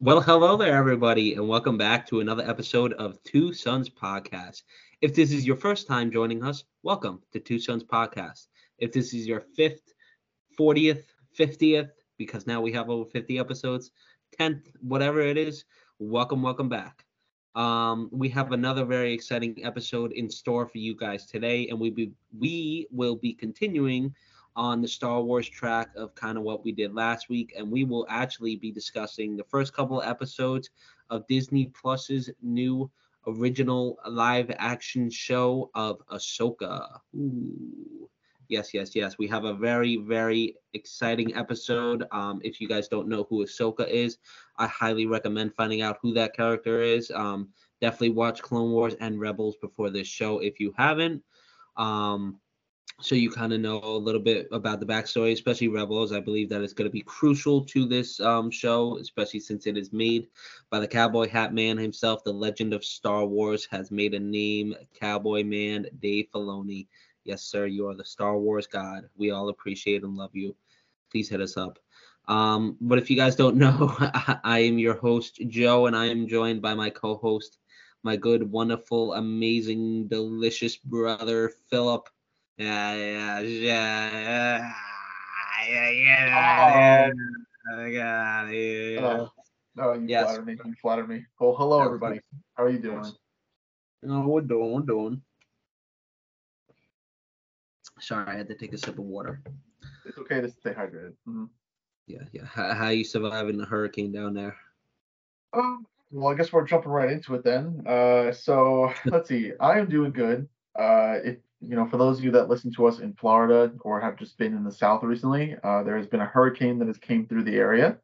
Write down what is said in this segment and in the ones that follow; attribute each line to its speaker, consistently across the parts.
Speaker 1: Well, hello there, everybody, and welcome back to another episode of Two Sons Podcast. If this is your first time joining us, welcome to Two Sons Podcast. If this is your fifth, 40th, 50th, because now we have over 50 episodes, 10th, whatever it is, welcome, welcome back. Um, we have another very exciting episode in store for you guys today, and we be, we will be continuing on the Star Wars track of kind of what we did last week, and we will actually be discussing the first couple episodes of Disney Plus's new original live action show of Ahsoka. Ooh. Yes, yes, yes. We have a very, very exciting episode. Um, if you guys don't know who Ahsoka is, I highly recommend finding out who that character is. Um, definitely watch Clone Wars and Rebels before this show if you haven't. Um, so you kind of know a little bit about the backstory, especially Rebels. I believe that it's going to be crucial to this um, show, especially since it is made by the Cowboy Hat Man himself. The legend of Star Wars has made a name, Cowboy Man Dave Filoni. Yes, sir, you are the Star Wars god. We all appreciate and love you. Please hit us up. Um, but if you guys don't know, I am your host, Joe, and I am joined by my co host, my good, wonderful, amazing, delicious brother, Philip. Yeah, yeah, yeah, yeah, yeah, yeah, yeah.
Speaker 2: Oh, no, you
Speaker 1: Yes.
Speaker 2: flatter me. You flatter me. Well, hello everybody. How are you doing?
Speaker 1: No, we're doing, we're doing. Sorry, I had to take a sip of water.
Speaker 2: It's okay to stay hydrated. Mhm.
Speaker 1: Yeah, yeah. How, how you surviving the hurricane down there?
Speaker 2: Um, well, I guess we're jumping right into it then. Uh, so let's see. I am doing good. Uh, if you know, for those of you that listen to us in Florida or have just been in the South recently, uh, there has been a hurricane that has came through the area.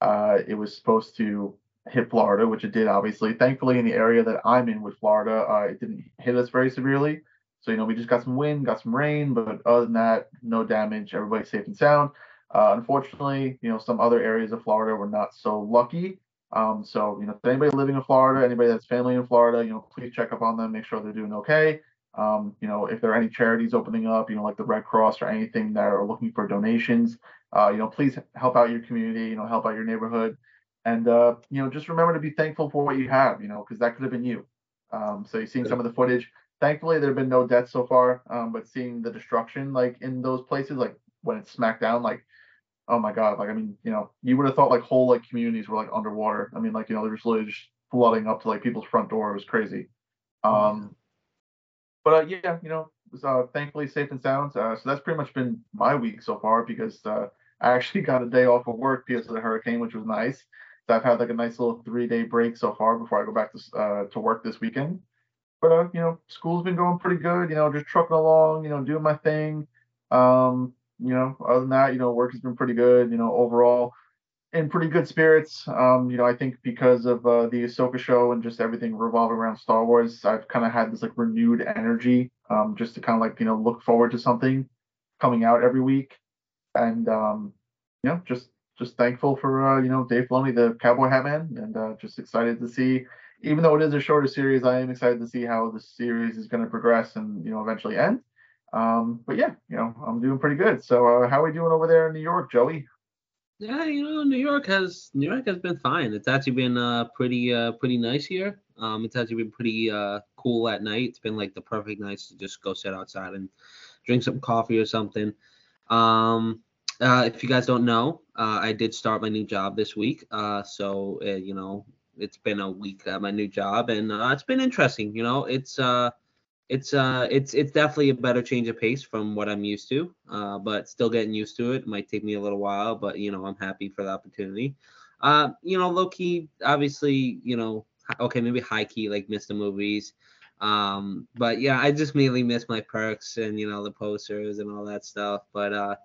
Speaker 2: Uh, it was supposed to hit Florida, which it did, obviously. Thankfully, in the area that I'm in with Florida, uh, it didn't hit us very severely. So you know, we just got some wind, got some rain, but other than that, no damage. Everybody's safe and sound. Uh, unfortunately, you know, some other areas of Florida were not so lucky. Um, so you know, if anybody living in Florida, anybody that's family in Florida, you know, please check up on them, make sure they're doing okay. Um, you know, if there are any charities opening up, you know, like the Red Cross or anything that are looking for donations, uh, you know, please help out your community, you know, help out your neighborhood. And uh, you know, just remember to be thankful for what you have, you know, because that could have been you. Um, so you've seen some of the footage. Thankfully, there have been no deaths so far. Um, but seeing the destruction like in those places, like when it's smacked down, like oh my god, like I mean, you know, you would have thought like whole like communities were like underwater. I mean, like you know, they're just literally just flooding up to like people's front door. It was crazy. Um, but uh, yeah, you know, was, uh, thankfully safe and sound. Uh, so that's pretty much been my week so far because uh, I actually got a day off of work because of the hurricane, which was nice. So I've had like a nice little three day break so far before I go back to uh, to work this weekend. But uh, you know, school's been going pretty good. You know, just trucking along. You know, doing my thing. Um, you know, other than that, you know, work has been pretty good. You know, overall, in pretty good spirits. Um, you know, I think because of uh, the Ahsoka show and just everything revolving around Star Wars, I've kind of had this like renewed energy. Um, just to kind of like you know look forward to something coming out every week, and um, you know, just just thankful for uh, you know Dave Filoni, the Cowboy Hat Man, and uh, just excited to see. Even though it is a shorter series, I am excited to see how the series is going to progress and you know eventually end. Um, but yeah, you know, I'm doing pretty good. So uh, how are we doing over there in New York, Joey?
Speaker 1: Yeah, you know, New York has New York has been fine. It's actually been uh pretty uh pretty nice here. Um, it's actually been pretty uh cool at night. It's been like the perfect nights to just go sit outside and drink some coffee or something. Um, uh, if you guys don't know, uh, I did start my new job this week. Uh, so uh, you know, it's been a week at my new job, and uh, it's been interesting. You know, it's uh, it's uh, it's it's definitely a better change of pace from what I'm used to. Uh, but still getting used to it. It might take me a little while, but you know, I'm happy for the opportunity. Uh, you know, low key, obviously, you know, okay, maybe high key, like miss the movies. Um, but yeah, I just mainly miss my perks and you know the posters and all that stuff. But uh,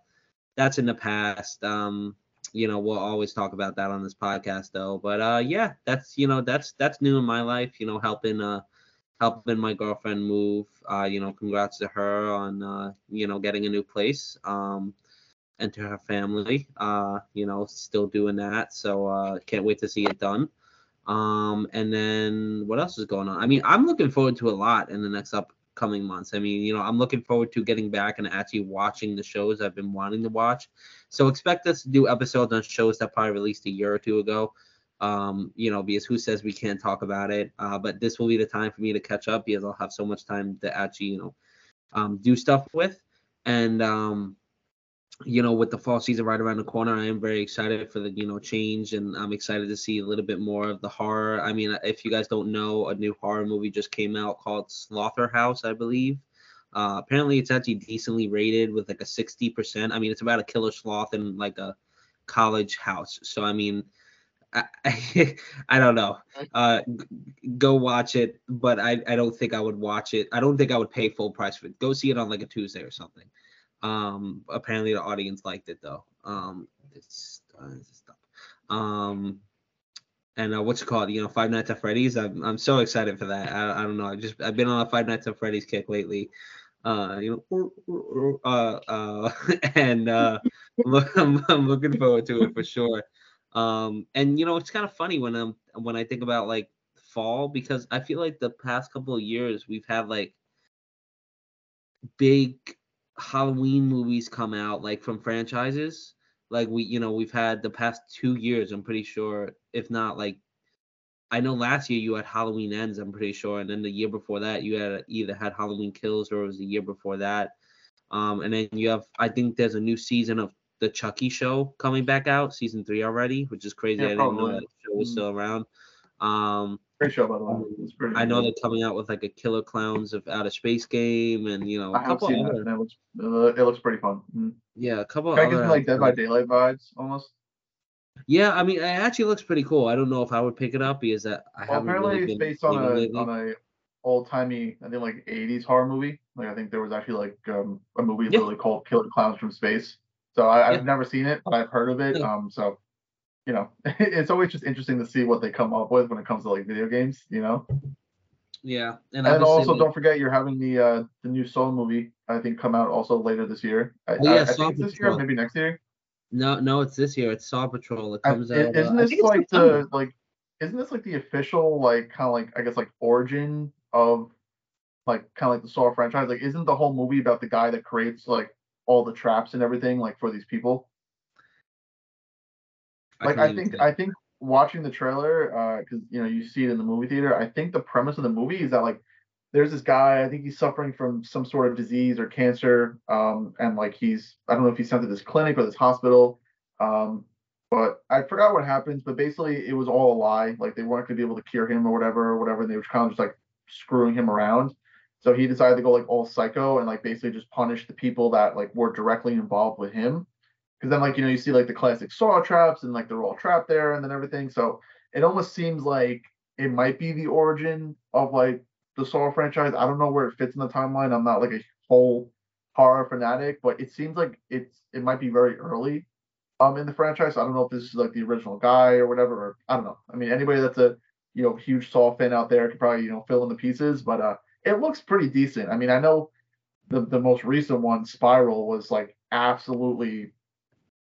Speaker 1: that's in the past. Um, you know, we'll always talk about that on this podcast though. But uh yeah, that's you know, that's that's new in my life, you know, helping uh helping my girlfriend move. Uh, you know, congrats to her on uh, you know, getting a new place. Um and to her family. Uh, you know, still doing that. So uh can't wait to see it done. Um, and then what else is going on? I mean, I'm looking forward to a lot in the next upcoming months. I mean, you know, I'm looking forward to getting back and actually watching the shows I've been wanting to watch. So expect us to do episodes on shows that probably released a year or two ago. Um, you know, because who says we can't talk about it? Uh, but this will be the time for me to catch up because I'll have so much time to actually, you know, um, do stuff with. And um, you know, with the fall season right around the corner, I am very excited for the you know change, and I'm excited to see a little bit more of the horror. I mean, if you guys don't know, a new horror movie just came out called Slotherhouse, I believe. Uh, apparently, it's actually decently rated with like a 60%. I mean, it's about a killer sloth in like a college house. So I mean, I, I, don't know. Uh, go watch it, but I, I don't think I would watch it. I don't think I would pay full price for it. Go see it on like a Tuesday or something. Um, apparently the audience liked it though. Um, it's, uh, stuff. Um, and uh, what's it called? You know, Five Nights at Freddy's. I'm I'm so excited for that. I, I don't know. I just I've been on a Five Nights at Freddy's kick lately. Uh, you know, uh, uh, and uh, I'm, I'm looking forward to it for sure. Um, and you know, it's kind of funny when I'm when I think about like fall because I feel like the past couple of years we've had like big Halloween movies come out like from franchises. Like we, you know, we've had the past two years. I'm pretty sure, if not like, I know last year you had Halloween Ends. I'm pretty sure, and then the year before that you had either had Halloween Kills or it was the year before that. Um, and then you have, I think there's a new season of the Chucky show coming back out, season three already, which is crazy. Yeah, I didn't know that show was mm-hmm. still around. Um,
Speaker 2: Great show, by the way. It's
Speaker 1: pretty I know they're coming out with like a Killer Clowns of Outer Space game, and you know, a I couple
Speaker 2: seen other. That. It looks, uh, it looks pretty fun. Mm.
Speaker 1: Yeah, a couple.
Speaker 2: Kind of like Dead by Daylight vibes, almost.
Speaker 1: Yeah, I mean, it actually looks pretty cool. I don't know if I would pick it up because that I
Speaker 2: well, haven't. Apparently, really it's based on a lately. on a old timey, I think like '80s horror movie. Like I think there was actually like um, a movie yeah. literally called Killer Clowns from Space. So I, have never seen it, but I've heard of it. Yeah. Um, so you know, it's always just interesting to see what they come up with when it comes to like video games, you know.
Speaker 1: Yeah,
Speaker 2: and, and also don't forget you're having the uh the new Saw movie I think come out also later this year. I, oh, yeah, I, I think this year, maybe next year.
Speaker 1: No, no, it's this year. It's Saw Patrol. It comes
Speaker 2: I,
Speaker 1: out.
Speaker 2: Isn't uh, this like the like? Isn't this like the official like kind of like I guess like origin of like kind of like the Saw franchise? Like, isn't the whole movie about the guy that creates like all the traps and everything like for these people? like I, I think I think watching the trailer, uh, because uh, you know you see it in the movie theater. I think the premise of the movie is that like there's this guy. I think he's suffering from some sort of disease or cancer, um, and like he's I don't know if he's sent to this clinic or this hospital, um, but I forgot what happens. But basically, it was all a lie. Like they weren't gonna be able to cure him or whatever or whatever. And they were kind of just like screwing him around. So he decided to go like all psycho and like basically just punish the people that like were directly involved with him. Because then like you know you see like the classic saw traps and like they're all trapped there and then everything. So it almost seems like it might be the origin of like the saw franchise. I don't know where it fits in the timeline. I'm not like a whole horror fanatic but it seems like it's it might be very early um in the franchise. I don't know if this is like the original guy or whatever. Or i don't know. I mean anybody that's a you know huge saw fan out there could probably you know fill in the pieces but uh it looks pretty decent i mean i know the, the most recent one spiral was like absolutely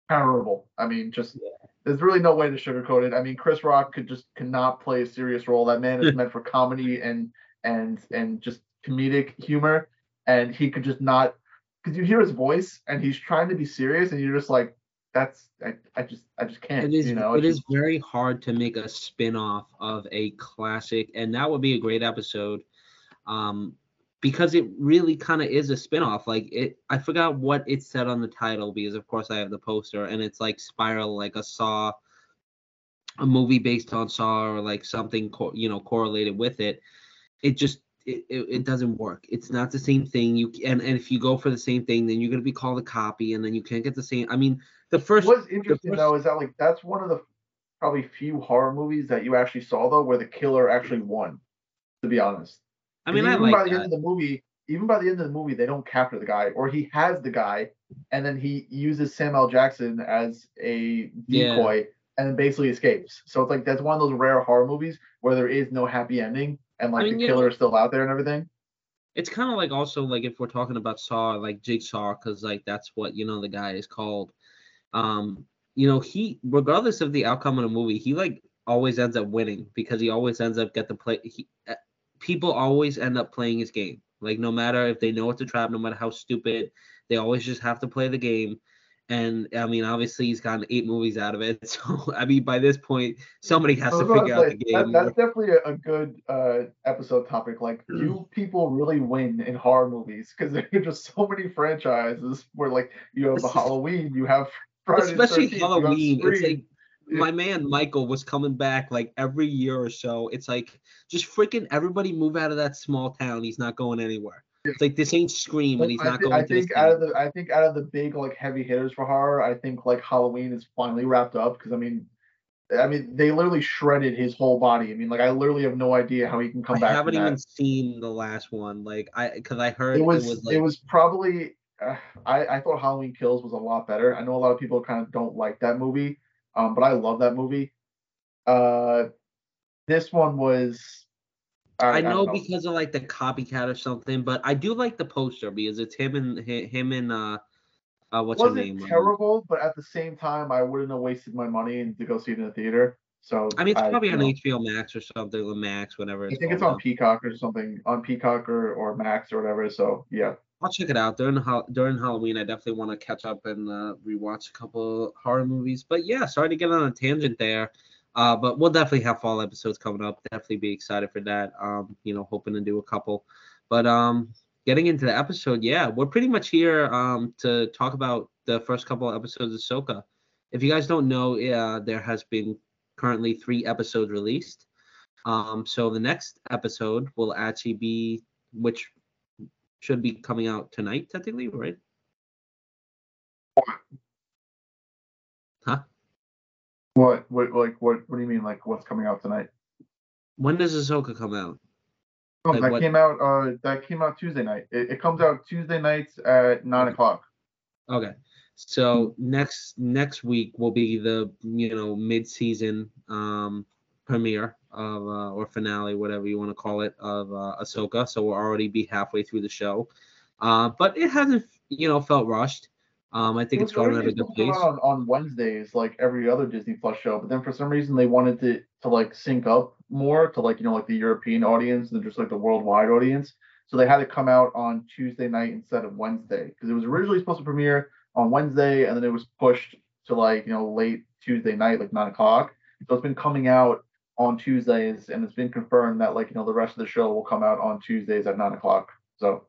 Speaker 2: terrible. I mean, just there's really no way to sugarcoat it. I mean, Chris Rock could just cannot play a serious role. That man is meant for comedy and and and just comedic humor, and he could just not because you hear his voice and he's trying to be serious, and you're just like, that's I, I just I just can't.
Speaker 1: It is
Speaker 2: you know,
Speaker 1: it is very hard to make a spin-off of a classic, and that would be a great episode. Um, because it really kind of is a spin-off like it i forgot what it said on the title because of course i have the poster and it's like spiral like a saw a movie based on saw or like something co- you know correlated with it. It just it, it, it, doesn't work. It's not the same thing. You and, and if you go for the same thing then you're going to be called a copy and then you can't get the same i mean the first
Speaker 2: what's interesting first, though is that like that's one of the probably few horror movies that you actually saw though where the killer actually won to be honest
Speaker 1: I mean,
Speaker 2: even
Speaker 1: I like
Speaker 2: by
Speaker 1: the
Speaker 2: that. end of the movie, even by the end of the movie, they don't capture the guy, or he has the guy, and then he uses Sam L. Jackson as a decoy, yeah. and then basically escapes. So it's like that's one of those rare horror movies where there is no happy ending, and like I mean, the killer know, is still out there and everything.
Speaker 1: It's kind of like also like if we're talking about Saw, like Jigsaw, because like that's what you know the guy is called. Um, you know, he regardless of the outcome of the movie, he like always ends up winning because he always ends up get the play. He, people always end up playing his game. Like no matter if they know it's a trap, no matter how stupid, they always just have to play the game. And I mean, obviously, he's gotten eight movies out of it. So I mean, by this point, somebody has to figure
Speaker 2: to
Speaker 1: out
Speaker 2: say,
Speaker 1: the
Speaker 2: that-
Speaker 1: game.
Speaker 2: that's definitely a, a good uh, episode topic. Like, do people really win in horror movies? Because there are just so many franchises where, like, you have the Halloween, you have Friday
Speaker 1: Especially
Speaker 2: 13th, you have
Speaker 1: Halloween. It's like my man Michael was coming back like every year or so. It's like just freaking everybody move out of that small town. He's not going anywhere. It's like this ain't Scream and he's not
Speaker 2: thi-
Speaker 1: going
Speaker 2: I
Speaker 1: to
Speaker 2: think out of the I think out of the big like heavy hitters for horror, I think like Halloween is finally wrapped up because I mean, I mean they literally shredded his whole body. I mean, like I literally have no idea how he can come
Speaker 1: I
Speaker 2: back. I
Speaker 1: haven't even seen the last one. Like I, because I heard
Speaker 2: it was
Speaker 1: it was
Speaker 2: it was, probably uh, I I thought Halloween Kills was a lot better. I know a lot of people kind of don't like that movie, um, but I love that movie. Uh, this one was. I,
Speaker 1: I
Speaker 2: don't
Speaker 1: know because of like the copycat or something, but I do like the poster because it's him and him and uh, uh what's
Speaker 2: wasn't
Speaker 1: name? Um,
Speaker 2: terrible, but at the same time, I wouldn't have wasted my money and to go see it in the theater. So
Speaker 1: I mean, it's probably on
Speaker 2: know,
Speaker 1: HBO Max or something, or Max, whatever.
Speaker 2: I think it's on
Speaker 1: now.
Speaker 2: Peacock or something, on Peacock or, or Max or whatever. So yeah,
Speaker 1: I'll check it out during during Halloween. I definitely want to catch up and uh, rewatch a couple horror movies. But yeah, sorry to get on a tangent there. Uh, but we'll definitely have fall episodes coming up. Definitely be excited for that. Um, you know, hoping to do a couple. But um, getting into the episode, yeah, we're pretty much here um to talk about the first couple of episodes of Ahsoka. If you guys don't know, yeah, there has been currently three episodes released. Um, so the next episode will actually be which should be coming out tonight, technically, right? Huh?
Speaker 2: what what like what what do you mean like what's coming out tonight?
Speaker 1: When does Ahsoka come out?
Speaker 2: Oh,
Speaker 1: Like
Speaker 2: that
Speaker 1: what-
Speaker 2: came out. Uh, that came out Tuesday night. It, it comes out Tuesday nights at nine o'clock.
Speaker 1: Okay. So next next week will be the you know mid season um premiere of uh, or finale, whatever you want to call it, of uh, Ahsoka. So we'll already be halfway through the show. Uh, but it hasn't you know felt rushed. Um, I think
Speaker 2: It
Speaker 1: it's
Speaker 2: was
Speaker 1: going at a good pace.
Speaker 2: on, on Wednesdays, like every other Disney Plus show, but then for some reason they wanted to to like sync up more to like you know like the European audience than just like the worldwide audience. So they had to come out on Tuesday night instead of Wednesday because it was originally supposed to premiere on Wednesday and then it was pushed to like you know late Tuesday night, like nine o'clock. So it's been coming out on Tuesdays and it's been confirmed that like you know the rest of the show will come out on Tuesdays at nine o'clock. So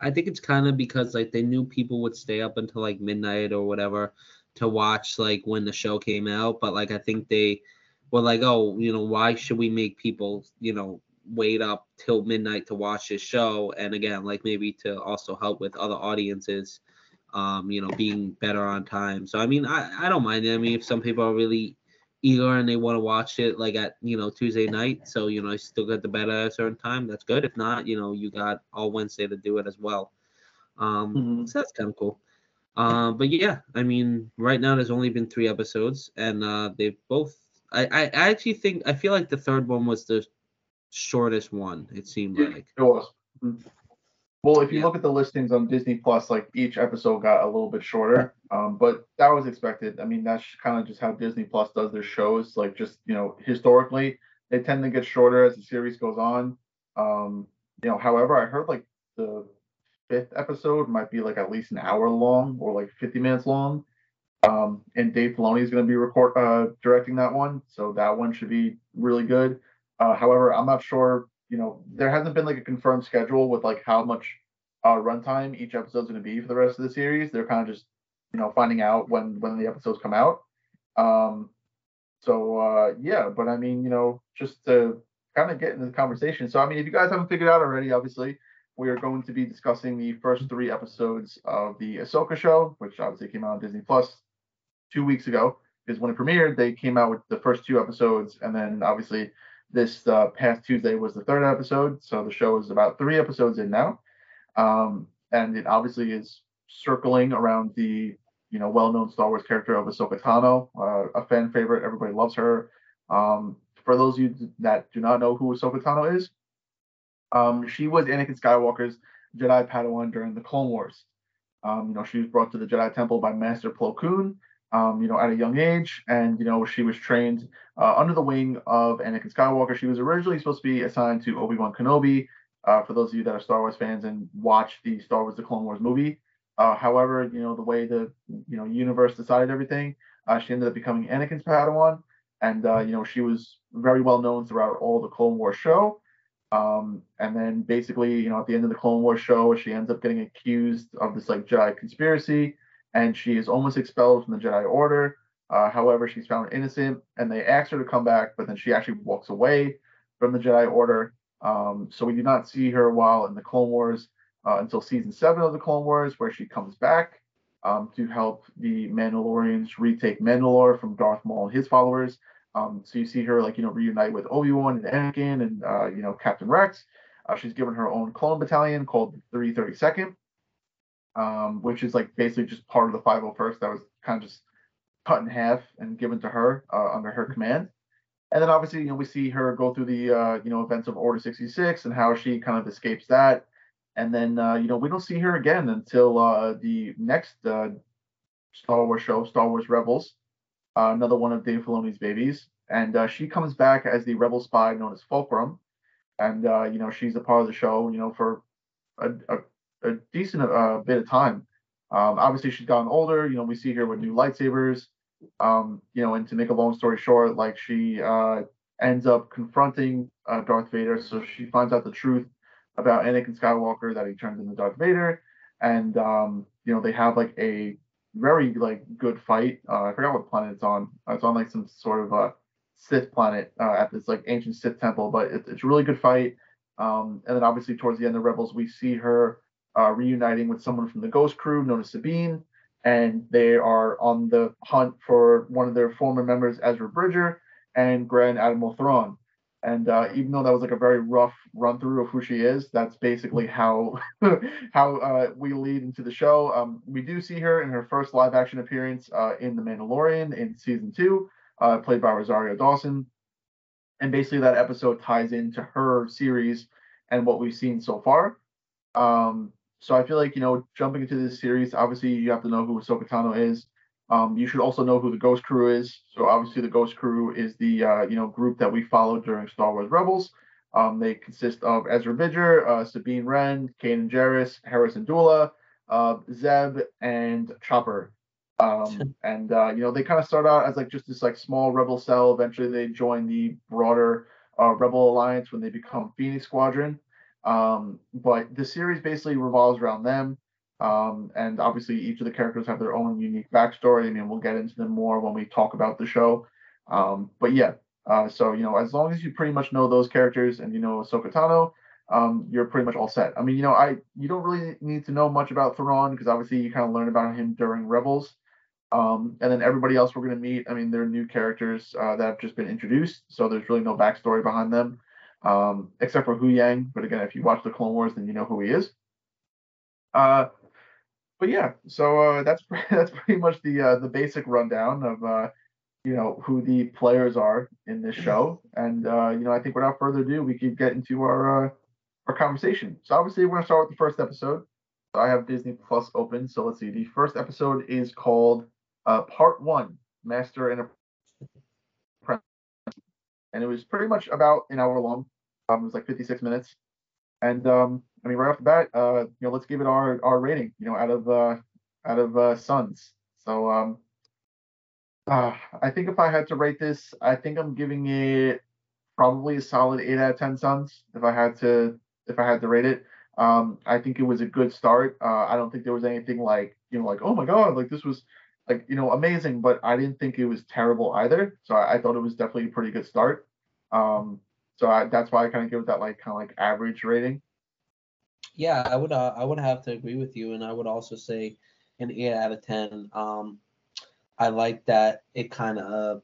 Speaker 1: I think it's kind of because like they knew people would stay up until like midnight or whatever to watch like when the show came out, but like I think they were like, oh, you know, why should we make people, you know, wait up till midnight to watch this show? And again, like maybe to also help with other audiences, um, you know, being better on time. So I mean, I I don't mind it. I mean, if some people are really eager and they want to watch it like at you know Tuesday night, so you know I still get the bed at a certain time. That's good. If not, you know you got all Wednesday to do it as well. Um,
Speaker 2: Mhm.
Speaker 1: so that's kind of cool. Um, but yeah, I mean, right now there's only been three episodes, and uh, they've both. I, I I actually think I feel like the third one was the shortest one. It seemed
Speaker 2: Yeah.
Speaker 1: like.
Speaker 2: It was. Mhm. Well, if you
Speaker 1: Yeah.
Speaker 2: look at the listings on Disney Plus, like each episode got a little bit shorter, um, but that was expected. I mean, that's kind of just how Disney Plus does their shows. Like, just you know, historically, they tend to get shorter as the series goes on. Um, you know, however, I heard like the fifth episode might be like at least an hour long or like 50 minutes long. Um, and Dave Filoni is going to be record uh, directing that one, so that one should be really good. Uh, however, I'm not sure. You know, there hasn't been like a confirmed schedule with like how much uh, runtime each episode's going to be for the rest of the series. They're kind of just you know finding out when when the episodes come out. Um, so uh, yeah, but I mean, you know, just to kind of get into the conversation. So I mean, if you guys haven't figured out already, obviously we are going to be discussing the first three episodes of the Ahsoka show, which obviously came out on Disney Plus two weeks ago. Because when it premiered, they came out with the first two episodes, and then obviously this uh, past Tuesday was the third episode. So the show is about three episodes in now, um, and it obviously is circling around the you know well-known Star Wars character of Ahsoka Tano, uh, a fan favorite. Everybody loves her. Um, for those of you that do not know who Ahsoka Tano is, um, she was Anakin Skywalker's Jedi Padawan during the Clone Wars. Um, you know, she was brought to the Jedi Temple by Master Plo Koon, um, you know, at a young age, and you know, she was trained uh, under the wing of Anakin Skywalker. She was originally supposed to be assigned to Obi Wan Kenobi. Uh, for those of you that are Star Wars fans and watch the Star Wars: The Clone Wars movie, Uh, however, you know the way the you know universe decided everything, uh, she ended up becoming Anakin's Padawan, and uh, you know she was very well known throughout all the Clone Wars show. Um, and then basically, you know, at the end of the Clone Wars show, she ends up getting accused of this like Jedi conspiracy, and she is almost expelled from the Jedi Order. Uh, however, she's found innocent, and they ask her to come back, but then she actually walks away from the Jedi Order. Um, so we do not see her while in the Clone Wars uh, until season seven of the Clone Wars, where she comes back um, to help the Mandalorians retake Mandalore from Darth Maul and his followers. Um, so you see her like you know reunite with Obi Wan and Anakin and uh, you know Captain Rex. Uh, she's given her own clone battalion called the 332nd, um, which is like basically just part of the 501st that was kind of just cut in half and given to her uh, under her command. And then obviously you know we see her go through the uh, you know events of Order 66 and how she kind of escapes that. And then uh, you know we don't see her again until uh, the next Star Wars show, Star Wars Rebels uh, another one of Dave Filoni's babies, and uh, she comes back as the rebel spy known as Fulcrum, and uh, you know she's a part of the show, you know, for a, a, a decent uh, bit of time. Um, obviously, she's gotten older. You know, we see her with new lightsabers. Um, you know, and to make a long story short, like she uh, ends up confronting uh, Darth Vader, so she finds out the truth about Anakin Skywalker that he turned into Darth Vader, and um, you know they have like a very like good fight. Uh, I forgot what planet it's on. Uh, it's on like some sort of a Sith planet uh, at this like ancient Sith temple, but it, it's a really good fight. Um, and then obviously towards the end of Rebels, we see her uh, reuniting with someone from the Ghost Crew known as Sabine, and they are on the hunt for one of their former members, Ezra Bridger, and Grand Admiral Thrawn. And uh, even though that was like a very rough run through of who she is, that's basically how how uh, we lead into the show. Um, we do see her in her first live action appearance uh, in The Mandalorian in season two, uh, played by Rosario Dawson. And basically, that episode ties into her series and what we've seen so far. Um, so I feel like you know, jumping into this series, obviously you have to know who Ahsoka Tano is. Um, you should also know who the Ghost Crew is. So obviously the Ghost Crew is the uh, you know group that we followed during Star Wars Rebels. Um, they consist of Ezra Bridger, uh, Sabine Wren, Kanan Jarrus, Hera Syndulla, uh, Zeb, and Chopper. Um, and uh, you know they kind of start out as like just this like small rebel cell. Eventually they join the broader uh, Rebel Alliance when they become Phoenix Squadron. Um, but the series basically revolves around them. Um, and obviously, each of the characters have their own unique backstory. I mean, we'll get into them more when we talk about the show. Um, but yeah, uh, so you know, as long as you pretty much know those characters and you know Ahsoka Tano, um, you're pretty much all set. I mean, you know, I you don't really need to know much about Thrawn because obviously you kind of learn about him during Rebels. Um, and then everybody else we're going to meet, I mean, they're new characters uh, that have just been introduced, so there's really no backstory behind them, um, except for Huyang. But again, if you watch the Clone Wars, then you know who he is. Uh, but yeah, so uh, that's that's pretty much the uh, the basic rundown of uh, you know who the players are in this show, and uh, you know I think without further ado, we could get into our uh, our conversation. So obviously we're gonna start with the first episode. So I have Disney Plus open. So let's see. The first episode is called Part One: Master and Apprentice, and it was pretty much about an hour long. Um, it was like 56 minutes, and um, I mean, right off the bat, uh, you know, let's give it our our rating, you know, out of uh, out of uh, Suns. So um, uh, I think if I had to rate this, I think I'm giving it probably a solid eight out of ten Suns. If I had to, if I had to rate it, um, I think it was a good start. Uh, I don't think there was anything like you know, like oh my god, like this was like you know amazing, but I didn't think it was terrible either. So I, I thought it was definitely a pretty good start. Um, so I, that's why I kind of give it that like kind of like average rating.
Speaker 1: Yeah, I would uh, I would have to agree with you, and I would also say an eight out of ten. Um, I like that it kind of uh,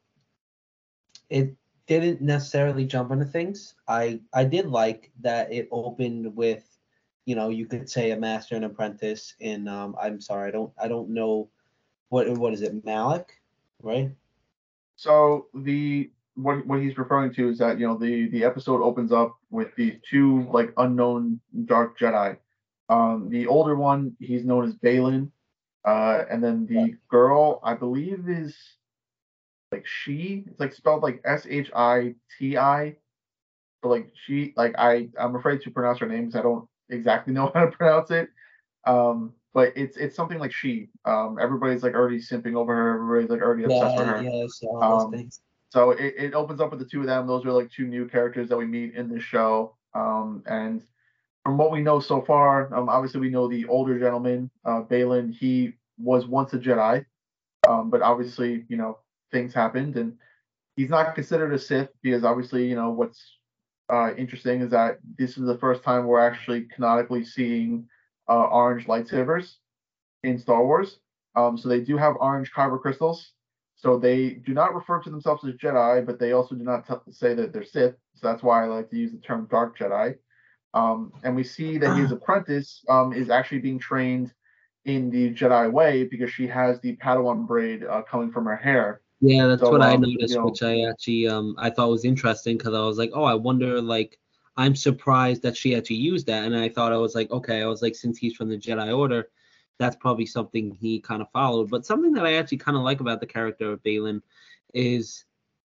Speaker 1: it didn't necessarily jump into things. I I did like that it opened with, you know, you could say a master and apprentice in. Um, I'm sorry, I don't I don't know what what is it Malak, right?
Speaker 2: So the what what he's referring to is that you know the the episode opens up with these two like unknown dark Jedi. Um, the older one he's known as Baylan, uh, and then the yeah. girl I believe is like she. It's like spelled like S H I T I. But like she like I I'm afraid to pronounce her name because I don't exactly know how to pronounce it. Um, but it's it's something like she. Um, everybody's like already simping over her. Everybody's like already obsessed with her.
Speaker 1: Yeah, so
Speaker 2: Um,
Speaker 1: things.
Speaker 2: So it, it opens up with the two of them. Those are like two new characters that we meet in this show. Um, and from what we know so far, um, obviously we know the older gentleman, uh, Baylan. He was once a Jedi, um, but obviously you know things happened, and he's not considered a Sith because obviously you know what's uh, interesting is that this is the first time we're actually canonically seeing uh, orange lightsabers in Star Wars. Um, so they do have orange kyber crystals. So they do not refer to themselves as Jedi, but they also do not t- say that they're Sith. So that's why I like to use the term Dark Jedi. Um, and we see that his apprentice um, is actually being trained in the Jedi way because she has the Padawan braid uh, coming from her hair.
Speaker 1: Yeah, that's
Speaker 2: So,
Speaker 1: what I
Speaker 2: um,
Speaker 1: noticed,
Speaker 2: you know-
Speaker 1: which I actually um I thought was interesting because I was like, oh, I wonder like I'm surprised that she actually used that, and I thought I was like, okay, I was like, since he's from the Jedi Order, that's probably something he kind of followed. But something that I actually kind of like about the character of Baylan is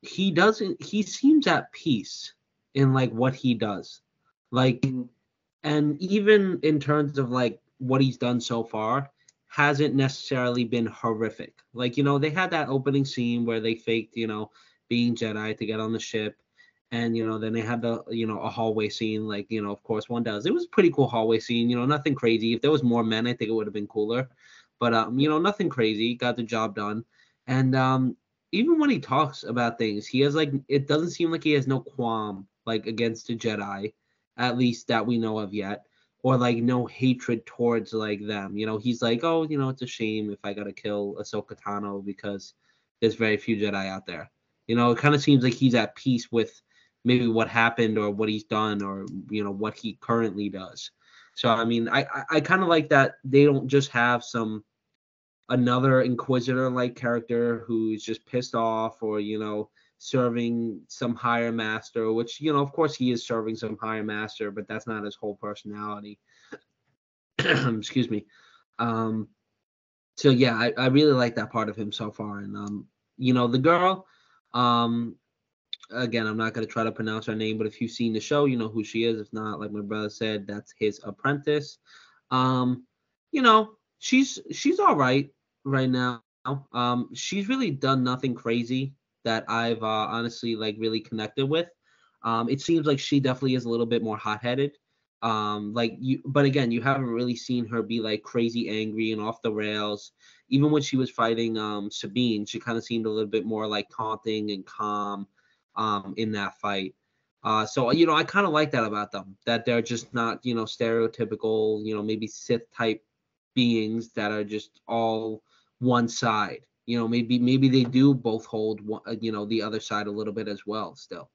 Speaker 1: he doesn't he seems at peace in like what he does, like, mm-hmm. and even in terms of like what he's done so far, hasn't necessarily been horrific. Like, you know, they had that opening scene where they faked, you know, being Jedi to get on the ship. And, you know, then they had the, you know, a hallway scene, like, you know, of course one does. It was a pretty cool hallway scene, you know, nothing crazy. If there was more men, I think it would have been cooler. But um, you know, nothing crazy. Got the job done. And um, even when he talks about things, he has like it doesn't seem like he has no qualm like against the Jedi, at least that we know of yet or like no hatred towards like them. You know, he's like, oh, you know, it's a shame if I gotta kill Ahsoka Tano because there's very few Jedi out there. You know, it kind of seems like he's at peace with maybe what happened or what he's done or you know what he currently does. So I mean, I I, I kind of like that they don't just have some another inquisitor like character who's just pissed off or you know serving some higher master which you know of course he is serving some higher master but that's not his whole personality. Excuse me. Um so yeah I, I really like that part of him so far. And um you know the girl um again i'm not going to try to pronounce her name but if you've seen the show you know who she is. If not like my brother said that's his apprentice. Um you know she's she's all right right now. Um she's really done nothing crazy that i've uh, honestly like really connected with. Um it seems like she definitely is a little bit more hot-headed. Um like you but again you haven't really seen her be like crazy angry and off the rails. Even when she was fighting um sabine she kind of seemed a little bit more like taunting and calm um in that fight. Uh so you know i kind of like that about them that they're just not you know stereotypical you know maybe sith type beings that are just all one side. You know maybe maybe they do both hold one, uh, you know the other side a little bit as well still.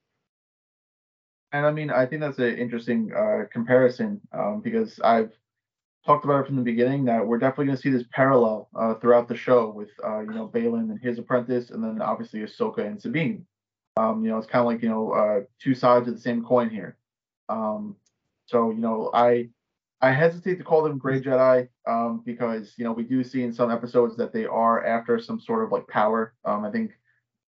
Speaker 2: And I mean, I think that's an interesting uh, comparison um, because I've talked about it from the beginning that we're definitely going to see this parallel uh, throughout the show with uh, you know Baylan and his apprentice, and then obviously Ahsoka and Sabine. Um, you know, it's kind of like you know uh, two sides of the same coin here. Um, so you know, I I hesitate to call them Gray Jedi um, because you know we do see in some episodes that they are after some sort of like power. Um, I think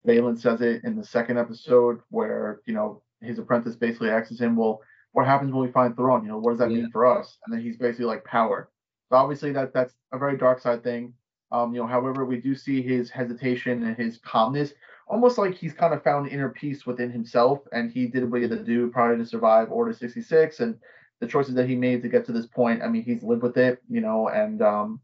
Speaker 2: Baylan says it in the second episode where you know his apprentice basically asks him, "Well, what happens when we find Thrawn? You know, what does that
Speaker 1: Yeah.
Speaker 2: mean for us?" And then he's basically like power. So obviously that that's a very dark side thing. Um, you know, however, we do see his hesitation and his calmness, almost like he's kind of found inner peace within himself, and he did what he had to do probably to survive Order 66 and the choices that he made to get to this point. I mean, he's lived with it, you know, and um,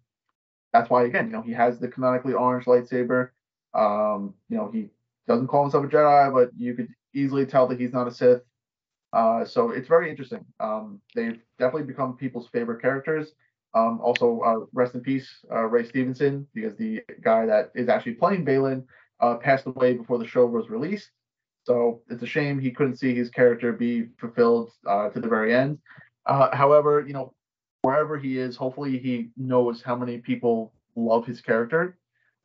Speaker 2: that's why again, you know, he has the canonically orange lightsaber. Um, you know, he doesn't call himself a Jedi, but you could easily tell that he's not a Sith. Uh, so it's very interesting. Um, they've definitely become people's favorite characters. Um, also, uh, rest in peace, uh, Ray Stevenson, because the guy that is actually playing Baylan uh, passed away before the show was released. So it's a shame he couldn't see his character be fulfilled uh, to the very end. Uh, however, you know, wherever he is, hopefully he knows how many people love his character.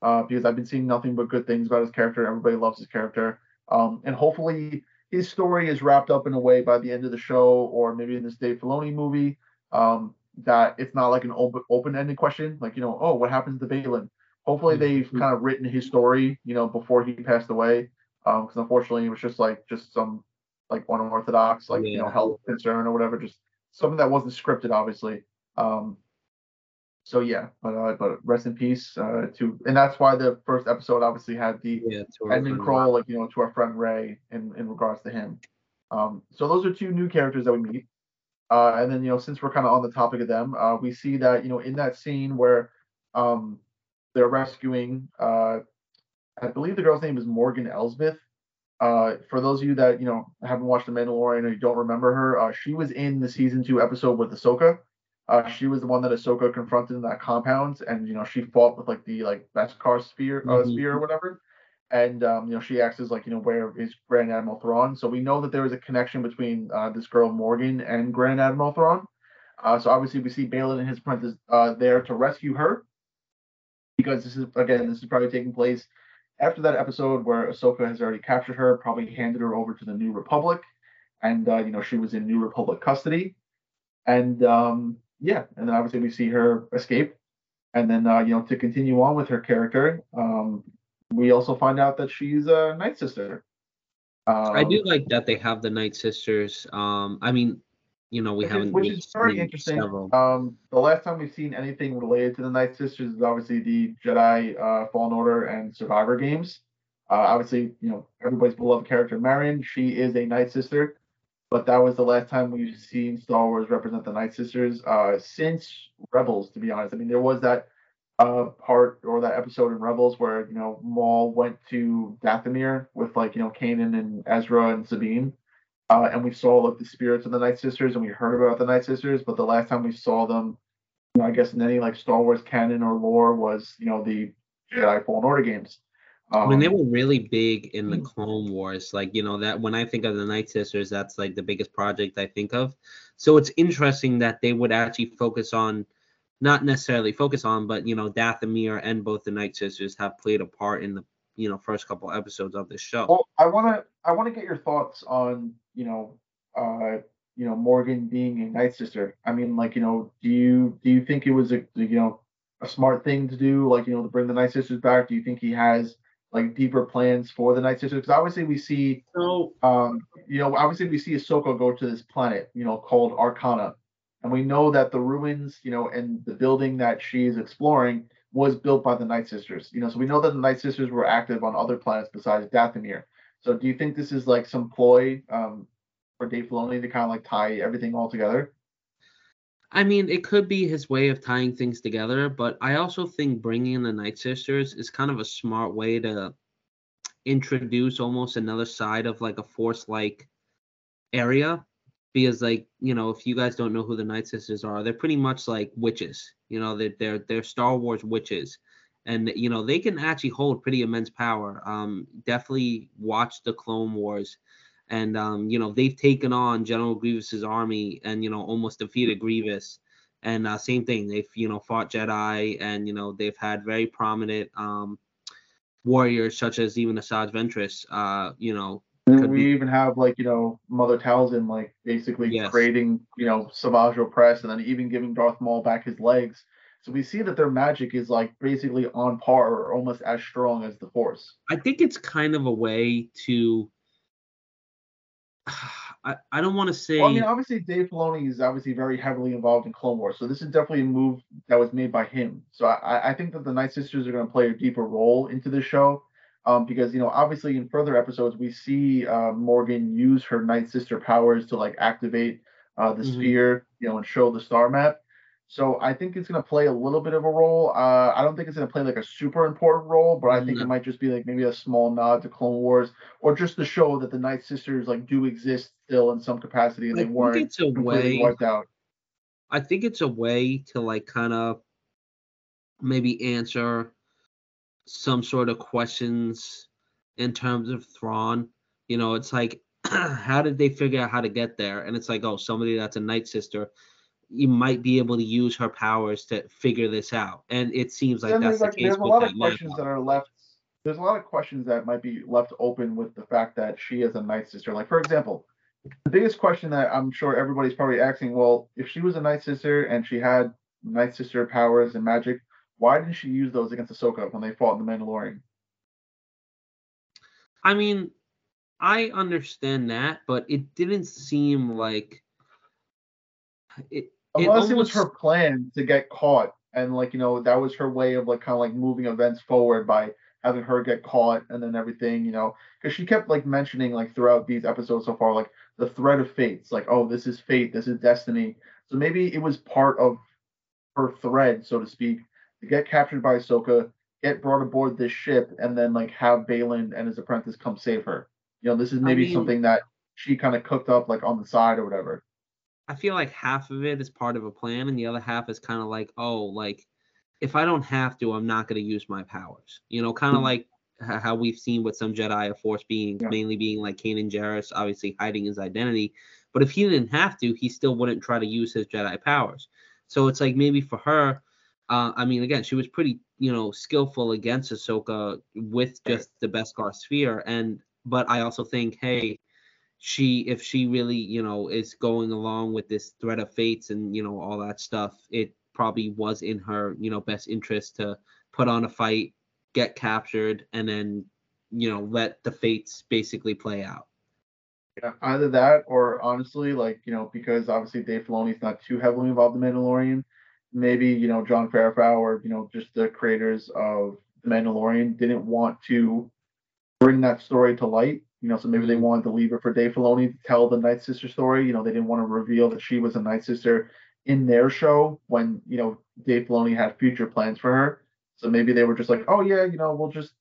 Speaker 2: Uh, because I've been seeing nothing but good things about his character. Everybody loves his character. Um, and hopefully his story is wrapped up in a way by the end of the show, or maybe in this Dave Filoni movie, um, that it's not like an open open-ended question, like you know, oh, what happens to Baylan? Hopefully they've kind of written his story, you know, before he passed away, Um, because unfortunately it was just like just some like unorthodox, like you know, health concern or whatever, just something that wasn't scripted, obviously. Um, so yeah, but uh, but rest in peace uh, to, and that's why the first episode obviously had the
Speaker 1: Yeah,
Speaker 2: ending crawl, like you know, to our friend Ray in in regards to him. Um, so those are two new characters that we meet. Uh, and then you know, since we're kind of on the topic of them, uh, we see that you know in that scene where um, they're rescuing, uh, I believe the girl's name is Morgan Elsbeth. Uh, for those of you that you know haven't watched The Mandalorian or you don't remember her, uh, she was in the season two episode with Ahsoka. Uh, she was the one that Ahsoka confronted in that compound, and you know she fought with like the like Beskar spear, uh,
Speaker 1: Mhm.
Speaker 2: spear or whatever. And um, you know she acts as like you know where is Grand Admiral Thrawn. So we know that there is a connection between uh, this girl Morgan and Grand Admiral Thrawn. Uh, so obviously we see Baylan and his apprentice uh, there to rescue her, because this is again this is probably taking place after that episode where Ahsoka has already captured her, probably handed her over to the New Republic, and uh, you know she was in New Republic custody, and um, yeah, and then obviously we see her escape, and then uh, you know to continue on with her character, um, we also find out that she's a Night Sister. Um,
Speaker 1: I do like that they have the Night Sisters. Um, I mean, you know, we
Speaker 2: which is,
Speaker 1: haven't
Speaker 2: which is very interesting.
Speaker 1: several.
Speaker 2: Um, the last time we've seen anything related to the Night Sisters is obviously the Jedi uh, Fallen Order and Survivor games. Uh, obviously, you know everybody's beloved character Merrin. She is a Night Sister, but that was the last time we've seen Star Wars represent the Night Sisters uh, since Rebels. To be honest, I mean there was that uh, part or that episode in Rebels where you know Maul went to Dathomir with like you know Kanan and Ezra and Sabine. Uh, and we saw like the spirits of the Night Sisters, and we heard about the Night Sisters. But the last time we saw them, you know, I guess in any like Star Wars canon or lore, was you know the Jedi Fallen Order games. Um,
Speaker 1: I mean, they were really big in the
Speaker 2: Mm.
Speaker 1: Clone Wars. Like, you know, that when I think of the Night Sisters, that's like the biggest project I think of. So it's interesting that they would actually focus on, not necessarily focus on, but you know, Dathomir and both the Night Sisters have played a part in the, you know, first couple episodes of this show.
Speaker 2: Well, I want to I want to get your thoughts on you know uh you know Morgan being a Night Sister. I mean, like you know, do you do you think it was a you know a smart thing to do, like you know, to bring the Night Sisters back? Do you think he has like deeper plans for the Night Sisters? Because obviously we see
Speaker 1: So
Speaker 2: um, you know, obviously we see Ahsoka go to this planet, you know, called Arcana, and we know that the ruins, you know, and the building that she is exploring was built by the Night Sisters. You know, so we know that the Night Sisters were active on other planets besides Dathomir. So do you think this is like some ploy um, for Dave Filoni to kind of like tie everything all together?
Speaker 1: I mean, it could be his way of tying things together, but I also think bringing in the Night Sisters is kind of a smart way to introduce almost another side of like a force-like area. Because, like, you know, if you guys don't know who the Night Sisters are, they're pretty much like witches. You know, they're they're, they're Star Wars witches, and you know they can actually hold pretty immense power. Um, definitely watch the Clone Wars and um, you know they've taken on General Grievous's army and you know almost defeated Grievous. And uh, same thing, they've you know fought Jedi, and you know they've had very prominent um, warriors such as even Asajj Ventress. Uh, you know, Could
Speaker 2: we
Speaker 1: be.
Speaker 2: even have like you know Mother Talzin like basically
Speaker 1: Yes.
Speaker 2: creating you know Savage Opress and then even giving Darth Maul back his legs. So we see that their magic is like basically on par or almost as strong as the Force.
Speaker 1: I think it's kind of a way to. I, I don't want to say.
Speaker 2: Well, I mean, obviously Dave Filoni is obviously very heavily involved in Clone Wars, so this is definitely a move that was made by him. So I, I think that the Night Sisters are going to play a deeper role into this show, um, because you know obviously in further episodes we see uh, Morgan use her Night Sister powers to like activate uh, the
Speaker 1: Mhm.
Speaker 2: sphere, you know, and show the star map. So I think it's going to play a little bit of a role. Uh, I don't think it's going to play like a super important role, but I think
Speaker 1: No.
Speaker 2: it might just be like maybe a small nod to Clone Wars, or just to show that the Night Sisters like do exist still in some capacity and
Speaker 1: I
Speaker 2: they weren't
Speaker 1: it's a
Speaker 2: completely
Speaker 1: way.
Speaker 2: wiped out.
Speaker 1: I think it's a way to like kind of maybe answer some sort of questions in terms of Thrawn. You know, it's like how did they figure out how to get there? And it's like, oh, somebody that's a night sister, you might be able to use her powers to figure this out. And it seems like that's
Speaker 2: there's
Speaker 1: the
Speaker 2: like
Speaker 1: case
Speaker 2: there's a lot of questions that are left. There's a lot of questions that might be left open with the fact that she is a night sister. Like for example, the biggest question that I'm sure everybody's probably asking, well, if she was a night sister and she had night sister powers and magic, why didn't she use those against Ahsoka when they fought in the Mandalorian?
Speaker 1: I mean, I understand that, but it didn't seem like it. It
Speaker 2: Unless it was her plan to get caught and like you know that was her way of like kind of like moving events forward by having her get caught and then everything, you know, because she kept like mentioning like throughout these episodes so far, like the threat of fates, like oh this is fate, this is destiny. So maybe it was part of her thread, so to speak, get captured by Ahsoka, get brought aboard this ship, and then like have Baylan and his apprentice come save her. You know, this is maybe I mean, something that she kind of cooked up like on the side or whatever.
Speaker 1: I feel like half of it is part of a plan, and the other half is kind of like, oh, like if I don't have to, I'm not going to use my powers. You know, kind of mm-hmm. like how we've seen with some Jedi of Force being yeah. mainly being like Kanan Jarrus, obviously hiding his identity. But if he didn't have to, he still wouldn't try to use his Jedi powers. So it's like maybe for her, uh, I mean, again, she was pretty, you know, skillful against Ahsoka with just the Beskar sphere, and but I also think, hey, she if she really, you know, is going along with this threat of fates and you know all that stuff, it probably was in her, you know, best interest to put on a fight, get captured, and then, you know, let the fates basically play out.
Speaker 2: Yeah, either that or honestly, like, you know, because obviously Dave Filoni's not too heavily involved in Mandalorian, maybe, you know, John Favreau or, you know, just the creators of The Mandalorian didn't want to bring that story to light. You know, so maybe they mm-hmm. wanted to leave it for Dave Filoni to tell the Night Sister story. You know, they didn't want to reveal that she was a Night Sister in their show when, you know, Dave Filoni had future plans for her. So maybe they were just like, oh, yeah, you know, we'll just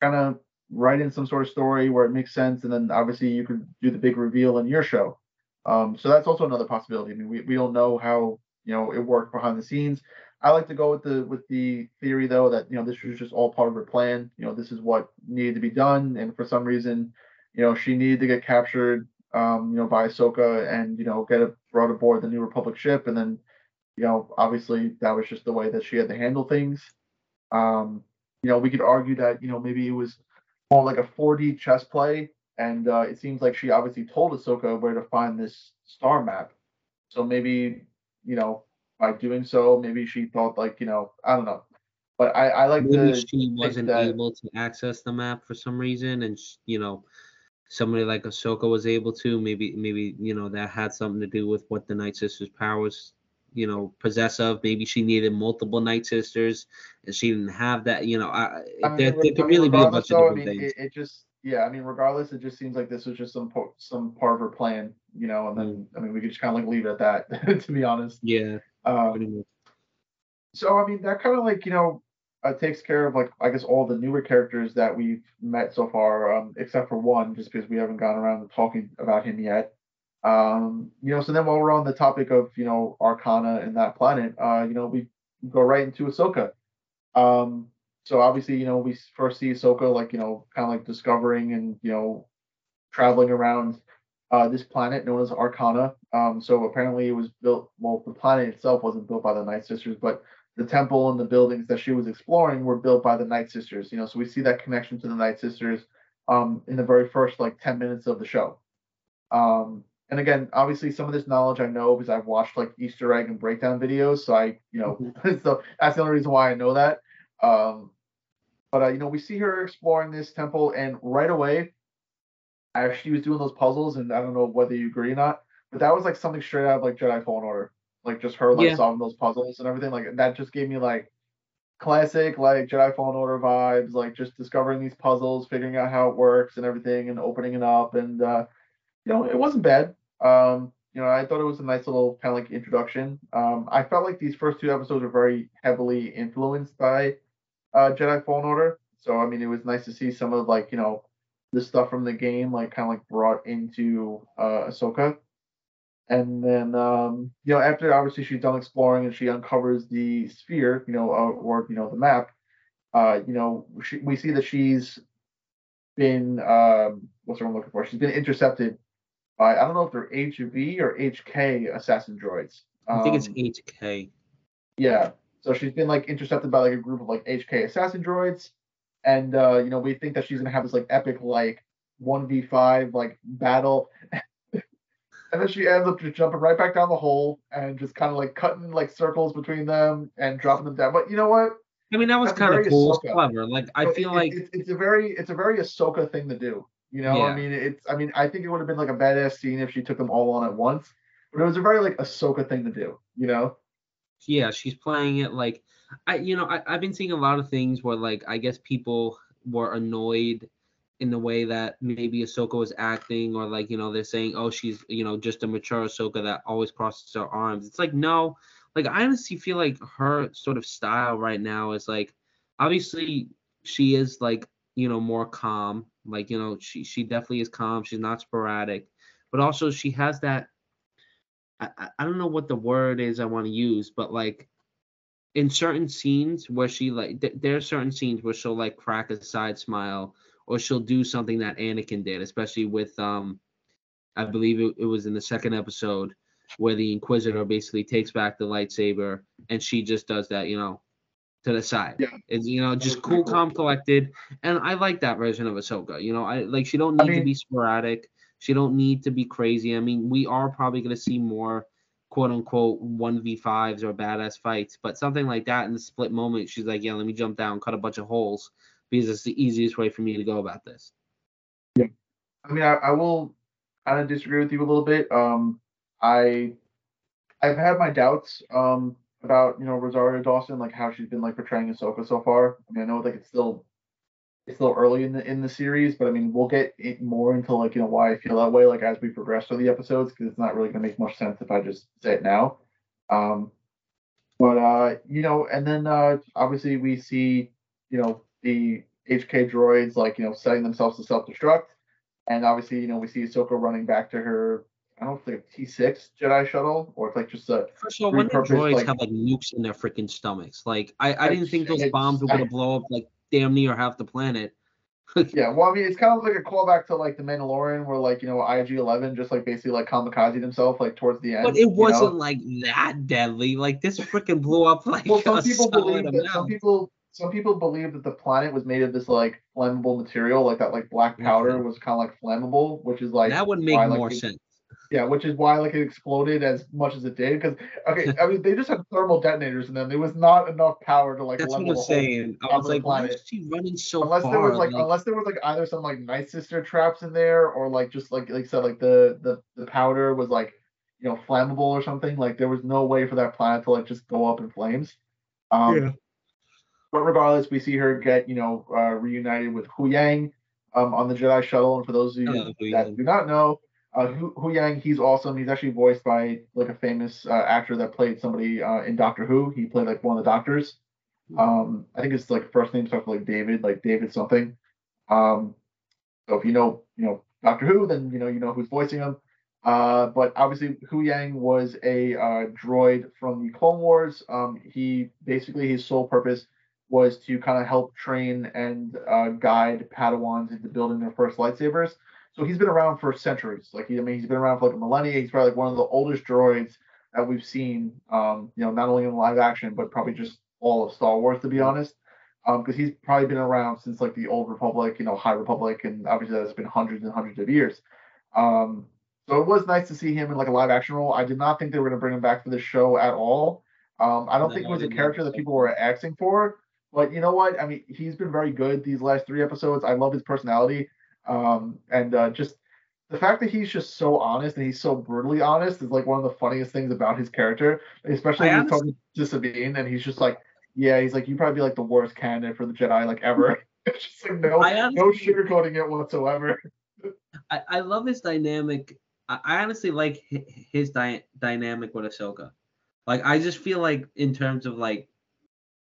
Speaker 2: kind of write in some sort of story where it makes sense. And then obviously you could do the big reveal in your show. Um, so that's also another possibility. I mean, we, we don't know how, you know, it worked behind the scenes. I like to go with the with the theory though that you know this was just all part of her plan. You know, this is what needed to be done, and for some reason, you know, she needed to get captured, um, you know, by Ahsoka and you know get a, brought aboard the New Republic ship, and then, you know, obviously that was just the way that she had to handle things. Um, you know, we could argue that you know maybe it was more like a 4D chess play, and uh, it seems like she obviously told Ahsoka where to find this star map. So maybe you know by doing so, maybe she thought like you know I don't know, but I I like maybe
Speaker 1: she wasn't that, able to access the map for some reason, and you know somebody like Ahsoka was able to. Maybe maybe you know that had something to do with what the Night Sisters' powers you know possess of. Maybe she needed multiple Night Sisters, and she didn't have that. You know, I, I mean, there, there could really be a bunch
Speaker 2: though, of different I mean, things. It, it, just yeah, I mean, regardless, it just seems like this was just some po- some part of her plan, you know. And then mm. I mean, we could just kind of like leave it at that, to be honest.
Speaker 1: Yeah.
Speaker 2: Um, so I mean, that kind of like you know uh, takes care of like I guess all the newer characters that we've met so far, um, except for one, just because we haven't gone around talking about him yet. Um, you know, so then while we're on the topic of you know Arcana and that planet, uh, you know, we go right into Ahsoka. Um, so obviously, you know, we first see Ahsoka like you know, kind of like discovering and you know, traveling around uh, this planet known as Arcana. Um, so apparently, it was built. Well, the planet itself wasn't built by the Night Sisters, but the temple and the buildings that she was exploring were built by the Night Sisters. You know, so we see that connection to the Night Sisters um, in the very first like 10 minutes of the show. Um, and again, obviously, some of this knowledge I know because I've watched like Easter egg and breakdown videos. So I, you know, mm-hmm. so that's the only reason why I know that. Um, but uh, you know, we see her exploring this temple, and right away, as she was doing those puzzles, and I don't know whether you agree or not, but that was like something straight out of like Jedi Fallen Order like just her like yeah. solving those puzzles and everything. Like that just gave me like classic like Jedi Fallen Order vibes, like just discovering these puzzles, figuring out how it works and everything, and opening it up. And uh, you know, it wasn't bad. Um, you know, I thought it was a nice little kind of like introduction. Um, I felt like these first two episodes were very heavily influenced by uh, Jedi Fallen Order. So I mean, it was nice to see some of like you know the stuff from the game like kind of like brought into uh, Ahsoka. And then, um, you know, after obviously she's done exploring and she uncovers the sphere, you know, uh, or you know the map, uh, you know, she, we see that she's been um, what's the word I'm looking for? She's been intercepted by I don't know if they're HV or HK assassin droids.
Speaker 1: Um, I think it's HK. Um,
Speaker 2: yeah. So she's been like intercepted by like a group of like HK assassin droids, and uh, you know we think that she's gonna have this like epic like one v five like battle, and then she ends up just jumping right back down the hole and just kind of like cutting like circles between them and dropping them down. But you know what?
Speaker 1: I mean, that was kind of cool, clever. Like I feel it, like
Speaker 2: it's, it's a very it's a very Ahsoka thing to do. You know, yeah. I mean, it's I mean, I think it would have been like a badass scene if she took them all on at once, but it was a very like Ahsoka thing to do. You know.
Speaker 1: Yeah, she's playing it like I you know, I, I've been seeing a lot of things where like I guess people were annoyed in the way that maybe Ahsoka was acting, or like you know they're saying, oh, she's you know just a mature Ahsoka that always crosses her arms. It's like no, like I honestly feel like her sort of style right now is like obviously she is like you know more calm, like you know she she definitely is calm. She's not sporadic, but also she has that. I, I don't know what the word is I want to use, but like in certain scenes where she like th- there are certain scenes where she'll like crack a side smile or she'll do something that Anakin did, especially with um I believe it, it was in the second episode where the Inquisitor basically takes back the lightsaber and she just does that, you know, to the side.
Speaker 2: Yeah.
Speaker 1: It's you know, just cool, calm, collected. And I like that version of Ahsoka. You know, I like she don't need I mean, to be sporadic. She don't need to be crazy. I mean, we are probably gonna see more quote unquote one v fives or badass fights, but something like that in the split moment, she's like, yeah, let me jump down, cut a bunch of holes because it's the easiest way for me to go about this.
Speaker 2: Yeah, I mean, I, I will kind of disagree with you a little bit. Um, I I've had my doubts um about you know Rosario Dawson, like how she's been like portraying Ahsoka so far. I mean, I know like it's still it's still early in the in the series, but I mean, we'll get more into like you know why I feel that way like as we progress through the episodes because it's not really gonna make much sense if I just say it now. Um, but uh, you know, and then uh, obviously we see you know the HK droids like you know setting themselves to self destruct, and obviously you know we see Ahsoka running back to her. I don't think T6 Jedi shuttle or if like just a.
Speaker 1: First of all, when the droids like, have like nukes in their freaking stomachs, like I, I didn't think those bombs were gonna blow up like damn near half the planet.
Speaker 2: yeah, well, I mean, it's kind of like a callback to like the Mandalorian, where like you know IG Eleven just like basically like kamikaze himself like towards the end.
Speaker 1: But it wasn't know? like that deadly. Like this freaking blew up like.
Speaker 2: Well, some people believe that. Some people some people believe that the planet was made of this like flammable material, like that like black powder mm-hmm. was kind of like flammable, which is like
Speaker 1: that would make why, more like, sense.
Speaker 2: Yeah, which is why like it exploded as much as it did. Because okay, I mean they just had thermal detonators in them. There was not enough power to like
Speaker 1: That's level what I'm saying. I was like, planet. why is she running so
Speaker 2: unless
Speaker 1: far?
Speaker 2: there was like, like, unless there was like either some like night sister traps in there or like just like like said like the the the powder was like you know flammable or something. Like there was no way for that planet to like just go up in flames. Um, yeah. But regardless, we see her get, you know, uh, reunited with Huyang um, on the Jedi shuttle. And for those of you that do not know, uh, Huyang, he's awesome. He's actually voiced by like a famous uh, actor that played somebody uh, in Doctor Who. He played like one of the doctors. Hmm. Um, I think his like first name starts with like David, like David something. Um, so if you know, you know Doctor Who, then you know you know who's voicing him. Uh, but obviously, Huyang was a uh, droid from the Clone Wars. Um, he basically his sole purpose was to kind of help train and uh, guide Padawans into building their first lightsabers. So he's been around for centuries. Like he, I mean, he's been around for like a millennia. He's probably like one of the oldest droids that we've seen. Um, you know, not only in live action, but probably just all of Star Wars, to be honest. Because um, he's probably been around since like the Old Republic, you know, High Republic, and obviously that's been hundreds and hundreds of years. Um, so it was nice to see him in like a live action role. I did not think they were going to bring him back for the show at all. Um, I don't no, think it was a character that people were asking for. But you know what? I mean, he's been very good these last three episodes. I love his personality. Um, and uh, just the fact that he's just so honest and he's so brutally honest is like one of the funniest things about his character, especially when he's talking to Sabine and he's just like, yeah, he's like, you probably be like the worst candidate for the Jedi like ever. it's just like no, honestly, no sugarcoating it whatsoever.
Speaker 1: I, I love his dynamic. I, I honestly like his dy- dynamic with Ahsoka. Like I just feel like in terms of like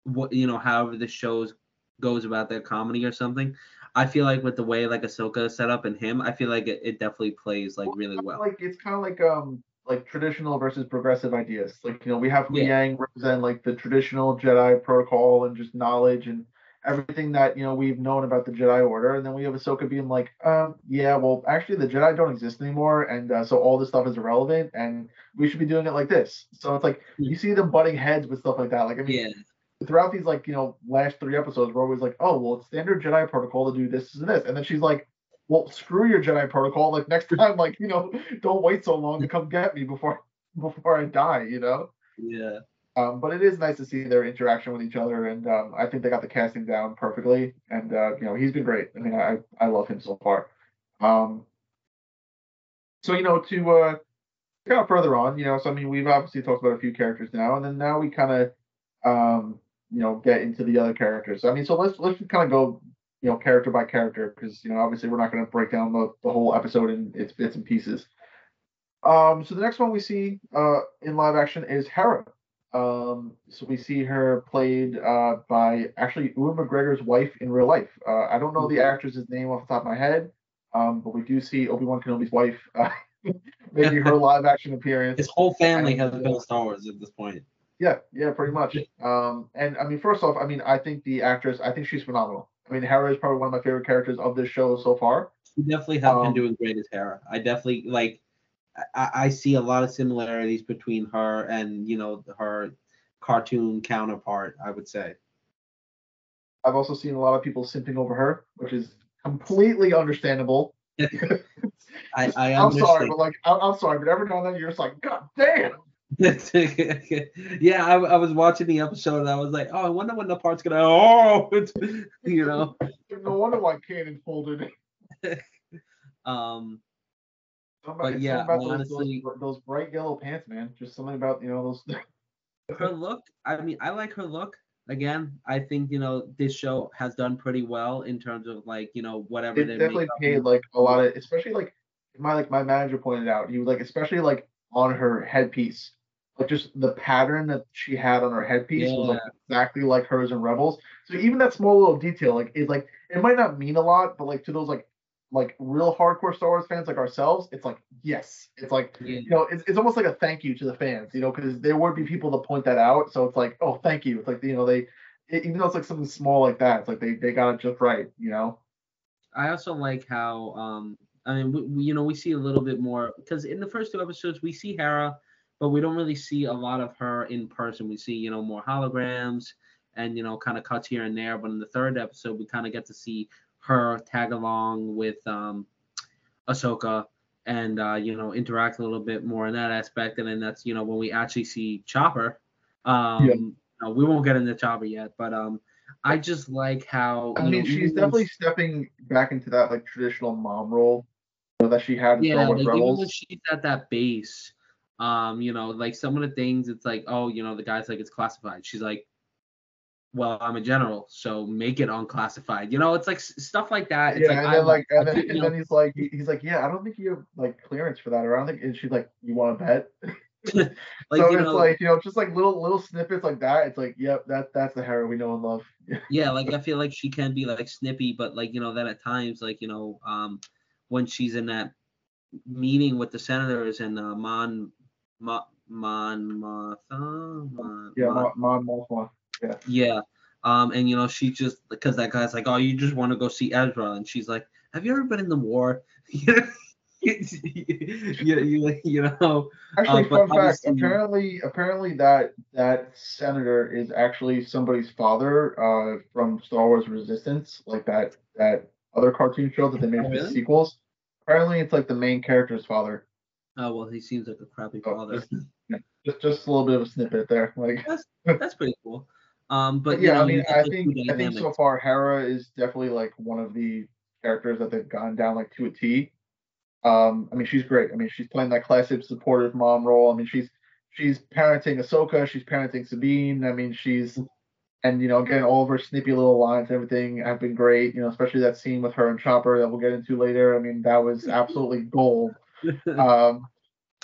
Speaker 1: what you know, however the shows goes about their comedy or something. I feel like with the way like Ahsoka is set up and him, I feel like it, it definitely plays like really well.
Speaker 2: Like it's kind of like um like traditional versus progressive ideas. Like you know we have yeah. Yang represent like the traditional Jedi protocol and just knowledge and everything that you know we've known about the Jedi Order, and then we have Ahsoka being like, um, yeah, well, actually the Jedi don't exist anymore, and uh, so all this stuff is irrelevant, and we should be doing it like this. So it's like you see them butting heads with stuff like that. Like I mean, yeah throughout these like you know last three episodes, we're always like, oh well, it's standard Jedi protocol to do this and this, and then she's like, well, screw your Jedi protocol. Like next time, like you know, don't wait so long to come get me before before I die. You know.
Speaker 1: Yeah.
Speaker 2: Um, but it is nice to see their interaction with each other, and um, I think they got the casting down perfectly. And uh, you know, he's been great. I mean, I I love him so far. Um, so you know, to uh, kind of further on, you know. So I mean, we've obviously talked about a few characters now, and then now we kind of, um, you know, get into the other characters. I mean, so let's let's kind of go, you know, character by character, because you know, obviously we're not going to break down the, the whole episode in its bits and pieces. Um, so the next one we see uh, in live action is Hera. Um, so we see her played uh, by actually Ewan McGregor's wife in real life. Uh, I don't know the actress's name off the top of my head, um, but we do see Obi Wan Kenobi's wife uh, maybe her live action appearance.
Speaker 1: His whole family has been Star Wars at this point.
Speaker 2: Yeah, yeah, pretty much. Um, and I mean, first off, I mean, I think the actress, I think she's phenomenal. I mean, Hera is probably one of my favorite characters of this show so far.
Speaker 1: She definitely has um, been doing great as Hera. I definitely like I, I see a lot of similarities between her and you know her cartoon counterpart. I would say.
Speaker 2: I've also seen a lot of people simping over her, which is completely understandable.
Speaker 1: I, I
Speaker 2: am sorry, but like I'm, I'm, sorry, but every now and then you're just like, God damn.
Speaker 1: yeah, I, I, was watching the episode and I was like, oh, I wonder when the part's gonna. Oh, it's, you know.
Speaker 2: no wonder why Kanan folded.
Speaker 1: um,
Speaker 2: Somebody, but yeah, about honestly, those, those, bright yellow pants, man. Just something about you know those.
Speaker 1: her look. I mean, I like her look. Again, I think you know this show has done pretty well in terms of like you know whatever.
Speaker 2: It they definitely paid like a lot of, especially like my like my manager pointed out. He was like, especially like on her headpiece, like just the pattern that she had on her headpiece yeah. was like exactly like hers in Rebels. So even that small little detail, like is like it might not mean a lot, but like to those like like real hardcore Star Wars fans like ourselves, it's like yes, it's like yeah. you know, it's, it's almost like a thank you to the fans, you know, because there would be people to point that out. So it's like, oh, thank you. It's like you know they, it, even though it's like something small like that, it's like they they got it just right, you know.
Speaker 1: I also like how um I mean we, we you know we see a little bit more because in the first two episodes we see Hera, but we don't really see a lot of her in person. We see you know more holograms and you know kind of cuts here and there. But in the third episode we kind of get to see her tag along with um, Ahsoka and uh, you know interact a little bit more in that aspect. And then that's you know when we actually see Chopper. Um, yeah. you know, we won't get into Chopper yet, but um, I just like how.
Speaker 2: I mean, know, she's definitely stepping back into that like traditional mom role that she had in yeah, like, Rebels. Even when
Speaker 1: she's at that base, um, you know, like some of the things, it's like, oh, you know, the guy's like, it's classified. She's like, well, I'm a general, so make it unclassified. You know, it's like stuff like that. It's
Speaker 2: yeah, like, and then like, and then, and then he's like, he's like, yeah, I don't think you have like clearance for that, or I don't think. And she's like, you want to bet? like, so it's know, like you know, just like little little snippets like that. It's like, yep, that that's the Hera we know and love.
Speaker 1: yeah, like I feel like she can be like snippy, but like you know that at times, like you know, um, when she's in that meeting with the senators and uh, Mon, Mon, Mon, Mothma,
Speaker 2: Mon, yeah, Mon, Mon Mothma. Yeah.
Speaker 1: Yeah. Um, and you know, she just because that guy's like, oh, you just want to go see Ezra, and she's like, have you ever been in the war? you, you, you know.
Speaker 2: Actually, uh, fun fact. Apparently, apparently that that senator is actually somebody's father uh, from Star Wars Resistance, like that that other cartoon show that they made oh, really? sequels. Apparently, it's like the main character's father.
Speaker 1: Oh well, he seems like a crappy oh, father.
Speaker 2: Just, just, a little bit of a snippet there. Like
Speaker 1: that's, that's pretty cool. Um, but,
Speaker 2: but yeah, know, I mean, I think I think so far Hera is definitely like one of the characters that they've gone down like to a T. Um, I mean, she's great. I mean, she's playing that classic supportive mom role. I mean, she's she's parenting Ahsoka, she's parenting Sabine. I mean, she's and you know, again, all of her snippy little lines, and everything have been great. You know, especially that scene with her and Chopper that we'll get into later. I mean, that was absolutely gold. Um,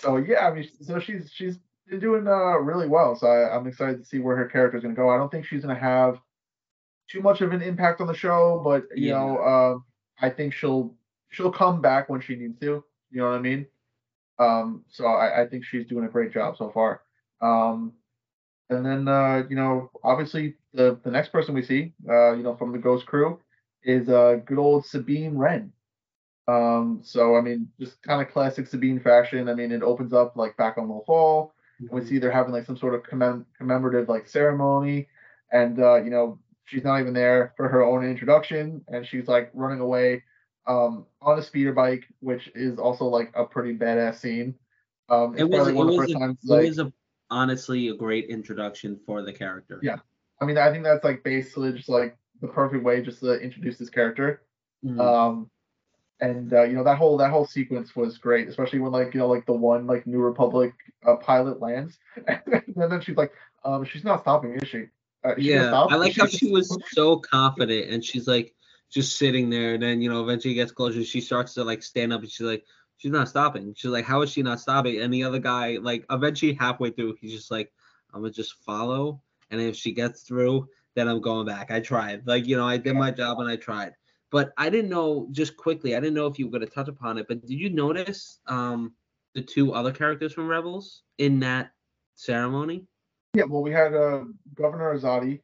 Speaker 2: so yeah, I mean, so she's she's been doing uh, really well. So I, am excited to see where her character is going to go. I don't think she's going to have too much of an impact on the show, but you yeah. know, uh, I think she'll she'll come back when she needs to. You know what I mean? Um, so I, I think she's doing a great job so far. Um, and then uh, you know, obviously the the next person we see, uh, you know, from the Ghost Crew is uh, good old Sabine Wren. Um, so I mean, just kind of classic Sabine fashion. I mean, it opens up like back on Lothal. Mm-hmm. We see they're having like some sort of commem- commemorative like ceremony, and uh, you know she's not even there for her own introduction, and she's like running away um, on a speeder bike, which is also like a pretty badass scene. Um,
Speaker 1: it was, it was, a, times, like, it was a, honestly a great introduction for the character.
Speaker 2: Yeah, I mean, I think that's like basically just like the perfect way just to introduce this character. Mm-hmm. Um, and uh, you know that whole that whole sequence was great, especially when like you know like the one like New Republic uh, pilot lands, and then she's like, um, she's not stopping, is she? Uh,
Speaker 1: Yeah. I like how she was so confident and she's like just sitting there and then you know eventually gets closer she starts to like stand up and she's like she's not stopping. She's like how is she not stopping? And the other guy like eventually halfway through he's just like i'm gonna just follow and if she gets through then i'm going back. I tried. Like you know i did my job and i tried but i didn't know just quickly i didn't know if you were going to touch upon it but did you notice um the two other characters from rebels in that ceremony
Speaker 2: Yeah, well, we had uh, Governor Azadi,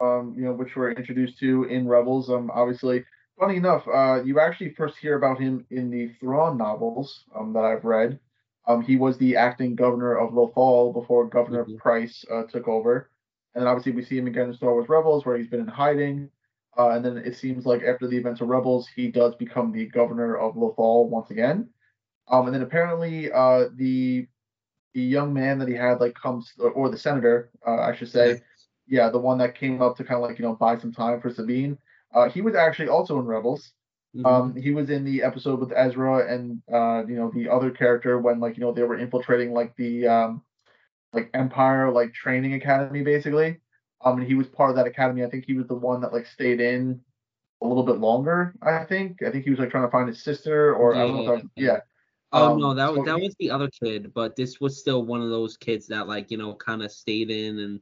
Speaker 2: um, you know, which we're introduced to in Rebels. Um, obviously, funny enough, uh, you actually first hear about him in the Thrawn novels um, that I've read. Um, he was the acting governor of Lothal before Governor
Speaker 1: Mhm.
Speaker 2: Pryce uh, took over, and then obviously we see him again in Star Wars Rebels, where he's been in hiding. Uh, and then it seems like after the events of Rebels, he does become the governor of Lothal once again. Um, and then apparently, uh, the the young man that he had like comes or, or the senator, uh, I should say, yeah. the one that came up to kind of like you know buy some time for Sabine. Uh, he was actually also in Rebels.
Speaker 1: Mhm.
Speaker 2: Um, he was in the episode with Ezra and uh, you know the other character when like you know they were infiltrating like the um, like Empire like training academy basically. Um, and he was part of that academy. I think he was the one that like stayed in a little bit longer. I think. I think he was like trying to find his sister or I don't know. Was,
Speaker 1: Yeah.
Speaker 2: yeah.
Speaker 1: Oh
Speaker 2: Um,
Speaker 1: no, that was
Speaker 2: so
Speaker 1: that
Speaker 2: he-
Speaker 1: was the other kid, but this was still one of those kids that like, you know, kind of stayed in and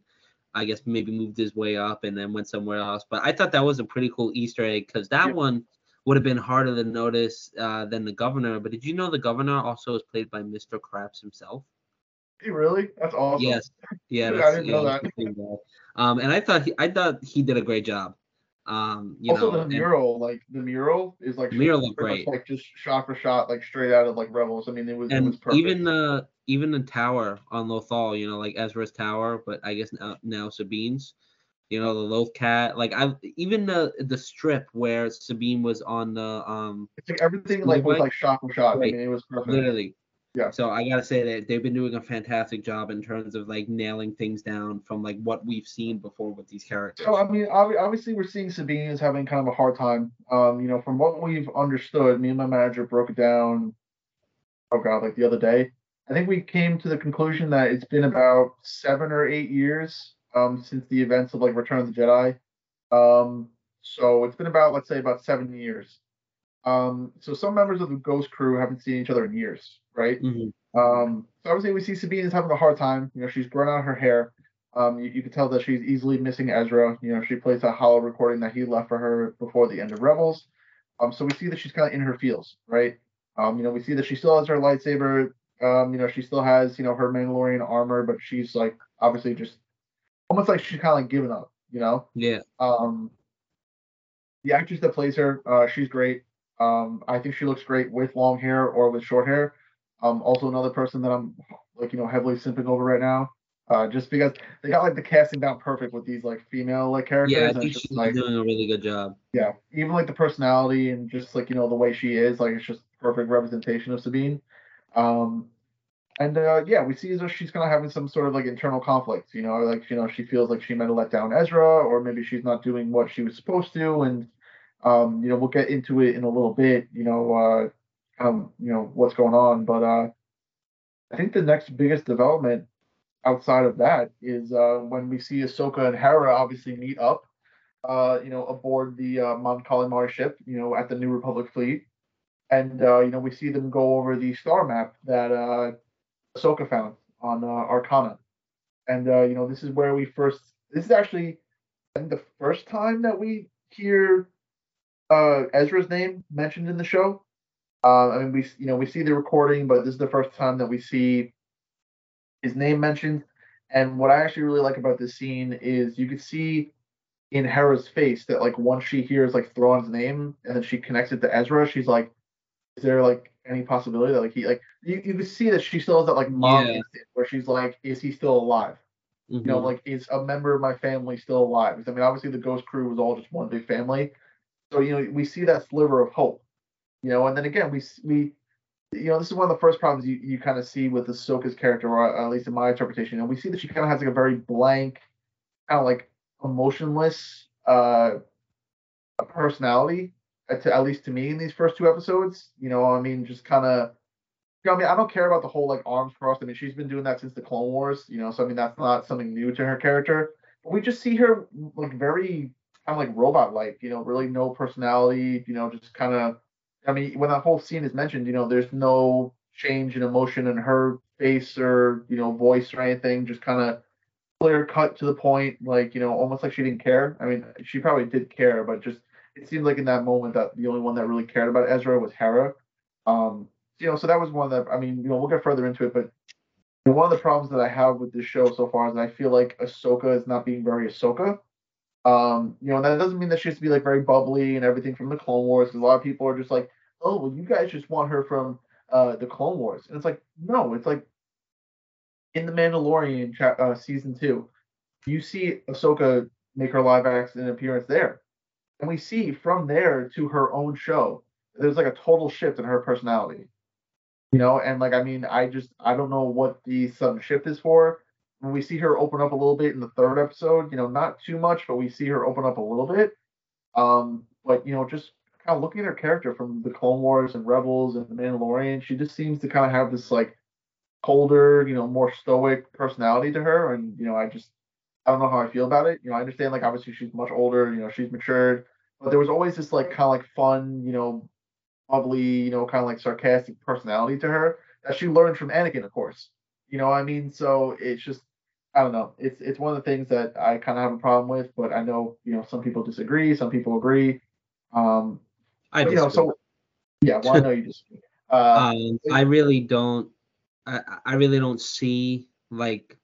Speaker 1: I guess maybe moved his way up and then went somewhere else. But I thought that was a pretty cool Easter egg because that
Speaker 2: Yeah.
Speaker 1: one would have been harder to notice uh, than the governor. But did you know the governor also is played by Mr. Krabs himself?
Speaker 2: Hey, really? That's awesome.
Speaker 1: Yes. Yeah,
Speaker 2: I didn't
Speaker 1: yeah,
Speaker 2: know that.
Speaker 1: the same guy. Um, and I thought he, I thought he did a great job. Um, you
Speaker 2: also
Speaker 1: know,
Speaker 2: the
Speaker 1: and
Speaker 2: mural, like the mural is like
Speaker 1: mural looked great.
Speaker 2: much, like just shot for shot, like straight out of like Rebels. I mean, it was it was perfect.
Speaker 1: even the even the tower on Lothal, you know, like Ezra's tower, but I guess now, now Sabine's, you know, the Loth cat, like I even the the strip where Sabine was on the um
Speaker 2: it's like everything like was like shot for shot.
Speaker 1: Right.
Speaker 2: I mean, it was perfect.
Speaker 1: literally.
Speaker 2: Yeah.
Speaker 1: So I gotta say that they've been doing a fantastic job in terms of like nailing things down from like what we've seen before with these characters.
Speaker 2: So I mean, obvi- obviously we're seeing Sabine is having kind of a hard time. Um, you know, from what we've understood, me and my manager broke it down. Oh god, like the other day. I think we came to the conclusion that it's been about seven or eight years um since the events of like Return of the Jedi. Um, so it's been about let's say about seven years. Um, so some members of the Ghost crew haven't seen each other in years, right?
Speaker 1: Mhm.
Speaker 2: Um, so obviously we see Sabine is having a hard time. You know, she's growing out her hair. Um, you, you can tell that she's easily missing Ezra. You know, she plays a holo recording that he left for her before the end of Rebels. Um, so we see that she's kind of in her feels, right? Um, you know, we see that she still has her lightsaber. Um, you know, she still has, you know, her Mandalorian armor, but she's like obviously just almost like she's kind of like giving up, you know?
Speaker 1: Yeah.
Speaker 2: Um, the actress that plays her, uh, she's great. Um, I think she looks great with long hair or with short hair. Um, also another person that I'm like you know heavily simping over right now, uh, just because they got like the casting down perfect with these like female like characters.
Speaker 1: Yeah, I think she's
Speaker 2: like
Speaker 1: doing a really good job.
Speaker 2: yeah, even like the personality and just like you know the way she is, like it's just perfect representation of Sabine. Um, and uh, yeah, we see as though she's kind of having some sort of like internal conflict. You know, like you know she feels like she might have let down Ezra, or maybe she's not doing what she was supposed to. And um, you know, we'll get into it in a little bit. You know, uh, kind of you know what's going on, but uh, I think the next biggest development outside of that is uh, when we see Ahsoka and Hera obviously meet up uh, you know, aboard the uh, Mon Calamari ship, you know, at the New Republic fleet, and uh, you know, we see them go over the star map that uh, Ahsoka found on uh, Arcana, and uh, you know, this is where we first. This is actually, the first time that we hear uh, Ezra's name mentioned in the show. Uh, I mean, we you know we see the recording, but this is the first time that we see his name mentioned. And what I actually really like about this scene is you could see in Hera's face that like once she hears like Thrawn's name and then she connects it to Ezra, she's like, is there like any possibility that like he like you, you can see that she still has that like mom
Speaker 1: Yeah.
Speaker 2: instinct where she's like, is he still alive? You know,
Speaker 1: Mhm.
Speaker 2: like is a member of my family still alive? I mean, obviously the Ghost crew was all just one big family, so you know we see that sliver of hope. You know, and then again we we you know, this is one of the first problems you, you kind of see with the Ahsoka's character, or at least in my interpretation. And we see that she kind of has like a very blank, kind of like emotionless uh personality. at, to, at least to me in these first two episodes. You know, I mean, just kind of. You know, I mean, I don't care about the whole like arms crossed. I mean, she's been doing that since the Clone Wars. You know, so I mean, that's not something new to her character. But we just see her like very kind of like robot like. You know, really no personality. You know, just kind of. I mean, when that whole scene is mentioned, you know, there's no change in emotion in her face or you know voice or anything. Just kind of clear cut to the point, like you know, almost like she didn't care. I mean, she probably did care, but just it seemed like in that moment that the only one that really cared about Ezra was Hera. Um, you know, so that was one that I mean, you know, we'll get further into it, but one of the problems that I have with this show so far is that I feel like Ahsoka is not being very Ahsoka. Um, you know, that doesn't mean that she has to be like very bubbly and everything from the Clone Wars. Because a lot of people are just like, oh, well, you guys just want her from uh, the Clone Wars, and it's like, no, it's like in the Mandalorian uh, season two, you see Ahsoka make her live action appearance there, and we see from there to her own show, there's like a total shift in her personality. You know, and like I mean, I just I don't know what the sudden shift is for. When we see her open up a little bit in the third episode, you know, not too much, but we see her open up a little bit. Um, but you know, just kind of looking at her character from the Clone Wars and Rebels and the Mandalorian, she just seems to kind of have this like colder, you know, more stoic personality to her. And, you know, I just I don't know how I feel about it. You know, I understand like obviously she's much older, you know, she's matured, but there was always this like kind of like fun, you know, bubbly, you know, kind of like sarcastic personality to her that she learned from Anakin, of course. You know what I mean? So it's just I don't know. It's it's one of the things that I kind of have a problem with, but I know you know some people disagree, some people agree. Um,
Speaker 1: I
Speaker 2: you know, so yeah, well, I know you disagree. Uh,
Speaker 1: um, I really don't. I, I really don't see like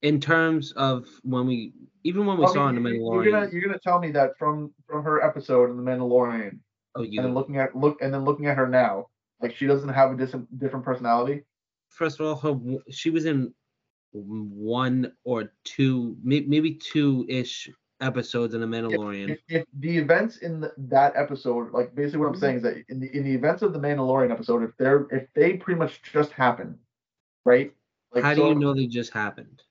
Speaker 1: in terms of when we even when we
Speaker 2: I
Speaker 1: saw
Speaker 2: mean,
Speaker 1: in the Mandalorian.
Speaker 2: You're gonna you're gonna tell me that from from her episode in the Mandalorian,
Speaker 1: oh, you.
Speaker 2: and then looking at look and then looking at her now, like she doesn't have a dis- different personality.
Speaker 1: First of all, her she was in one or two, maybe two ish episodes in the Mandalorian.
Speaker 2: If, if the events in the, that episode, like basically what I'm mm-hmm. saying is that in the in the events of the Mandalorian episode, if they're if they pretty much just happen, right? Like
Speaker 1: How do
Speaker 2: so
Speaker 1: you know they just happened?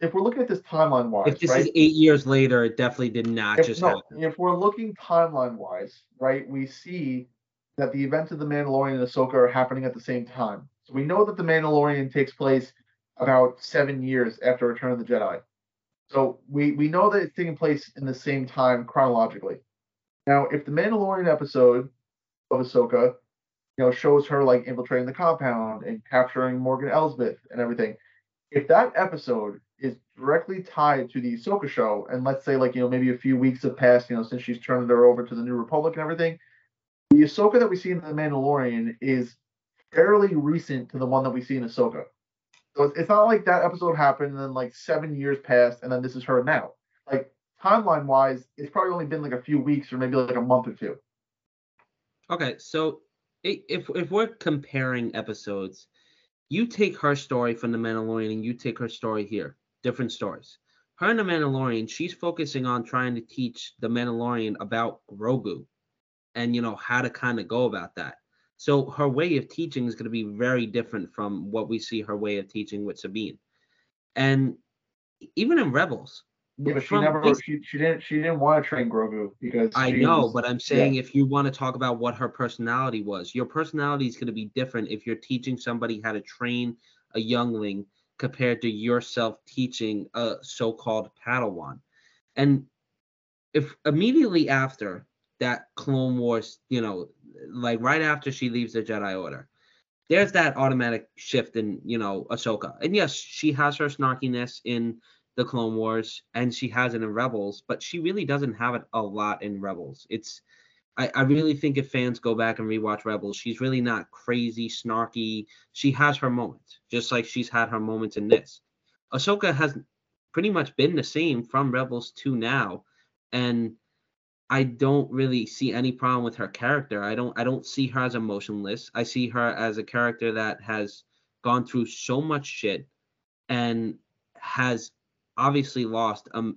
Speaker 2: if we're looking at this timeline wise,
Speaker 1: If this
Speaker 2: right?
Speaker 1: is eight years later, it definitely did not
Speaker 2: if,
Speaker 1: just
Speaker 2: no,
Speaker 1: happen.
Speaker 2: if we're looking timeline wise, right, we see that the events of the Mandalorian and Ahsoka are happening at the same time. So we know that the Mandalorian takes place about seven years after Return of the Jedi. So we, we know that it's taking place in the same time chronologically. Now, if the Mandalorian episode of Ahsoka, you know, shows her like infiltrating the compound and capturing Morgan Elsbeth and everything, if that episode is directly tied to the Ahsoka show, and let's say like you know maybe a few weeks have passed, you know, since she's turned her over to the New Republic and everything, the Ahsoka that we see in the Mandalorian is fairly recent to the one that we see in Ahsoka. So it's, not like that episode happened and then like seven years passed and then this is her now. Like timeline wise, it's probably only been like a few weeks or maybe like a month or two.
Speaker 1: Okay, so if if we're comparing episodes, you take her story from the Mandalorian and you take her story here, different stories. Her in the Mandalorian, she's focusing on trying to teach the Mandalorian about Grogu, and you know how to kind of go about that. So her way of teaching is going to be very different from what we see her way of teaching with Sabine, and even in Rebels.
Speaker 2: Yeah, but she never
Speaker 1: bas-
Speaker 2: she, she didn't she didn't want to train Grogu because
Speaker 1: I know,
Speaker 2: was-
Speaker 1: but I'm saying if you want to talk about what her personality was, your personality is going to be different if you're teaching somebody how to train a youngling compared to yourself teaching a so-called Padawan. And if immediately after that Clone Wars, you know, like right after she leaves the Jedi Order, there's that automatic shift in, you know, Ahsoka. And yes, she has her snarkiness in the Clone Wars, and she has it in Rebels, but she really doesn't have it a lot in Rebels. It's I, I really think if fans go back and rewatch Rebels, she's really not crazy, snarky. She has her moments, just like she's had her moments in this. Ahsoka has pretty much been the same from Rebels to now, and I don't really see any problem with her character. I don't I don't see her as emotionless. I see her as a character that has gone through so much shit and has obviously lost um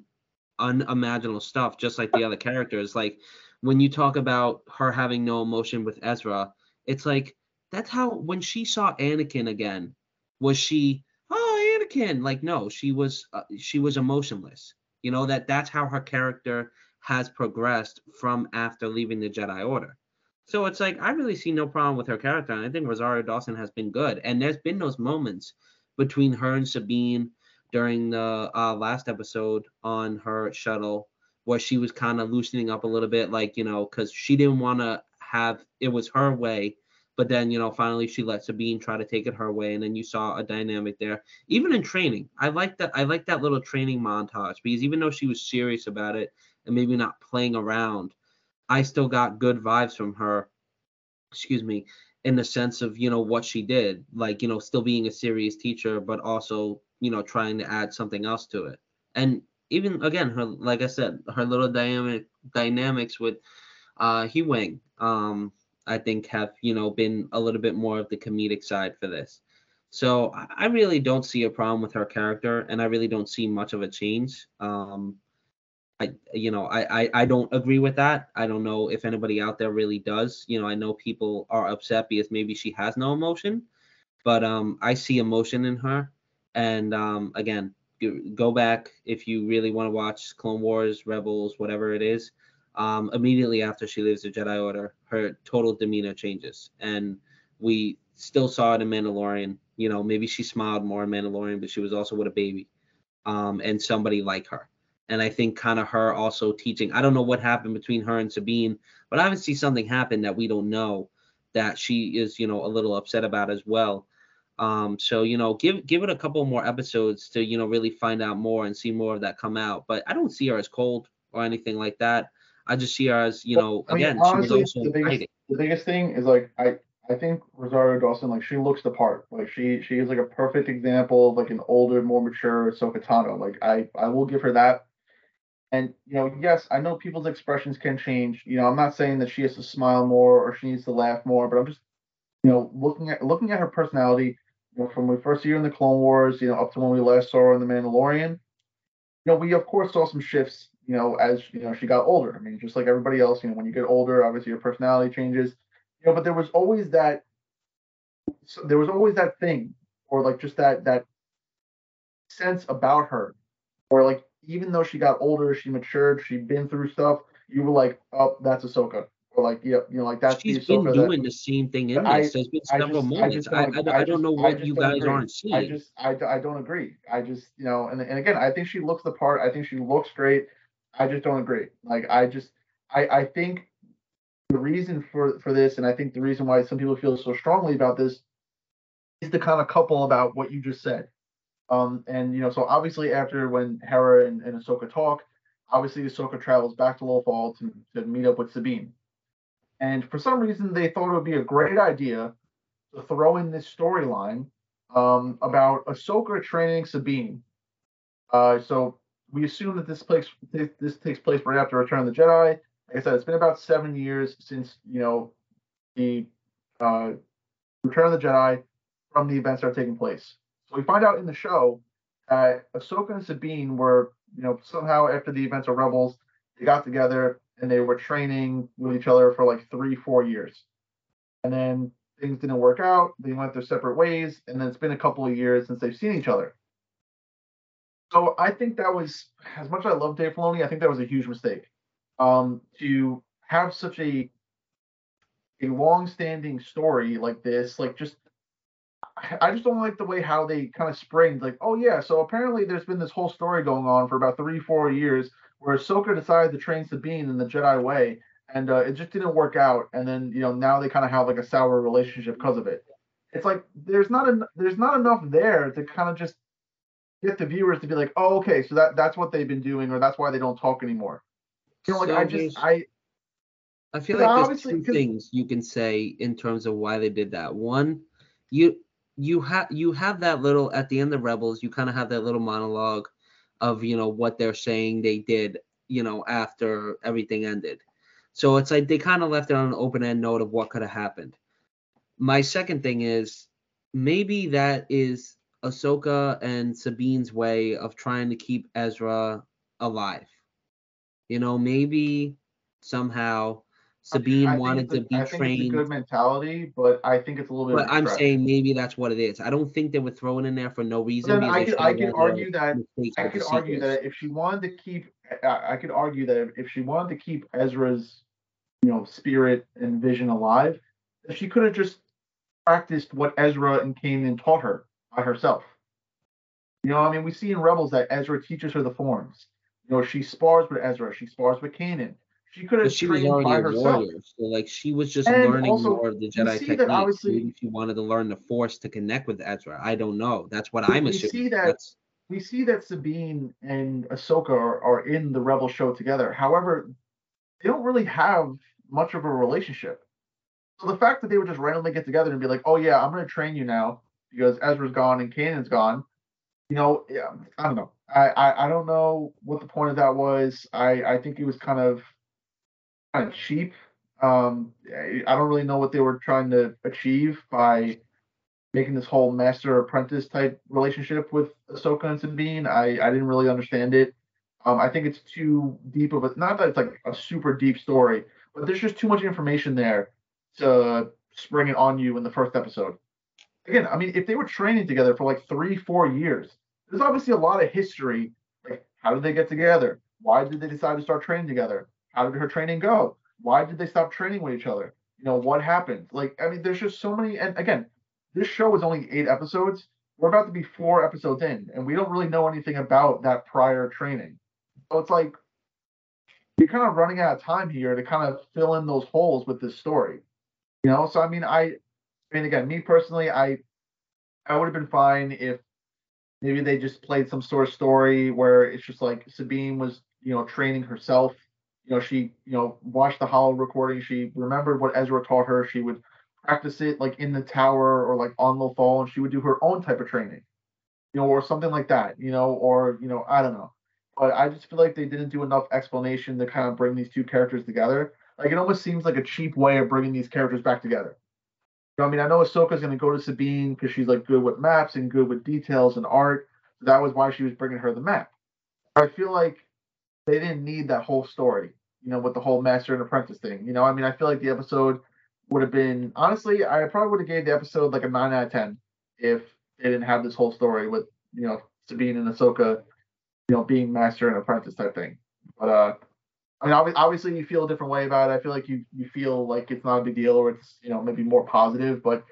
Speaker 1: unimaginable stuff just like the other characters like when you talk about her having no emotion with Ezra it's like that's how when she saw Anakin again was she oh Anakin like no she was uh, she was emotionless you know that that's how her character has progressed from after leaving the Jedi Order. So it's like I really see no problem with her character, and I think Rosario Dawson has been good. And there's been those moments between her and Sabine during the uh, last episode on her shuttle where she was kind of loosening up a little bit, like you know, because she didn't want to have it was her way but then, you know, finally she let Sabine try to take it her way, and then you saw a dynamic there. Even in training, I like that. I like that little training montage because even though she was serious about it and maybe not playing around, I still got good vibes from her. Excuse me, in the sense of you know what she did, like you know, still being a serious teacher, but also you know trying to add something else to it. And even again, her like I said, her little dynamic dynamics with uh Huyang. Um, I think have you know been a little bit more of the comedic side for this. So I really don't see a problem with her character, and I really don't see much of a change. Um, I you know I, I I don't agree with that. I don't know if anybody out there really does. You know I know people are upset because maybe she has no emotion, but um I see emotion in her, and um again go back if you really want to watch Clone Wars, Rebels, whatever it is um, immediately after she leaves the Jedi Order, her total demeanor changes, and we still saw it in Mandalorian. You know, maybe she smiled more in Mandalorian, but she was also with a baby, um, and somebody like her. And I think kind of her also teaching. I don't know what happened between her and Sabine, but obviously something happened that we don't know that she is, you know, a little upset about as well. Um, so you know, give give it a couple more episodes to you know really find out more and see more of that come out. But I don't see her as cold or anything like that. I just see her as, you know, I mean, again, honestly, she was
Speaker 2: also the biggest, the biggest thing is like I I think Rosario Dawson, like she looks the part. Like she she is like a perfect example of like an older, more mature Ahsoka Tano. Like I I will give her that. And you know, yes, I know people's expressions can change. You know, I'm not saying that she has to smile more or she needs to laugh more, but I'm just, you know, looking at looking at her personality, you know, from when we first see her in the Clone Wars, you know, up to when we last saw her in the Mandalorian. You know, we of course saw some shifts you know, as you know, she got older. I mean, just like everybody else, you know, when you get older, obviously your personality changes. You know, but there was always that. There was always that thing, or like just that that sense about her, or like even though she got older, she matured, she'd been through stuff. You were like, oh, that's Ahsoka. Or like, yeah, you know, like that's
Speaker 1: she's been doing that, the same thing in this. There's been several just, moments. I, I, I, I, don't know what you guys
Speaker 2: agree.
Speaker 1: aren't seeing.
Speaker 2: I just, I, I don't agree. I just, you know, and, and again, I think she looks the part. I think she looks great. I just don't agree. Like I just I I think the reason for for this, and I think the reason why some people feel so strongly about this, is the kind of couple about what you just said. Um, and you know, so obviously after when Hera and, and Ahsoka talk, obviously Ahsoka travels back to Lothal to, to meet up with Sabine. And for some reason, they thought it would be a great idea to throw in this storyline um, about Ahsoka training Sabine. Uh, so we assume that this this takes place right after Return of the Jedi. Like I said, it's been about seven years since you know the uh, Return of the Jedi from the events that are taking place. We find out in the show that Ahsoka and Sabine were, you know, somehow after the events of Rebels, they got together and they were training with each other for like three, four years. And then things didn't work out. They went their separate ways. And then it's been a couple of years since they've seen each other. So I think that was, as much as I love Dave Filoni, I think that was a huge mistake. Um, to have such a a long-standing story like this, like just, I just don't like the way how they kind of springed. Like, oh yeah, so apparently there's been this whole story going on for about three, four years where Ahsoka decided to train Sabine in the Jedi way, and uh, it just didn't work out. And then you know now they kind of have like a sour relationship because of it. It's like there's not en- there's not enough there to kind of just get the viewers to be like, oh, okay, so that that's what they've been doing, or that's why they don't talk anymore. You know, like so I just I.
Speaker 1: I feel like there's two things you can say in terms of why they did that. One, you you have you have that little at the end of Rebels, you kind of have that little monologue of you know what they're saying they did, you know, after everything ended. So it's like they kind of left it on an open end note of what could have happened. My second thing is maybe that is Ahsoka and Sabine's way of trying to keep Ezra alive. You know, maybe somehow Sabine I wanted to be I think trained.
Speaker 2: It's a good mentality, but I think it's a little bit.
Speaker 1: But I'm saying maybe that's what it is. I don't think they were throwing in there for no reason.
Speaker 2: I could, I could argue that I could argue that if she wanted to keep I, I could argue that if she wanted to keep Ezra's, you know, spirit and vision alive, she could have just practiced what Ezra and Kanan taught her by herself. You know, I mean, we see in Rebels that Ezra teaches her the forms. You know, she spars with Ezra, she spars with Kanan. She could have
Speaker 1: she was
Speaker 2: trained
Speaker 1: already
Speaker 2: by
Speaker 1: a
Speaker 2: herself.
Speaker 1: warrior, so like she was just
Speaker 2: And
Speaker 1: learning
Speaker 2: also,
Speaker 1: more of the Jedi techniques.
Speaker 2: obviously-
Speaker 1: Maybe she wanted to learn the Force to connect with Ezra. I don't know. That's what I'm
Speaker 2: We
Speaker 1: assuming.
Speaker 2: see that-
Speaker 1: That's,
Speaker 2: we see that Sabine and Ahsoka are, are in the Rebel show together. However, they don't really have much of a relationship. So the fact that they would just randomly get together and be like, "Oh yeah, I'm going to train you now because Ezra's gone and Kanan's gone," you know, yeah, I don't know. I, I I don't know what the point of that was. I I think it was kind of kind of cheap. Um, I don't really know what they were trying to achieve by making this whole master apprentice type relationship with Ahsoka and Sabine. I, I didn't really understand it. Um, I think it's too deep of a not that it's like a super deep story, but there's just too much information there to spring it on you in the first episode. Again, I mean, if they were training together for like three, four years, there's obviously a lot of history. Like, how did they get together? Why did they decide to start training together? How did her training go? Why did they stop training with each other? You know, what happened? Like, I mean, there's just so many. And again, this show is only eight episodes. We're about to be four episodes in, and we don't really know anything about that prior training. So it's like you're kind of running out of time here to kind of fill in those holes with this story. You know, so I mean, I, I mean, again, me personally, I, I would have been fine if maybe they just played some sort of story where it's just like Sabine was, you know, training herself. You know, she, you know, watched the holo recording. She remembered what Ezra taught her. She would practice it like in the tower or like on the Lothal, and she would do her own type of training, you know, or something like that, you know, or you know, I don't know. But I just feel like they didn't do enough explanation to kind of bring these two characters together. Like it almost seems like a cheap way of bringing these characters back together. You know, I mean, I know Ahsoka's going to go to Sabine because she's like good with maps and good with details and art. So that was why she was bringing her the map. I feel like they didn't need that whole story, you know, with the whole master and apprentice thing. You know, I mean, I feel like the episode would have been honestly, I probably would have gave the episode like a nine out of ten if they didn't have this whole story with you know Sabine and Ahsoka, you know, being master and apprentice type thing. But uh, I mean, obviously you feel a different way about it. I feel like you you feel like it's not a big deal or it's you know maybe more positive, but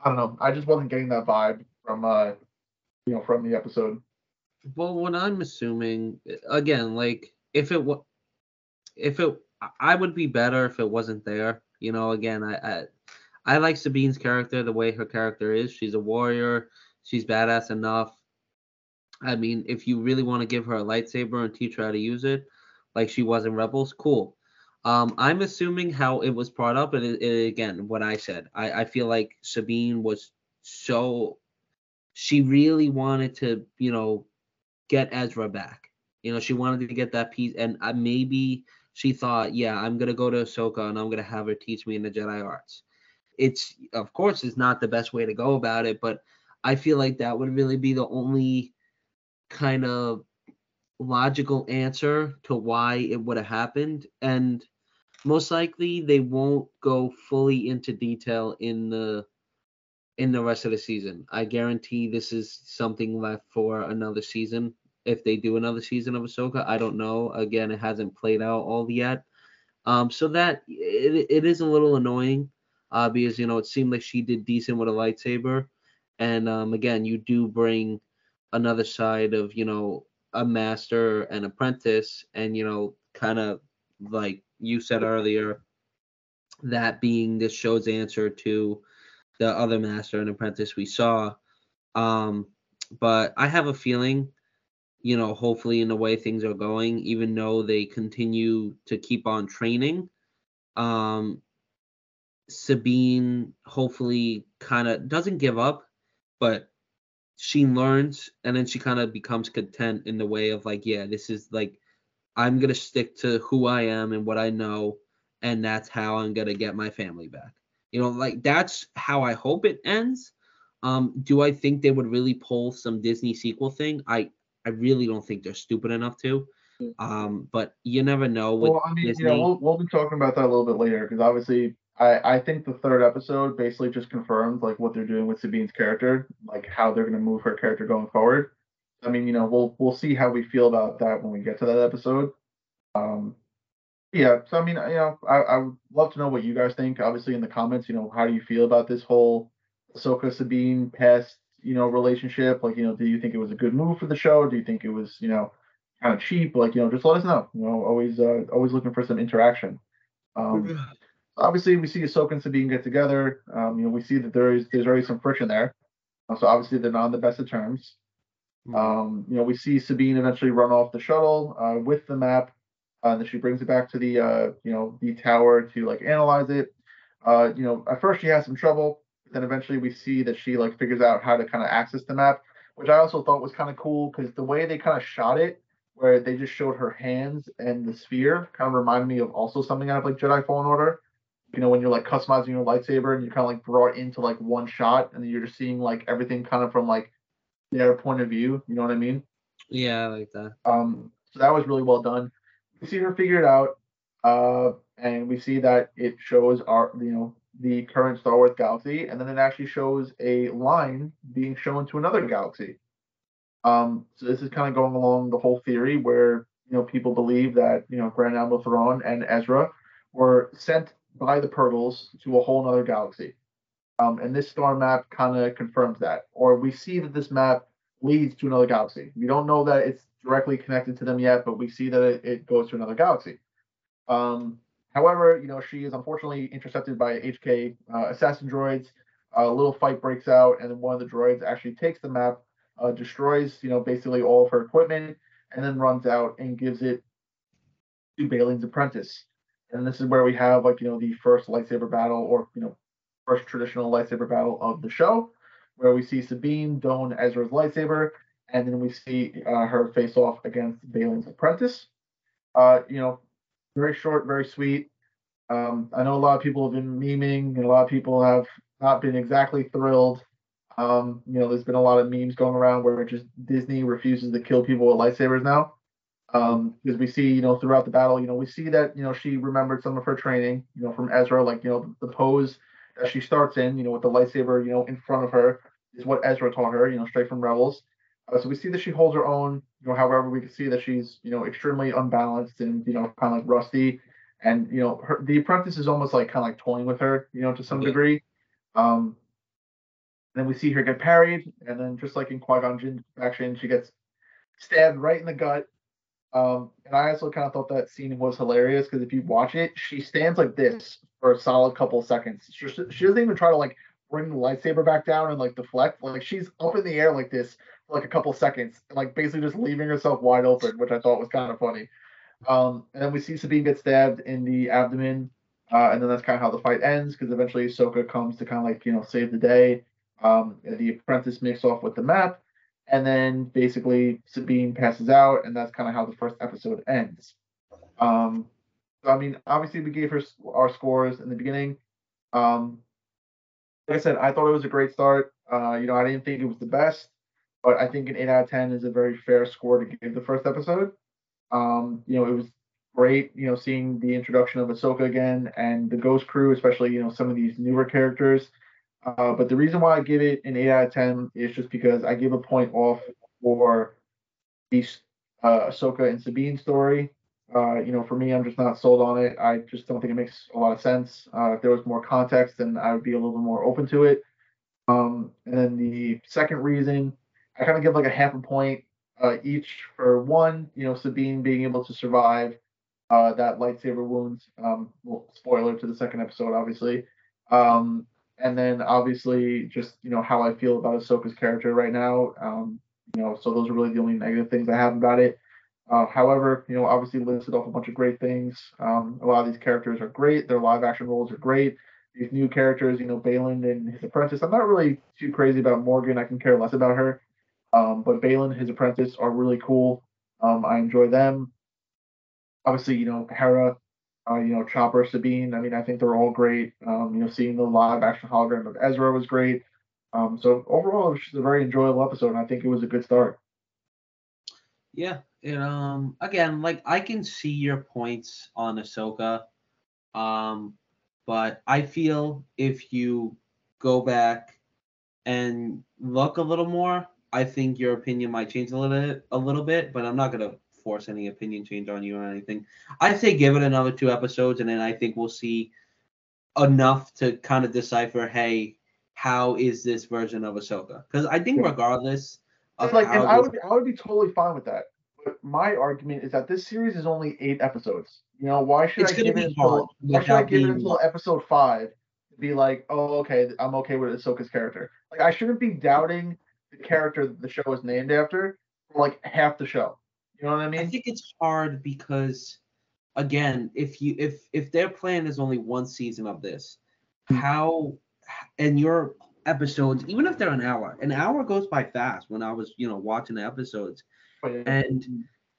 Speaker 2: I don't know. I just wasn't getting that vibe from uh, you know, from the episode.
Speaker 1: well, what I'm assuming, again, like if it was, if it, I would be better if it wasn't there. You know, again, I, I, I like Sabine's character the way her character is. She's a warrior. She's badass enough. I mean, if you really want to give her a lightsaber and teach her how to use it, like she was in Rebels, cool. Um, I'm assuming how it was brought up, and it, it, again, what I said, I, I feel like Sabine was so, she really wanted to, you know, get Ezra back. You know, she wanted to get that piece, and uh, maybe she thought, yeah, I'm gonna go to Ahsoka and I'm gonna have her teach me in the Jedi arts. It's of course it's not the best way to go about it, but I feel like that would really be the only kind of logical answer to why it would have happened. And most likely they won't go fully into detail in the in the rest of the season. I guarantee this is something left for another season. If they do another season of Ahsoka, I don't know. Again, it hasn't played out all yet. Um, so that it, it is a little annoying uh, because you know it seemed like she did decent with a lightsaber, and um, again you do bring another side of you know a master and apprentice, and you know kind of like you said earlier, that being this show's answer to the other master and apprentice we saw. Um, but I have a feeling, you know, hopefully in the way things are going, even though they continue to keep on training, um, Sabine hopefully kind of doesn't give up, but she learns and then she kind of becomes content in the way of like, yeah, this is like, I'm gonna stick to who I am and what I know, and that's how I'm gonna get my family back. You know, like that's how I hope it ends. Um, do I think they would really pull some Disney sequel thing? I I really don't think they're stupid enough to. Um, but you never know with
Speaker 2: Well, I mean,
Speaker 1: Disney.
Speaker 2: you know, we'll, we'll be talking about that a little bit later because obviously, I I think the third episode basically just confirmed like what they're doing with Sabine's character, like how they're going to move her character going forward. I mean, you know, we'll we'll see how we feel about that when we get to that episode. Um, yeah, so I mean, you know, I, I would love to know what you guys think. Obviously, in the comments, you know, how do you feel about this whole Ahsoka Sabine past, you know, relationship? Like, you know, do you think it was a good move for the show? Do you think it was, you know, kind of cheap? Like, you know, just let us know. You know, always, uh, always looking for some interaction. Um, obviously, we see Ahsoka and Sabine get together. Um, you know, we see that there is there's already some friction there. Uh, so obviously, they're not on the best of terms. Mm-hmm. Um, you know, we see Sabine eventually run off the shuttle uh, with the map, uh, and then she brings it back to the uh, you know the tower to like analyze it. Uh, you know, at first she has some trouble, then eventually we see that she like figures out how to kind of access the map, which I also thought was kind of cool because the way they kind of shot it, where they just showed her hands and the sphere, kind of reminded me of also something out of like Jedi Fallen Order. You know, when you're like customizing your lightsaber and you're kind of like brought into like one shot, and then you're just seeing like everything kind of from like their point of view. You know what I mean?
Speaker 1: Yeah, I like that.
Speaker 2: Um, so that was really well done. We see her figure it out, uh, and we see that it shows our, you know, the current Star Wars galaxy, and then it actually shows a line being shown to another galaxy. Um, so this is kind of going along the whole theory where you know people believe that you know Grand Admiral Thrawn and Ezra were sent by the Purrgils to a whole other galaxy. Um, and this star map kind of confirms that. Or we see that this map leads to another galaxy. We don't know that it's directly connected to them yet, but we see that it, it goes to another galaxy. Um, however, you know, she is unfortunately intercepted by HK uh, assassin droids. A little fight breaks out, and then one of the droids actually takes the map, uh, destroys, you know, basically all of her equipment, and then runs out and gives it to Baylan's apprentice. And this is where we have like you know the first lightsaber battle, or you know first traditional lightsaber battle of the show, where we see Sabine don Ezra's lightsaber, and then we see uh, her face off against Baylan's apprentice. Uh, you know, very short, very sweet. Um, I know a lot of people have been memeing, and a lot of people have not been exactly thrilled. Um, you know, there's been a lot of memes going around where just Disney refuses to kill people with lightsabers now. Um, because we see, you know, throughout the battle, you know, we see that, you know, she remembered some of her training, you know, from Ezra, like, you know, the pose that she starts in, you know, with the lightsaber, you know, in front of her is what Ezra taught her, you know, straight from Rebels. Uh, so we see that she holds her own, you know, however, we can see that she's, you know, extremely unbalanced and, you know, kind of like rusty. And, you know, her, the apprentice is almost like kind of like toying with her, you know, to some degree. Um, then we see her get parried, and then just like in Qui Gon Jinn action, she gets stabbed right in the gut. Um, and I also kind of thought that scene was hilarious because if you watch it, she stands like this for a solid couple of seconds. She, she doesn't even try to like bring the lightsaber back down and like deflect. Like she's up in the air like this like a couple seconds, like basically just leaving herself wide open, which I thought was kind of funny. Um, and then we see Sabine get stabbed in the abdomen, uh, and then that's kind of how the fight ends because eventually Ahsoka comes to kind of like you know save the day. Um, the apprentice makes off with the map, and then basically Sabine passes out, and that's kind of how the first episode ends. Um, so I mean, obviously we gave her our scores in the beginning. Um, like I said, I thought it was a great start. Uh, you know, I didn't think it was the best, but I think an eight out of ten is a very fair score to give the first episode. Um, you know, it was great. You know, seeing the introduction of Ahsoka again and the Ghost Crew, especially you know some of these newer characters. Uh, but the reason why I give it an eight out of ten is just because I give a point off for the uh, Ahsoka and Sabine story. Uh, you know, for me, I'm just not sold on it. I just don't think it makes a lot of sense. Uh, if there was more context, then I would be a little bit more open to it. Um, and then the second reason, I kind of give like a half a point uh, each for one. You know, Sabine being able to survive uh, that lightsaber wound. Um, well, spoiler to the second episode, obviously. Um, and then obviously just you know how I feel about Ahsoka's character right now. Um, you know, so those are really the only negative things I have about it. Uh, however, you know, obviously listed off a bunch of great things. Um, a lot of these characters are great. Their live action roles are great. These new characters, you know, Baylan and his apprentice. I'm not really too crazy about Morgan. I can care less about her. Um, but Baylan, his apprentice, are really cool. Um, I enjoy them. Obviously, you know, Hera, uh, you know, Chopper, Sabine. I mean, I think they're all great. Um, you know, seeing the live action hologram of Ezra was great. Um, so overall, it was just a very enjoyable episode, and I think it was a good start.
Speaker 1: Yeah, and um, again, like I can see your points on Ahsoka, um, but I feel if you go back and look a little more, I think your opinion might change a little bit, a little bit. But I'm not gonna force any opinion change on you or anything. I say give it another two episodes, and then I think we'll see enough to kind of decipher, hey, how is this version of Ahsoka? Because I think
Speaker 2: Yeah.
Speaker 1: regardless of
Speaker 2: like, and I would be, I would be totally fine with that. But my argument is that this series is only eight episodes. You know, why should
Speaker 1: It's
Speaker 2: I give it until why should I give it until episode five to be like, oh, okay, I'm okay with Ahsoka's character. Like, I shouldn't be doubting the character that the show is named after for like half the show. You know what I mean?
Speaker 1: I think it's hard because again, if you if if their plan is only one season of this,
Speaker 2: Hmm.
Speaker 1: how and your episodes, even if they're an hour, an hour goes by fast when I was, you know, watching the episodes.
Speaker 2: But, yeah,
Speaker 1: And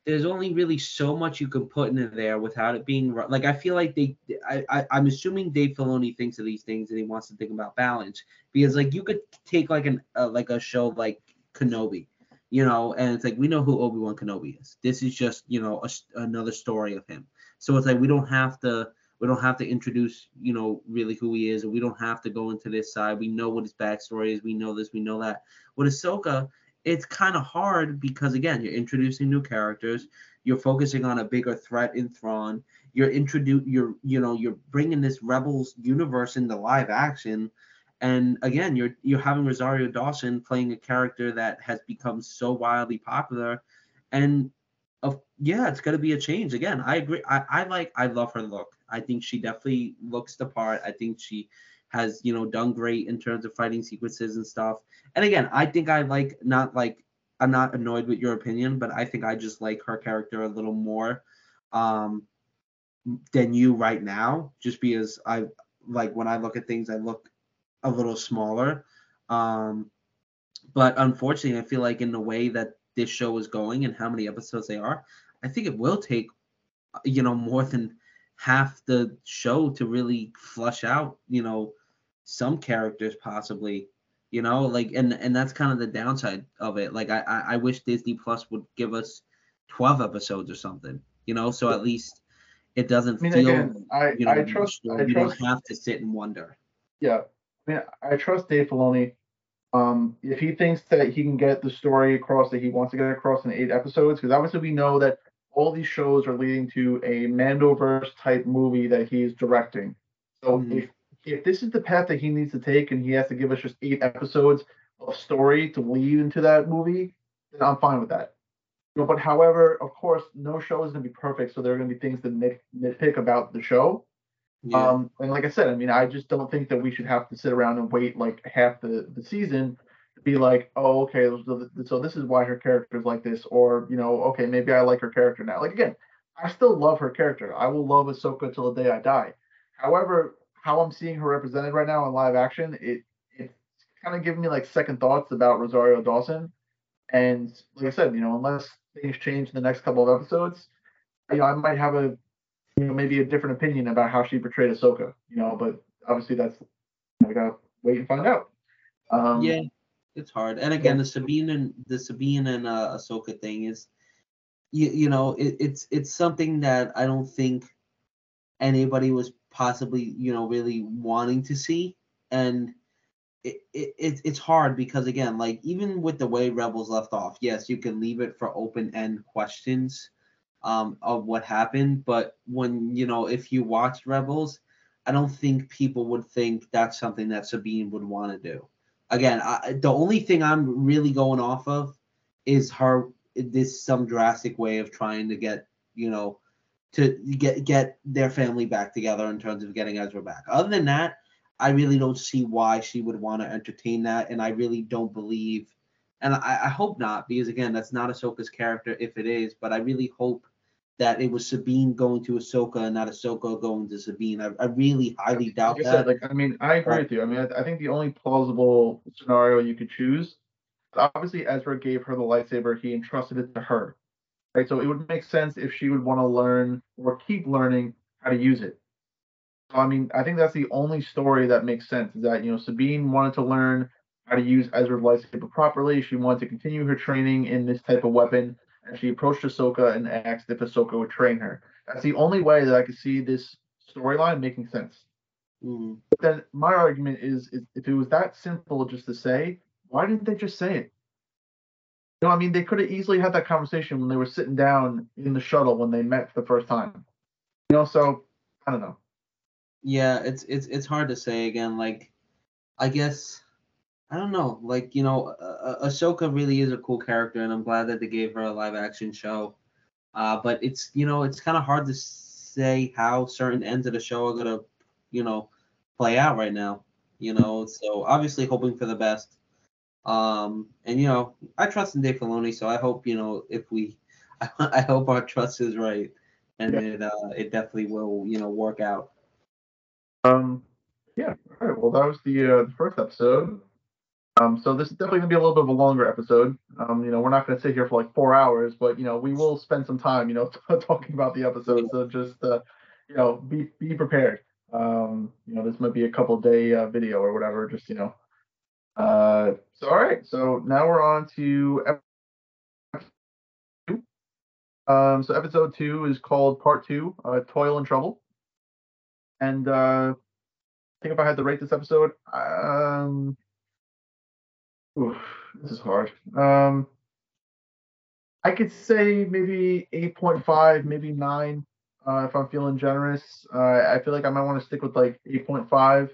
Speaker 1: there's only really so much you can put in there without it being like I feel like they I, I I'm assuming Dave Filoni thinks of these things and he wants to think about balance because like you could take like an uh, like a show like Kenobi, you know, and it's like we know who Obi Wan Kenobi is. This is just you know a another story of him. So it's like we don't have to we don't have to introduce you know really who he is, and we don't have to go into this side. We know what his backstory is. We know this. We know that. With Ahsoka, it's kind of hard because again, you're introducing new characters. You're focusing on a bigger threat in Thrawn. You're introduce you're you know you're bringing this Rebels universe into live action, and again, you're you're having Rosario Dawson playing a character that has become so wildly popular, and of yeah, it's gonna be a change. Again, I agree. I, I like I love her look. I think she definitely looks the part. I think she has you know done great in terms of fighting sequences and stuff. And again, I think I like not like I'm not annoyed with your opinion, but I think I just like her character a little more um than you right now, just because I like when I look at things, I look a little smaller. Um but unfortunately, I feel like in the way that this show is going and how many episodes they are, I think it will take you know more than half the show to really flush out, you know, some characters possibly you know like and and that's kind of the downside of it like i i, wish disney plus would give us 12 episodes or something you know so at least it doesn't
Speaker 2: I mean,
Speaker 1: feel
Speaker 2: again, I,
Speaker 1: you know
Speaker 2: I trust,
Speaker 1: rushed,
Speaker 2: I
Speaker 1: or you
Speaker 2: trust,
Speaker 1: don't have to sit and wonder
Speaker 2: yeah. I mean, I trust Dave Filoni. Um, if he thinks that he can get the story across that he wants to get across in eight episodes, because obviously we know that all these shows are leading to a Mandoverse type movie that he's directing. So
Speaker 1: Mhm.
Speaker 2: if if this is the path that he needs to take, and he has to give us just eight episodes of story to lead into that movie, then I'm fine with that. You know, but however, of course, no show is going to be perfect, so there are going to be things to nit, nitpick about the show.
Speaker 1: yeah
Speaker 2: Um, and like I said, I mean, I just don't think that we should have to sit around and wait like half the, the season to be like, oh, okay, so, so this is why her character is like this, or you know, okay, maybe I like her character now. Like again, I still love her character. I will love Ahsoka till the day I die. However, how I'm seeing her represented right now in live action, it it's kind of giving me like second thoughts about Rosario Dawson. And like I said, you know, unless things change in the next couple of episodes, you know, I might have a you know, maybe a different opinion about how she portrayed Ahsoka, you know, but obviously that's we gotta wait and find out. Um,
Speaker 1: yeah it's hard and again the sabine and the sabine and uh ahsoka thing is you, you know it, it's it's something that i don't think anybody was possibly you know really wanting to see. And it, it, it it's hard because again like even with the way rebels left off yes you can leave it for open end questions um of what happened. But when you know if you watch rebels i don't think people would think that's something that sabine would want to do. Again I, the only thing i'm really going off of is her this some drastic way of trying to get you know to get get their family back together in terms of getting Ezra back. Other than that, I really don't see why she would want to entertain that, and I really don't believe, and I, I hope not, because again, that's not Ahsoka's character if it is, but I really hope that it was Sabine going to Ahsoka and not Ahsoka going to Sabine. I, I really highly doubt
Speaker 2: like
Speaker 1: that.
Speaker 2: said, like I mean, I agree with you. I mean, I, I think the only plausible scenario you could choose, obviously Ezra gave her the lightsaber. He entrusted it to her, right? So it would make sense if she would want to learn or keep learning how to use it. So I mean, I think that's the only story that makes sense. Is that you know Sabine wanted to learn how to use Ezra's lightsaber properly. She wanted to continue her training in this type of weapon, and she approached Ahsoka and asked if Ahsoka would train her. That's the only way that I could see this storyline making sense.
Speaker 1: Mm.
Speaker 2: But then my argument is, is if it was that simple just to say, why didn't they just say it? Know, I mean, they could have easily had that conversation when they were sitting down in the shuttle when they met for the first time. You know, so I don't know.
Speaker 1: Yeah, it's it's it's hard to say again. Like, I guess I don't know. Like, you know, uh, Ahsoka really is a cool character, and I'm glad that they gave her a live action show. Uh, but it's you know it's kind of hard to say how certain ends of the show are gonna you know play out right now. You know, so obviously hoping for the best. Um, and you know, I trust in Dave Filoni, so I hope you know if we, I, hope our trust is right, and yeah. it uh, it definitely will you know work out.
Speaker 2: Um, yeah. All right. Well, that was the uh, the first episode. Um, so this is definitely gonna be a little bit of a longer episode. Um, you know, we're not gonna sit here for like four hours, but you know, we will spend some time, you know, talking about the episode. So just uh, you know, be be prepared. Um, you know, this might be a couple day uh, video or whatever. Just you know. Uh, so all right. So now we're on to episode two. Um, so episode two is called Part Two, uh, Toil and Trouble. And uh, I think if I had to rate this episode, um, oof, this is hard. Um, I could say maybe 8.5, maybe 9 uh, if I'm feeling generous. Uh, I feel like I might want to stick with like 8.5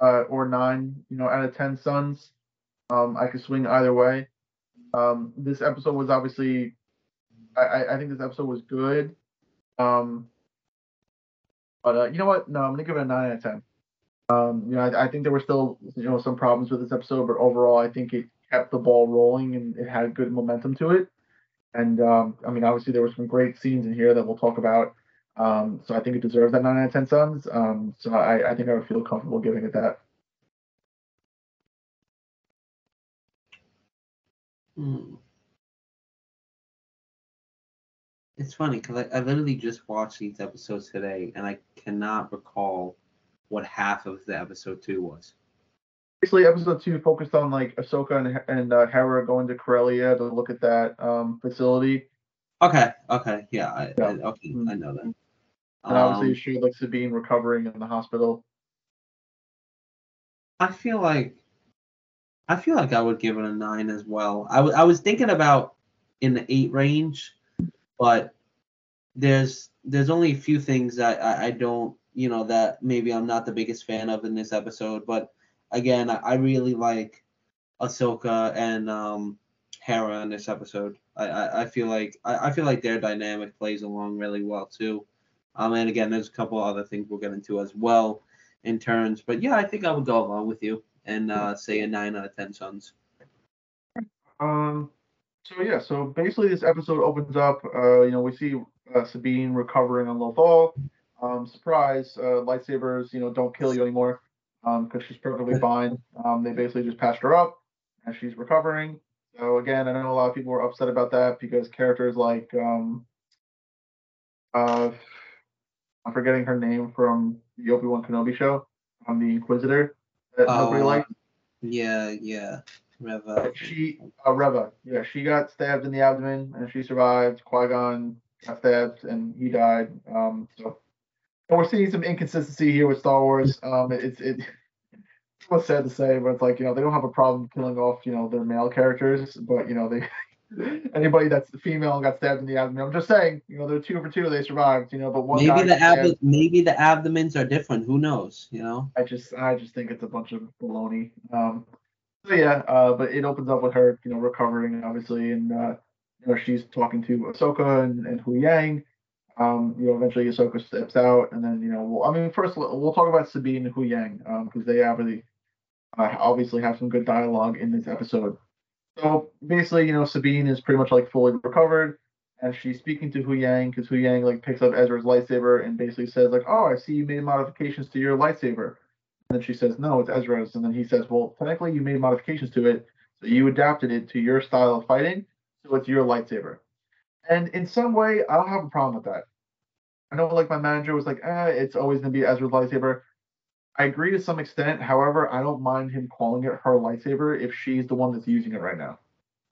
Speaker 2: uh, or 9, you know, out of 10 suns. Um, I could swing either way. Um, this episode was obviously, I, I think this episode was good. Um, but uh, you know what? No, I'm gonna give it a nine out of ten. Um, you know, I, I, think there were still you know some problems with this episode, but overall, I think it kept the ball rolling and it had good momentum to it. And um, I mean, obviously, there were some great scenes in here that we'll talk about. Um, so I think it deserves that nine out of ten suns. Um, so I, I think I would feel comfortable giving it that.
Speaker 1: Hmm. It's funny because I, I literally just watched these episodes today and I cannot recall what half of the episode two was.
Speaker 2: Basically, episode two focused on like Ahsoka and, and uh, Hera going to Corellia to look at that um, facility.
Speaker 1: Okay, okay, yeah, I, yeah. I okay, mm-hmm. I know that.
Speaker 2: And obviously, um, she like Sabine recovering in the hospital.
Speaker 1: I feel like, I feel like I would give it a nine as well. I, w- I was thinking about in the eight range but there's there's only a few things that I, I don't you know that maybe I'm not the biggest fan of in this episode, but again I, I really like Ahsoka and um, Hera in this episode. I, I, I feel like I, I feel like their dynamic plays along really well too. Um, and again, there's a couple other things we'll get into as well in turns. But yeah, I think I would go along with you and uh, say a nine out of ten Suns.
Speaker 2: Um, so yeah, so basically this episode opens up. Uh, you know, we see uh, Sabine recovering on Lothal. Um, surprise, uh, lightsabers, you know, don't kill you anymore because um, she's perfectly fine. Um, they basically just patched her up and she's recovering. So again, I know a lot of people were upset about that because characters like um, uh, I'm forgetting her name from the Obi Wan Kenobi show on the Inquisitor that oh, nobody liked.
Speaker 1: Yeah, yeah. Reva.
Speaker 2: She, uh, Reva, yeah, she got stabbed in the abdomen and she survived. Qui Gon got stabbed and he died. Um, so and we're seeing some inconsistency here with Star Wars. Um, it's it. It's what's sad to say, but it's like you know they don't have a problem killing off you know their male characters, but you know they anybody that's the female and got stabbed in the abdomen. I'm just saying, you know, they're two for two, they survived, you know, but one
Speaker 1: maybe the ab- maybe the abdomens are different. Who knows? You know.
Speaker 2: I just I just think it's a bunch of baloney. Um, so yeah, uh, but it opens up with her, you know, recovering obviously, and uh, you know she's talking to Ahsoka and, and Huyang. Um, you know, eventually Ahsoka steps out, and then you know, we'll, I mean, first we'll talk about Sabine and Huyang because um, they obviously uh, obviously have some good dialogue in this episode. So basically, you know, Sabine is pretty much like fully recovered, and she's speaking to Huyang because Huyang like picks up Ezra's lightsaber and basically says like, "Oh, I see you made modifications to your lightsaber." And then she says, no, it's Ezra's. And then he says, well, technically you made modifications to it. So you adapted it to your style of fighting. So it's your lightsaber. And in some way, I don't have a problem with that. I know like my manager was like, eh, it's always to be Ezra's lightsaber. I agree to some extent. However, I don't mind him calling it her lightsaber if she's the one that's using it right now.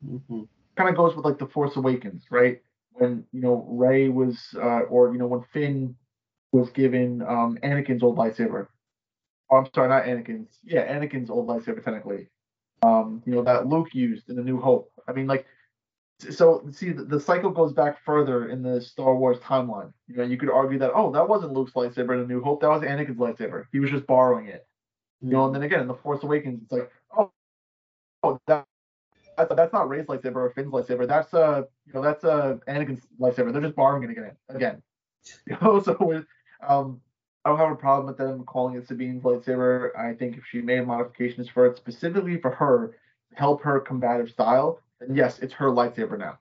Speaker 2: Mm-hmm. Kind of goes with like the Force Awakens, right? When you know Rey was, uh, or you know when Finn was given um, Anakin's old lightsaber, Oh, I'm sorry, not Anakin's. Yeah, Anakin's old lightsaber technically. Um, you know that Luke used in the New Hope. I mean, like so see the, the cycle goes back further in the Star Wars timeline. You know, you could argue that oh, that wasn't Luke's lightsaber in A New Hope, that was Anakin's lightsaber. He was just borrowing it. You know, and then again in the Force Awakens, it's like oh, oh that. That's, that's not Rey's lightsaber or Finn's lightsaber. That's uh, you know, that's uh Anakin's lightsaber. They're just borrowing it again. Again, you know. So um, I don't have a problem with them calling it Sabine's lightsaber. I think if she made modifications for it specifically for her, help her combative style, then yes, it's her lightsaber now.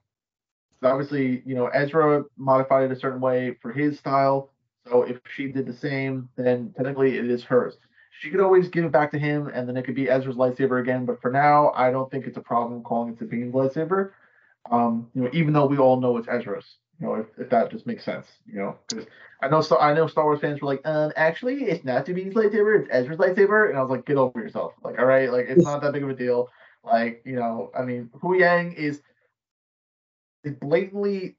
Speaker 2: So obviously, you know, Ezra modified it a certain way for his style. So if she did the same, then technically it is hers she could always give it back to him, and then it could be Ezra's lightsaber again. But for now, I don't think it's a problem calling it Sabine's lightsaber. Um, you know, even though we all know it's Ezra's. You know, if, if that just makes sense. You know, because I know so I know Star Wars fans were like, um, actually, it's not Sabine's lightsaber, it's Ezra's lightsaber, and I was like, get over yourself. Like, all right, like it's not that big of a deal. Like, you know, I mean, Huyang is is blatantly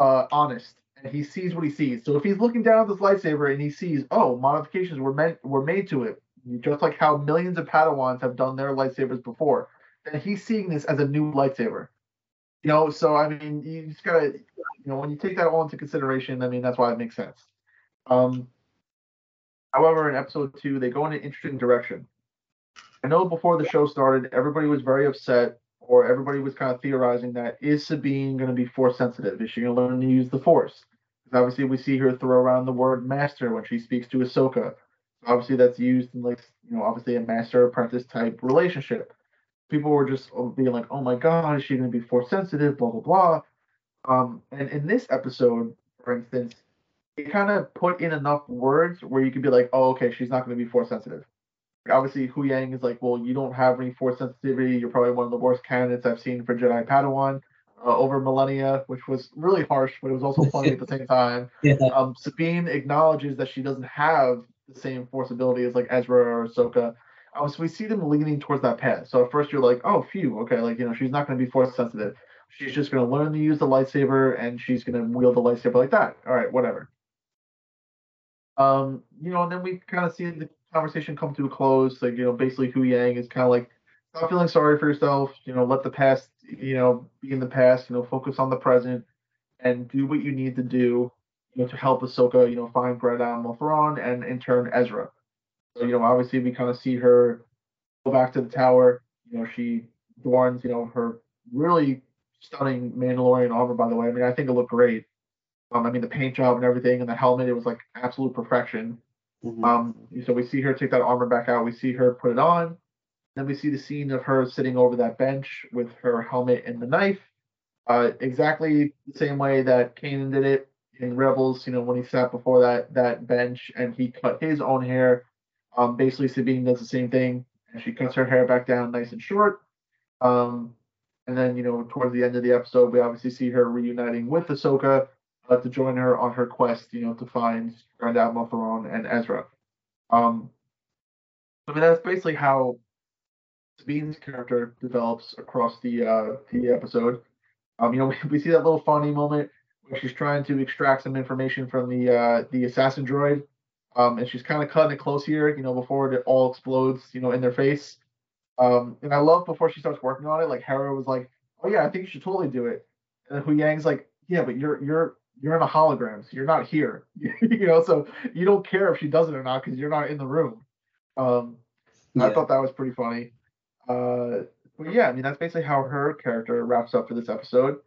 Speaker 2: uh, honest and he sees what he sees. So if he's looking down at this lightsaber and he sees, oh, modifications were meant were made to it, just like how millions of Padawans have done their lightsabers before, then he's seeing this as a new lightsaber. You know, so I mean, you just gotta, you know, when you take that all into consideration, I mean, that's why it makes sense. Um, however, in episode two, they go in an interesting direction. I know before the show started, everybody was very upset, or everybody was kind of theorizing that is Sabine going to be force sensitive? Is she going to learn to use the force? Because obviously we see her throw around the word master when she speaks to Ahsoka. Obviously that's used in like you know obviously a master apprentice type relationship. People were just being like, oh my god, is she going to be force sensitive? Blah blah blah. Um, and in this episode, for instance, it kind of put in enough words where you could be like, oh okay, she's not going to be force sensitive. Obviously, Hu Huyang is like, well, you don't have any force sensitivity. You're probably one of the worst candidates I've seen for Jedi Padawan uh, over millennia, which was really harsh, but it was also funny at the same time. Yeah. Um, Sabine acknowledges that she doesn't have the same force ability as like Ezra or Ahsoka. Um, so we see them leaning towards that path. So at first you're like, oh, phew, okay, like you know, she's not going to be force sensitive. She's just going to learn to use the lightsaber, and she's going to wield the lightsaber like that. All right, whatever. Um, you know, and then we kind of see the conversation come to a close. Like you know, basically Huyang is kind of like, stop feeling sorry for yourself. You know, let the past you know, be in the past, you know, focus on the present and do what you need to do, you know, to help Ahsoka, you know, find Grand Admiral Thrawn and in turn Ezra. So, you know, obviously we kind of see her go back to the tower. You know, she adorns, you know, her really stunning Mandalorian armor, by the way. I mean, I think it looked great. Um, I mean, the paint job and everything, and the helmet, it was like absolute perfection. Mm-hmm. Um, so we see her take that armor back out. We see her put it on. Then we see the scene of her sitting over that bench with her helmet and the knife, uh, exactly the same way that Kanan did it in Rebels. You know, when he sat before that that bench and he cut his own hair. Um, basically, Sabine does the same thing, and she cuts her hair back down nice and short. Um, and then, you know, towards the end of the episode, we obviously see her reuniting with Ahsoka uh, to join her on her quest, you know, to find Grand Admiral Thrawn and Ezra. Um, I mean, that's basically how Sabine's character develops across the uh, the episode. Um, you know, we, we see that little funny moment where she's trying to extract some information from the uh, the assassin droid, um, and she's kind of cutting it close here, you know, before it all explodes, you know, in their face. Um, and I love before she starts working on it, like Hera was like, "Oh yeah, I think you should totally do it," and then Huyang's like, "Yeah, but you're you're you're in a hologram, so you're not here, you know, so you don't care if she does it or not because you're not in the room." Um, yeah. I thought that was pretty funny. Uh, but yeah, I mean that's basically how her character wraps up for this episode.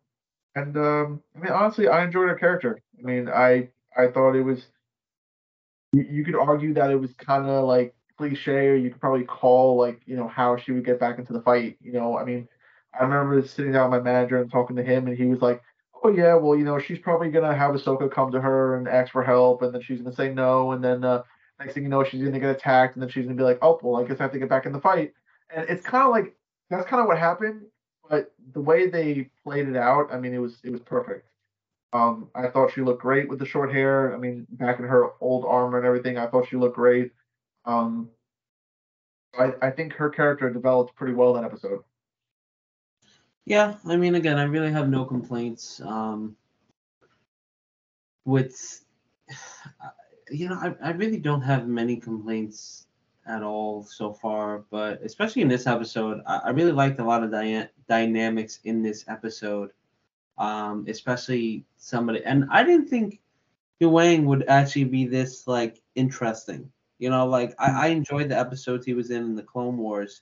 Speaker 2: And um, I mean honestly, I enjoyed her character. I mean, I I thought it was. You, you could argue that it was kind of like cliche, or you could probably call like you know how she would get back into the fight. You know, I mean, I remember sitting down with my manager and talking to him, and he was like, "Oh yeah, well you know she's probably gonna have Ahsoka come to her and ask for help, and then she's gonna say no, and then uh, next thing you know she's gonna get attacked, and then she's gonna be like, oh well I guess I have to get back in the fight." and it's kind of like that's kind of what happened. But the way they played it out, I mean, it was it was perfect. Um, I thought she looked great with the short hair. I mean, back in her old armor and everything, I thought she looked great. Um, I I think her character developed pretty well that episode.
Speaker 1: Yeah, I mean, again, I really have no complaints. Um, with, you know, I, I really don't have many complaints at all so far, but especially in this episode, I, I really liked a lot of dy- dynamics in this episode. Um, especially somebody, and I didn't think Wang would actually be this like interesting. You know, like I, I enjoyed the episodes he was in in the Clone Wars,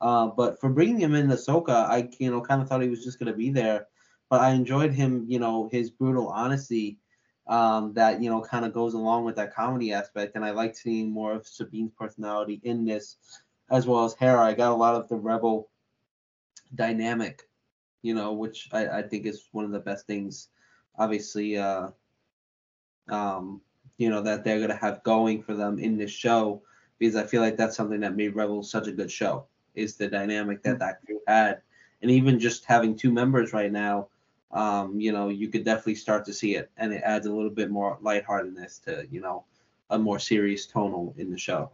Speaker 1: uh, but for bringing him in Ahsoka, I you know kind of thought he was just gonna be there, but I enjoyed him. You know, his brutal honesty um, that you know kind of goes along with that comedy aspect, and I like seeing more of Sabine's personality in this, as well as Hera. I got a lot of the rebel dynamic, you know, which I, I think is one of the best things. Obviously, uh, um, you know that they're gonna have going for them in this show because I feel like that's something that made Rebels such a good show is the dynamic that that crew had, and even just having two members right now, um, you know, you could definitely start to see it, and it adds a little bit more lightheartedness to you know a more serious tonal in the show.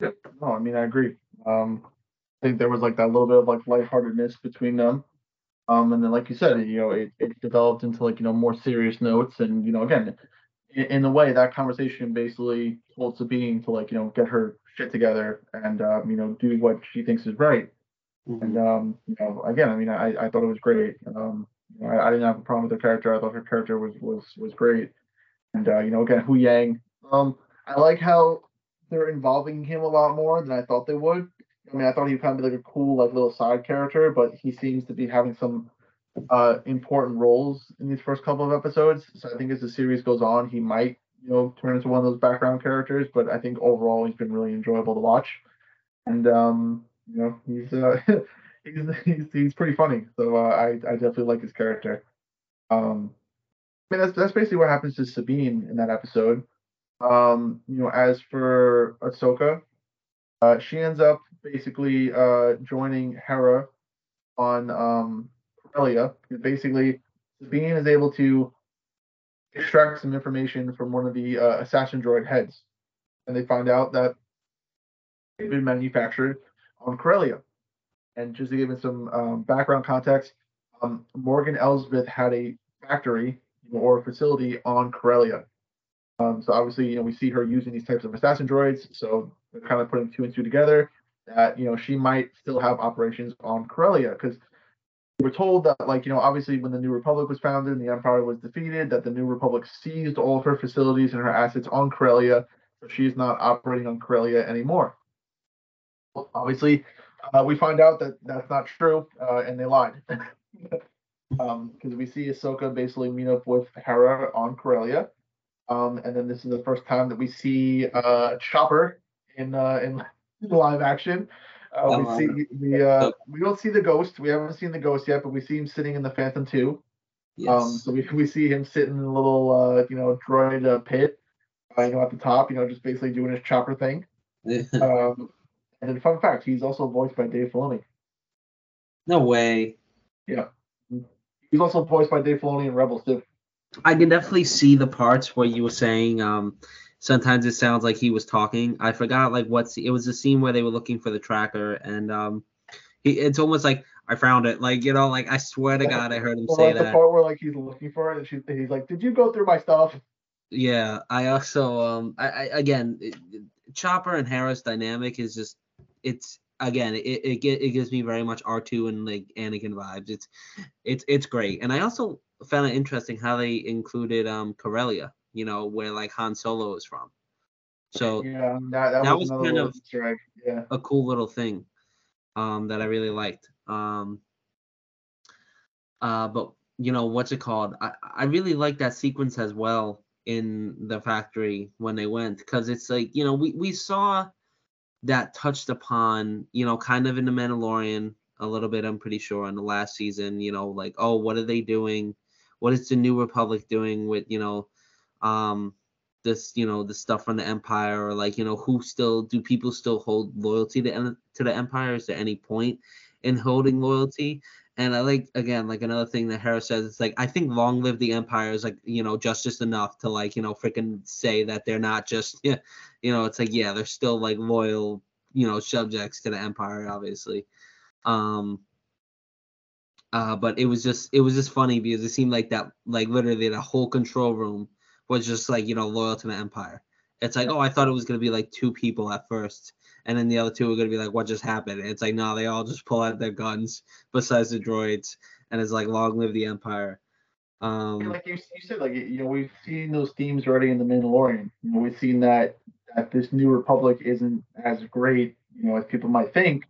Speaker 2: Yep. No, I mean I agree. Um, I think there was like that little bit of like lightheartedness between them. Um, and then like you said, you know, it, it developed into like, you know, more serious notes. And, you know, again, in, in a way that conversation basically told Sabine to like, you know, get her shit together and, um, you know, do what she thinks is right. Mm-hmm. And, um, you know, again, I mean, I, I thought it was great. Um, you know, I, I, didn't have a problem with her character. I thought her character was, was, was great. And, uh, you know, again, Huyang, um, I like how they're involving him a lot more than I thought they would. I mean, I thought he'd kind of be like a cool, like little side character, but he seems to be having some uh, important roles in these first couple of episodes. So I think as the series goes on, he might, you know, turn into one of those background characters. But I think overall, he's been really enjoyable to watch, and um, you know, he's uh, he's, he's he's pretty funny. So uh, I I definitely like his character. Um, I mean, that's that's basically what happens to Sabine in that episode. Um, you know, as for Ahsoka, uh, she ends up basically uh, joining Hera on um, Corellia. Basically, Sabine is able to extract some information from one of the uh, assassin droid heads, and they find out that they've been manufactured on Corellia. And just to give it some um, background context, um, Morgan Elsbeth had a factory or facility on Corellia. Um, so obviously, you know, we see her using these types of assassin droids. So they're kind of putting two and two together that you know she might still have operations on Corellia because we're told that like you know obviously when the New Republic was founded and the Empire was defeated, that the New Republic seized all of her facilities and her assets on Corellia, so she's not operating on Corellia anymore. Well, obviously, uh, we find out that that's not true, uh, and they lied. because um, we see Ahsoka basically meet up with Hera on Corellia, um, and then this is the first time that we see uh, Chopper in uh, in live action. Uh, we um, see we uh, we don't see the ghost. We haven't seen the ghost yet, but we see him sitting in the Phantom Two. Um, yes. Um, so we we see him sitting in a little uh, you know droid uh, pit, uh, you know at the top, you know just basically doing his chopper thing. um, and then fun fact, he's also voiced by Dave Filoni.
Speaker 1: No way.
Speaker 2: Yeah. He's also voiced by Dave Filoni in Rebels too.
Speaker 1: I can definitely see the parts where you were saying um sometimes it sounds like he was talking. I forgot like what it was the scene where they were looking for the tracker and um he, it's almost like I found it. Like you know, like I swear to God, I heard him well, say that.
Speaker 2: The part where like he's looking for it, and she, he's like, "Did you go through my stuff?"
Speaker 1: Yeah, I also um I, I again it, Chopper and Hera's dynamic is just it's again it it, it gives me very much R2 and like Anakin vibes. It's it's it's great, and I also found it interesting how they included um Corellia you know, where like Han Solo is from. So
Speaker 2: yeah, that, that, that was, was kind of
Speaker 1: yeah. a cool little thing um, that I really liked. Um, uh, but you know what's it called? I I really like that sequence as well in the factory when they went because it's like you know we we saw that touched upon you know kind of in the Mandalorian a little bit I'm pretty sure in the last season you know like oh what are they doing what is the New Republic doing with you know um this you know the stuff from the empire or like you know who still do people still hold loyalty to to the empire? Is there any point in holding loyalty? And i like again like another thing that harris says it's like i think long live the empire is like you know just just enough to like you know freaking say that they're not just you know it's like yeah they're still like loyal you know subjects to the empire obviously. Um uh but it was just it was just funny because it seemed like that like literally the whole control room was just like you know loyal to the empire It's like, oh, I thought it was gonna be like two people at first, and then the other two were gonna be like, what just happened? it's like, no, they all just pull out their guns besides the droids, and it's like, long live the Empire. Um,
Speaker 2: like you, you said, like you know, we've seen those themes already in the Mandalorian. You know, we've seen that that this new Republic isn't as great, you know, as people might think.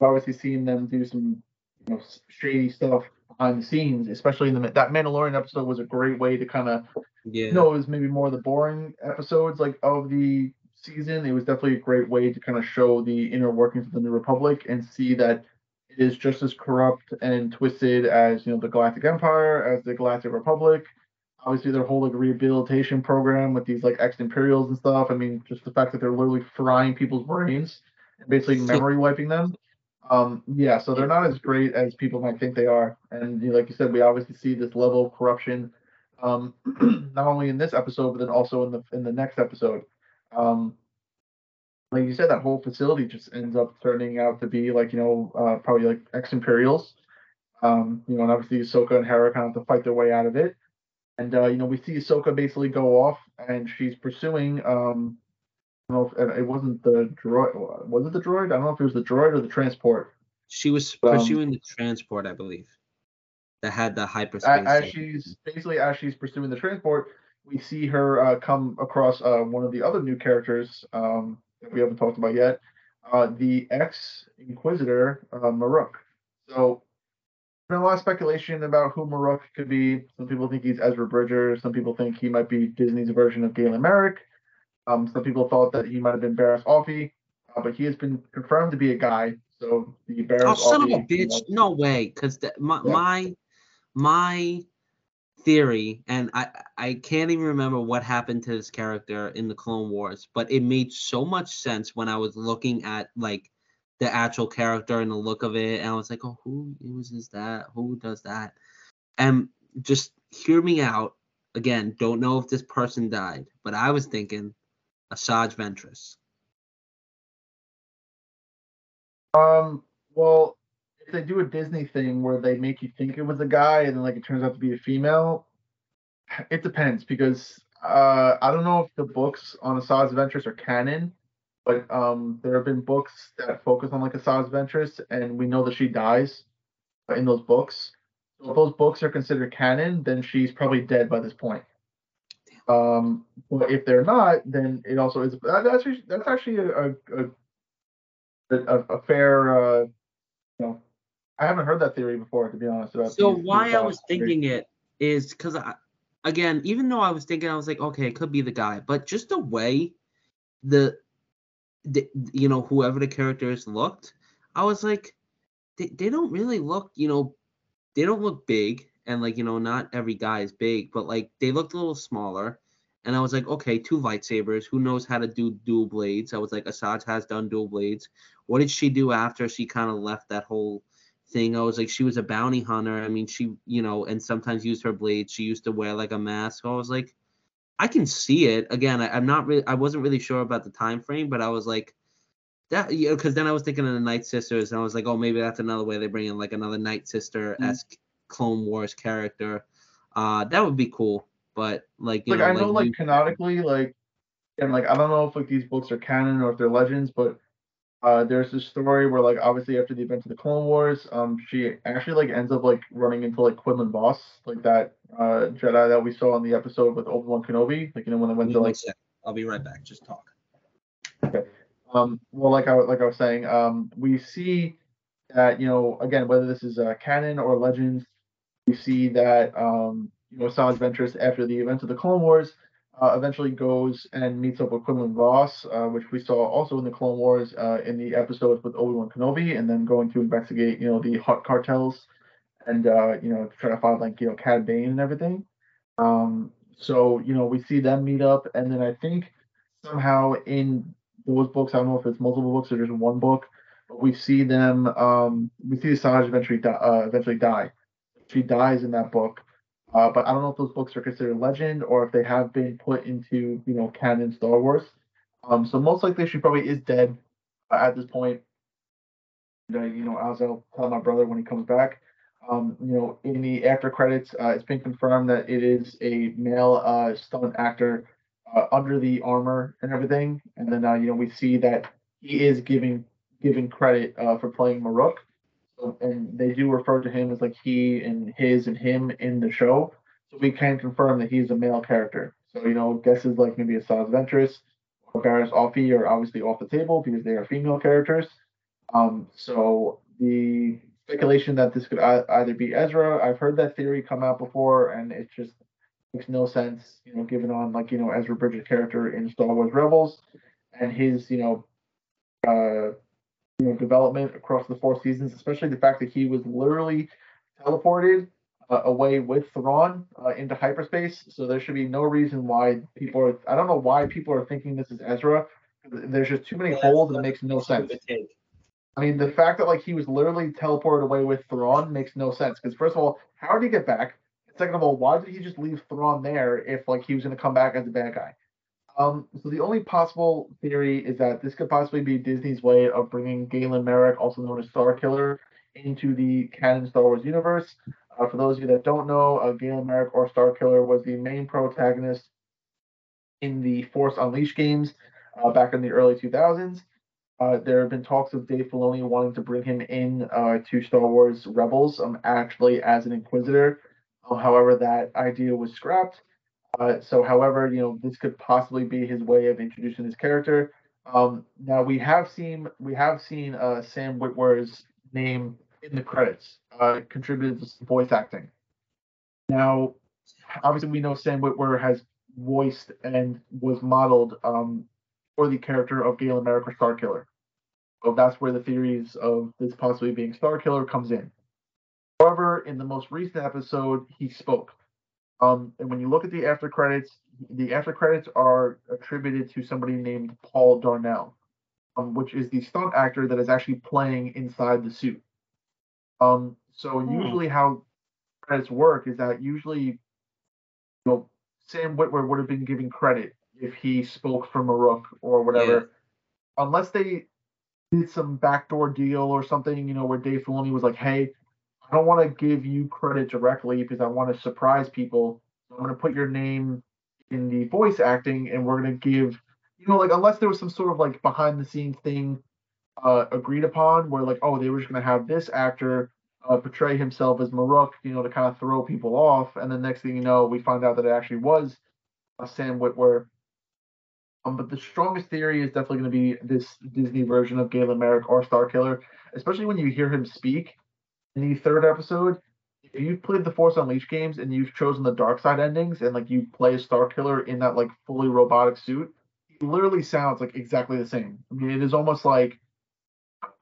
Speaker 2: We've obviously seen them do some, you know, shady stuff behind the scenes, especially in the that Mandalorian episode was a great way to kind of,
Speaker 1: yeah,
Speaker 2: know, it was maybe more of the boring episodes like of the season. It was definitely a great way to kind of show the inner workings of the New Republic and see that it is just as corrupt and twisted as you know the Galactic Empire, as the Galactic Republic. Obviously, their whole like rehabilitation program with these like ex Imperials and stuff. I mean, just the fact that they're literally frying people's brains and basically memory wiping them. Um, yeah, so they're not as great as people might think they are. And you know, like you said, we obviously see this level of corruption, um, not only in this episode, but then also in the in the next episode. Um, like you said, that whole facility just ends up turning out to be like you know uh, probably like ex Imperials. Um, you know, and obviously Ahsoka and Hera kind of have to fight their way out of it. And uh, you know, we see Ahsoka basically go off, and she's pursuing. Um, I don't know if it wasn't the droid. Was it the droid? I don't know if it was the droid or the transport.
Speaker 1: She was um, pursuing um, the transport, I believe, that had the hyperspace.
Speaker 2: As, as she's basically as she's pursuing the transport, we see her uh, come across uh, one of the other new characters. Um, that we haven't talked about yet, uh, the ex Inquisitor uh, Marrok. So there's been a lot of speculation about who Marrok could be. Some people think he's Ezra Bridger. Some people think he might be Disney's version of Galen Marek. Um, some people thought that he might have been Barriss Offee, uh, but he has been confirmed to be a guy. So the Barriss Oh,
Speaker 1: son of a bitch! no way, because my, yeah. my my theory, and I I can't even remember what happened to this character in the Clone Wars, but it made so much sense when I was looking at like the actual character and the look of it, and I was like, oh, who uses that? Who does that? And just hear me out. Again, don't know if this person died, but I was thinking Asajj Ventress.
Speaker 2: Um. Well, they do a Disney thing where they make you think it was a guy and then like it turns out to be a female, it depends because uh, I don't know if the books on Asajj Ventress are canon, but um, there have been books that focus on like Asajj Ventress, and we know that she dies in those books. So if those books are considered canon, then she's probably dead by this point. Um, but if they're not, then it also is. That's actually that's actually a a, a, a fair uh, you know I haven't heard that theory before, to be honest. About
Speaker 1: so these, why these I was thinking it is because I, again, even though I was thinking, I was like, okay, it could be the guy, but just the way the, the you know, whoever the characters looked, I was like, they, they don't really look, you know, they don't look big, and like you know, not every guy is big, but like they looked a little smaller. And I was like, okay, two lightsabers. Who knows how to do dual blades? I was like, Asajj has done dual blades. What did she do after she kind of left that whole thing. I was like, she was a bounty hunter. I mean, she, you know, and sometimes used her blade. She used to wear like a mask. I was like, I can see it. Again, I, am not really, I wasn't really sure about the time frame, but I was like, that, you know, because then I was thinking of the Night Sisters, and I was like, oh, maybe that's another way they bring in like another Night Sister esque mm Clone Wars character. Uh, that would be cool. But like,
Speaker 2: like
Speaker 1: know,
Speaker 2: I know, like, like you, canonically, like, and like I don't know if like these books are canon or if they're legends, but uh, there's this story where like obviously after the events of the Clone Wars, um, she actually like ends up like running into like Quinlan Vos, like that uh Jedi that we saw in the episode with Obi Wan Kenobi, like you know when they went to like.
Speaker 1: I'll be right back. Just talk.
Speaker 2: Okay. Um. Well, like I like I was saying, um, we see that you know again whether this is uh, canon or legends, we see that um you know Asajj Ventress after the events of the Clone Wars uh, eventually goes and meets up with Quinlan Vos, uh, which we saw also in the Clone Wars uh, in the episodes with Obi Wan Kenobi, and then going to investigate, you know, the Hutt cartels and uh, you know try to find like you know Cad Bane and everything. Um, so you know we see them meet up, and then I think somehow in those books, I don't know if it's multiple books or just one book, but we see them. Um, we see Asajj eventually die, uh, eventually die. She dies in that book. Uh, but I don't know if those books are considered legend or if they have been put into you know canon Star Wars. Um, so most likely she probably is dead uh, at this point. And, uh, you know, as I'll tell my brother when he comes back. Um, you know, in the after credits, uh, it's been confirmed that it is a male uh, stunt actor uh, under the armor and everything. And then you know we see that he is giving giving credit for playing Marrok. And they do refer to him as like he and his and him in the show. So we can confirm that he's a male character. So you know guesses like maybe Asajj Ventress or Barriss Offee are obviously off the table because they are female characters. Um, so the speculation that this could either be Ezra, I've heard that theory come out before, and it just makes no sense, you know, given on like you know Ezra Bridger's character in Star Wars Rebels and his you know uh you know development across the four seasons, especially the fact that he was literally teleported uh, away with Thrawn uh, into hyperspace. So there should be no reason why people are. I don't know why people are thinking this is Ezra. There's just too many yeah, holes and it makes no sense. I mean, the fact that like he was literally teleported away with Thrawn makes no sense. Because first of all, how did he get back? Second of all, why did he just leave Thrawn there if like he was going to come back as a bad guy? Um, so the only possible theory is that this could possibly be Disney's way of bringing Galen Marek, also known as Star Killer, into the canon Star Wars universe. Uh, for those of you that don't know, uh, Galen Marek or Star Killer was the main protagonist in the Force Unleashed games uh, back in the early 2000s. Uh, there have been talks of Dave Filoni wanting to bring him in uh, to Star Wars Rebels, um, actually as an Inquisitor. Uh, however, that idea was scrapped. Uh, so, however, you know this could possibly be his way of introducing his character. Um, now we have seen we have seen uh, Sam Witwer's name in the credits, uh, contributed to voice acting. Now, obviously, we know Sam Witwer has voiced and was modeled um, for the character of Galen Marek or Star Killer. So that's where the theories of this possibly being Star Killer comes in. However, in the most recent episode, he spoke. Um, and when you look at the after credits, the after credits are attributed to somebody named Paul Darnell, um, which is the stunt actor that is actually playing inside the suit. Um, so hmm. usually how credits work is that usually, you know, Sam Witwer would have been giving credit if he spoke from Marrok or whatever, yeah. unless they did some backdoor deal or something, you know, where Dave Filoni was like, "Hey, I don't want to give you credit directly because I want to surprise people. I'm going to put your name in the voice acting, and we're going to give, you know, like unless there was some sort of like behind the scenes thing uh, agreed upon, where like, oh, they were just going to have this actor uh, portray himself as Marrok, you know, to kind of throw people off, and then next thing you know, we find out that it actually was uh, Sam Witwer. Um, but the strongest theory is definitely going to be this Disney version of Galen Marek or Star Killer, especially when you hear him speak the third episode. If you've played the Force Unleashed games and you've chosen the dark side endings and like you play a Star Killer in that like fully robotic suit, he literally sounds like exactly the same. I mean, it is almost like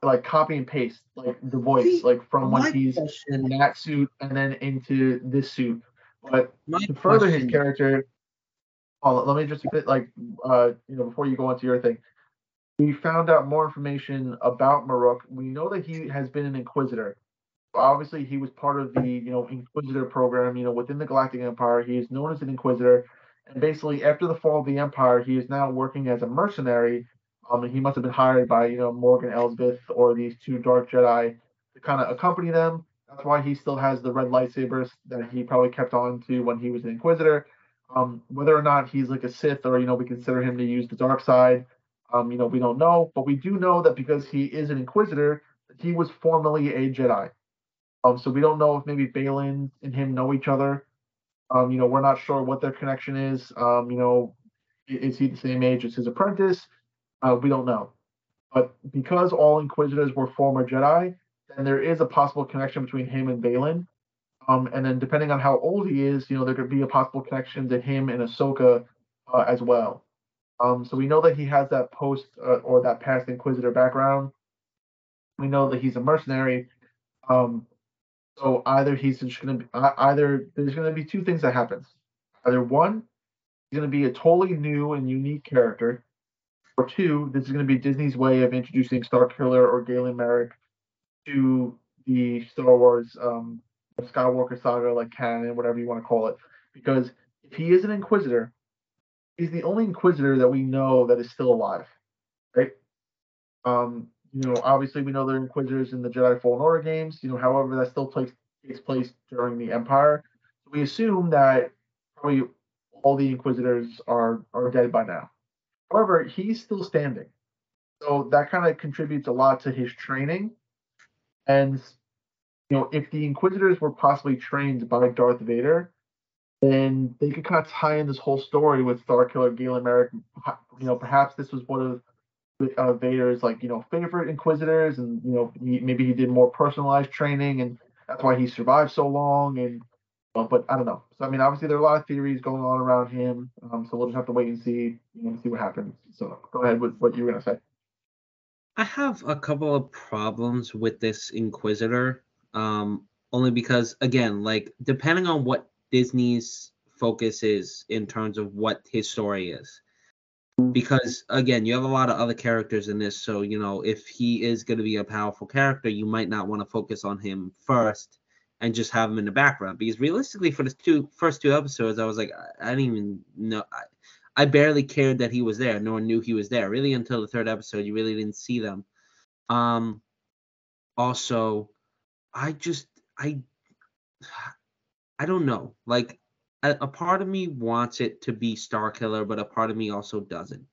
Speaker 2: like copy and paste like the voice See, like from when he's question. in that suit and then into this suit. But my to further question. his character, oh, let me just like uh you know before you go into your thing, we found out more information about Marrok. We know that he has been an Inquisitor. Obviously, he was part of the you know Inquisitor program. You know within the Galactic Empire, he is known as an Inquisitor. And basically, after the fall of the Empire, he is now working as a mercenary. Um, and he must have been hired by you know Morgan Elsbeth or these two Dark Jedi to kind of accompany them. That's why he still has the red lightsabers that he probably kept on to when he was an Inquisitor. Um, whether or not he's like a Sith or you know we consider him to use the dark side, um, you know we don't know, but we do know that because he is an Inquisitor, he was formerly a Jedi. Um, so we don't know if maybe Baylan and him know each other. Um, you know we're not sure what their connection is. Um, you know, is he the same age as his apprentice? Uh, we don't know. But because all Inquisitors were former Jedi, then there is a possible connection between him and Baylan. Um, and then depending on how old he is, you know, there could be a possible connection to him and Ahsoka uh, as well. Um, so we know that he has that post uh, or that past Inquisitor background. We know that he's a mercenary. Um, so either he's just to be either there's to be two things that happens. Either one, he's to be a totally new and unique character, or two, this is to be Disney's way of introducing Star Killer or Galen Marek to the Star Wars um, Skywalker saga, like canon, whatever you want to call it. Because if he is an Inquisitor, he's the only Inquisitor that we know that is still alive, right? Um, you know, obviously we know there are Inquisitors in the Jedi Fallen Order games. You know, however, that still takes takes place during the Empire. So we assume that probably all the Inquisitors are are dead by now. However, he's still standing, so that kind of contributes a lot to his training. And you know, if the Inquisitors were possibly trained by Darth Vader, then they could kind of tie in this whole story with Starkiller Galen Marek. You know, perhaps this was one of uh, Vader's like you know favorite Inquisitors, and you know he, maybe he did more personalized training, and that's why he survived so long. And uh, but I don't know. So I mean, obviously there are a lot of theories going on around him. Um, so we'll just have to wait and see, know, see what happens. So go ahead with what you were gonna say.
Speaker 1: I have a couple of problems with this Inquisitor. Um, only because again, like depending on what Disney's focus is in terms of what his story is because again you have a lot of other characters in this so you know if he is going to be a powerful character you might not want to focus on him first and just have him in the background. Because realistically for the two first two episodes i was like i, I didn't even know I, I barely cared that he was there. No one knew he was there. Really until the third episode you really didn't see them. Um also i just i i don't know. Like a, a part of me wants it to be Star Killer, but a part of me also doesn't.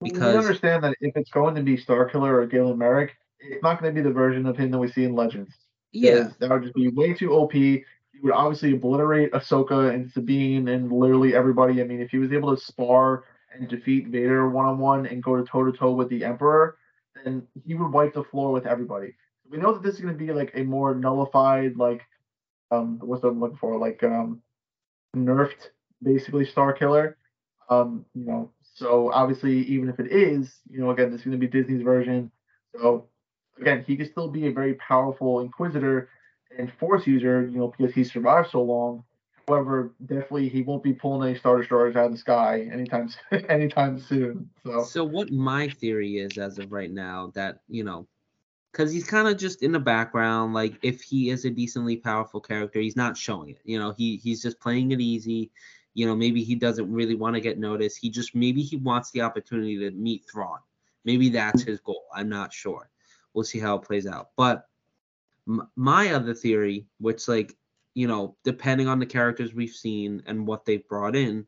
Speaker 2: Because we understand that if it's going to be Star Killer or Galen Marek, it's not going to be the version of him that we see in Legends.
Speaker 1: Yeah,
Speaker 2: that would just be way too OP. He would obviously obliterate Ahsoka and Sabine and literally everybody. I mean, if he was able to spar and defeat Vader one on one and go to toe to toe with the Emperor, then he would wipe the floor with everybody. We know that this is going to be like a more nullified, like, um, what's I'm looking for, like, um, nerfed basically Starkiller. Um, you know, so obviously even if it is, you know, again, this is to be Disney's version. So again, he could still be a very powerful Inquisitor and Force user, you know, because he survived so long. However, definitely he won't be pulling any Star Destroyers out of the sky anytime anytime soon. So.
Speaker 1: So what my theory is as of right now that you know because he's kind of just in the background. Like if he is a decently powerful character, he's not showing it. You know, he he's just playing it easy. You know, maybe he doesn't really want to get noticed. He just maybe he wants the opportunity to meet Thrawn. Maybe that's his goal. I'm not sure. We'll see how it plays out. But m- my other theory, which like you know, depending on the characters we've seen and what they've brought in,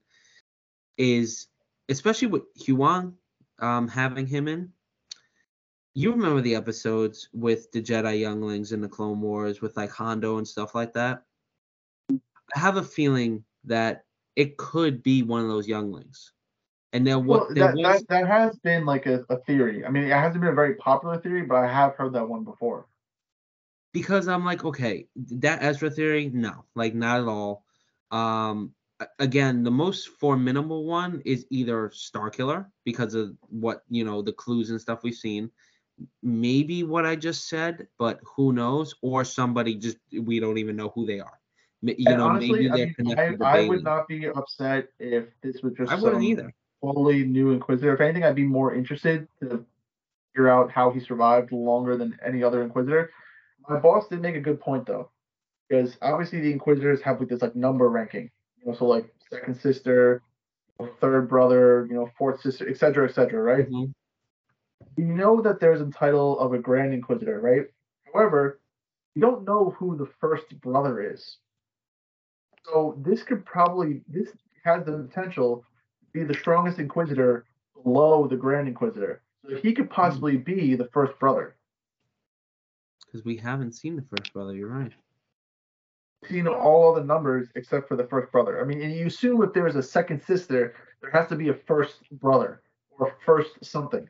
Speaker 1: is especially with Huyang um, having him in, you remember the episodes with the Jedi younglings in the Clone Wars with like Hondo and stuff like that? I have a feeling that it could be one of those younglings. And then what
Speaker 2: well, that, was... that, that has been like a, a theory. I mean, it hasn't been a very popular theory, but I have heard that one before.
Speaker 1: Because I'm like, okay, that Ezra theory, no, like not at all. Um, again, the most formidable one is either Starkiller because of what you know the clues and stuff we've seen, maybe what I just said, but who knows? Or somebody just we don't even know who they are. You
Speaker 2: and know, honestly, maybe they're I, mean, connected. I, I would not be upset if this was just I wouldn't either. Totally new Inquisitor. If anything, I'd be more interested to figure out how he survived longer than any other Inquisitor. My boss did make a good point though, because obviously the Inquisitors have like this like number ranking. You know, so like second sister, third brother, you know, fourth sister, etc., etc. right? Mm-hmm we know that there's a title of a Grand Inquisitor, right? However, we don't know who the first brother is. So this could probably this has the potential to be the strongest Inquisitor below the Grand Inquisitor. So he could possibly hmm. be the first brother.
Speaker 1: Because we haven't seen the first brother, you're right.
Speaker 2: Seen all other numbers except for the first brother. I mean, and you assume if there's a second sister, there has to be a first brother or first something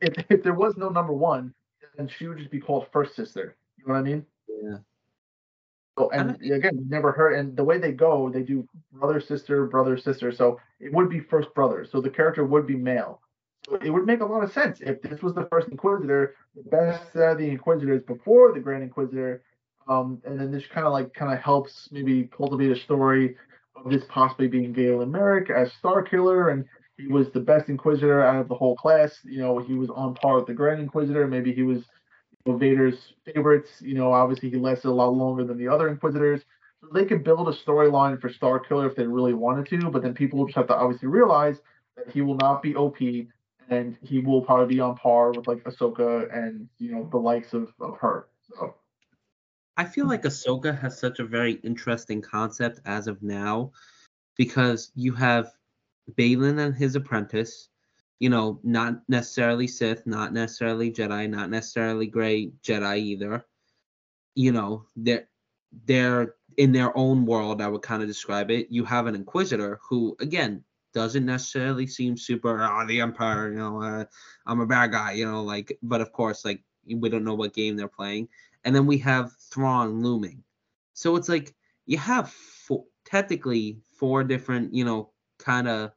Speaker 2: if, if there was no number one, then she would just be called first sister. You know what I mean?
Speaker 1: Yeah.
Speaker 2: So and again, never heard. And the way they go, they do brother sister brother sister. So it would be first brother. So the character would be male. So it would make a lot of sense if this was the first Inquisitor, the best uh, the Inquisitors before the Grand Inquisitor, um, and then this kind of like kind of helps maybe cultivate a story of this possibly being Galen Marek as Star Killer and he was the best Inquisitor out of the whole class. You know, he was on par with the Grand Inquisitor. Maybe he was you know, Vader's favorites. You know, obviously he lasted a lot longer than the other Inquisitors. So they could build a storyline for Star Killer if they really wanted to, but then people just have to obviously realize that he will not be OP and he will probably be on par with like Ahsoka and you know the likes of, of her. So
Speaker 1: I feel like Ahsoka has such a very interesting concept as of now because you have Baylan and his apprentice, you know, not necessarily Sith, not necessarily Jedi, not necessarily Gray Jedi either. You know, they're they're in their own world. I would kind of describe it. You have an Inquisitor who, again, doesn't necessarily seem super oh, the Empire. You know, uh, I'm a bad guy. You know, like, but of course, like we don't know what game they're playing. And then we have Thrawn looming. So it's like you have four, technically four different, you know, kind of,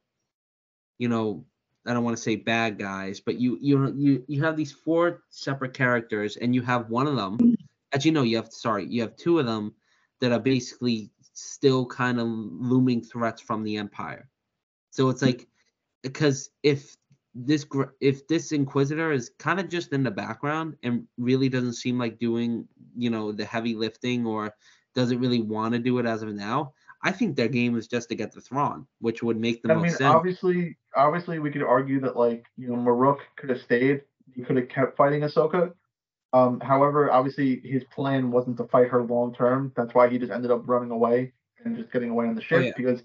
Speaker 1: you know, I don't want to say bad guys, but you you you you have these four separate characters, and you have one of them. Mm-hmm. As you know, you have sorry, you have two of them that are basically still kind of looming threats from the Empire. So it's like because if this if this inquisitor is kind of just in the background and really doesn't seem like doing you know the heavy lifting or doesn't really want to do it as of now i think their game is just to get the throne, which would make the
Speaker 2: I
Speaker 1: most
Speaker 2: mean,
Speaker 1: sense
Speaker 2: obviously, obviously, we could argue that like you know Marrok could have stayed. He could have kept fighting Ahsoka. Um, however, obviously, his plan wasn't to fight her long term. That's why he just ended up running away and just getting away on the ship
Speaker 1: Oh, yeah.
Speaker 2: because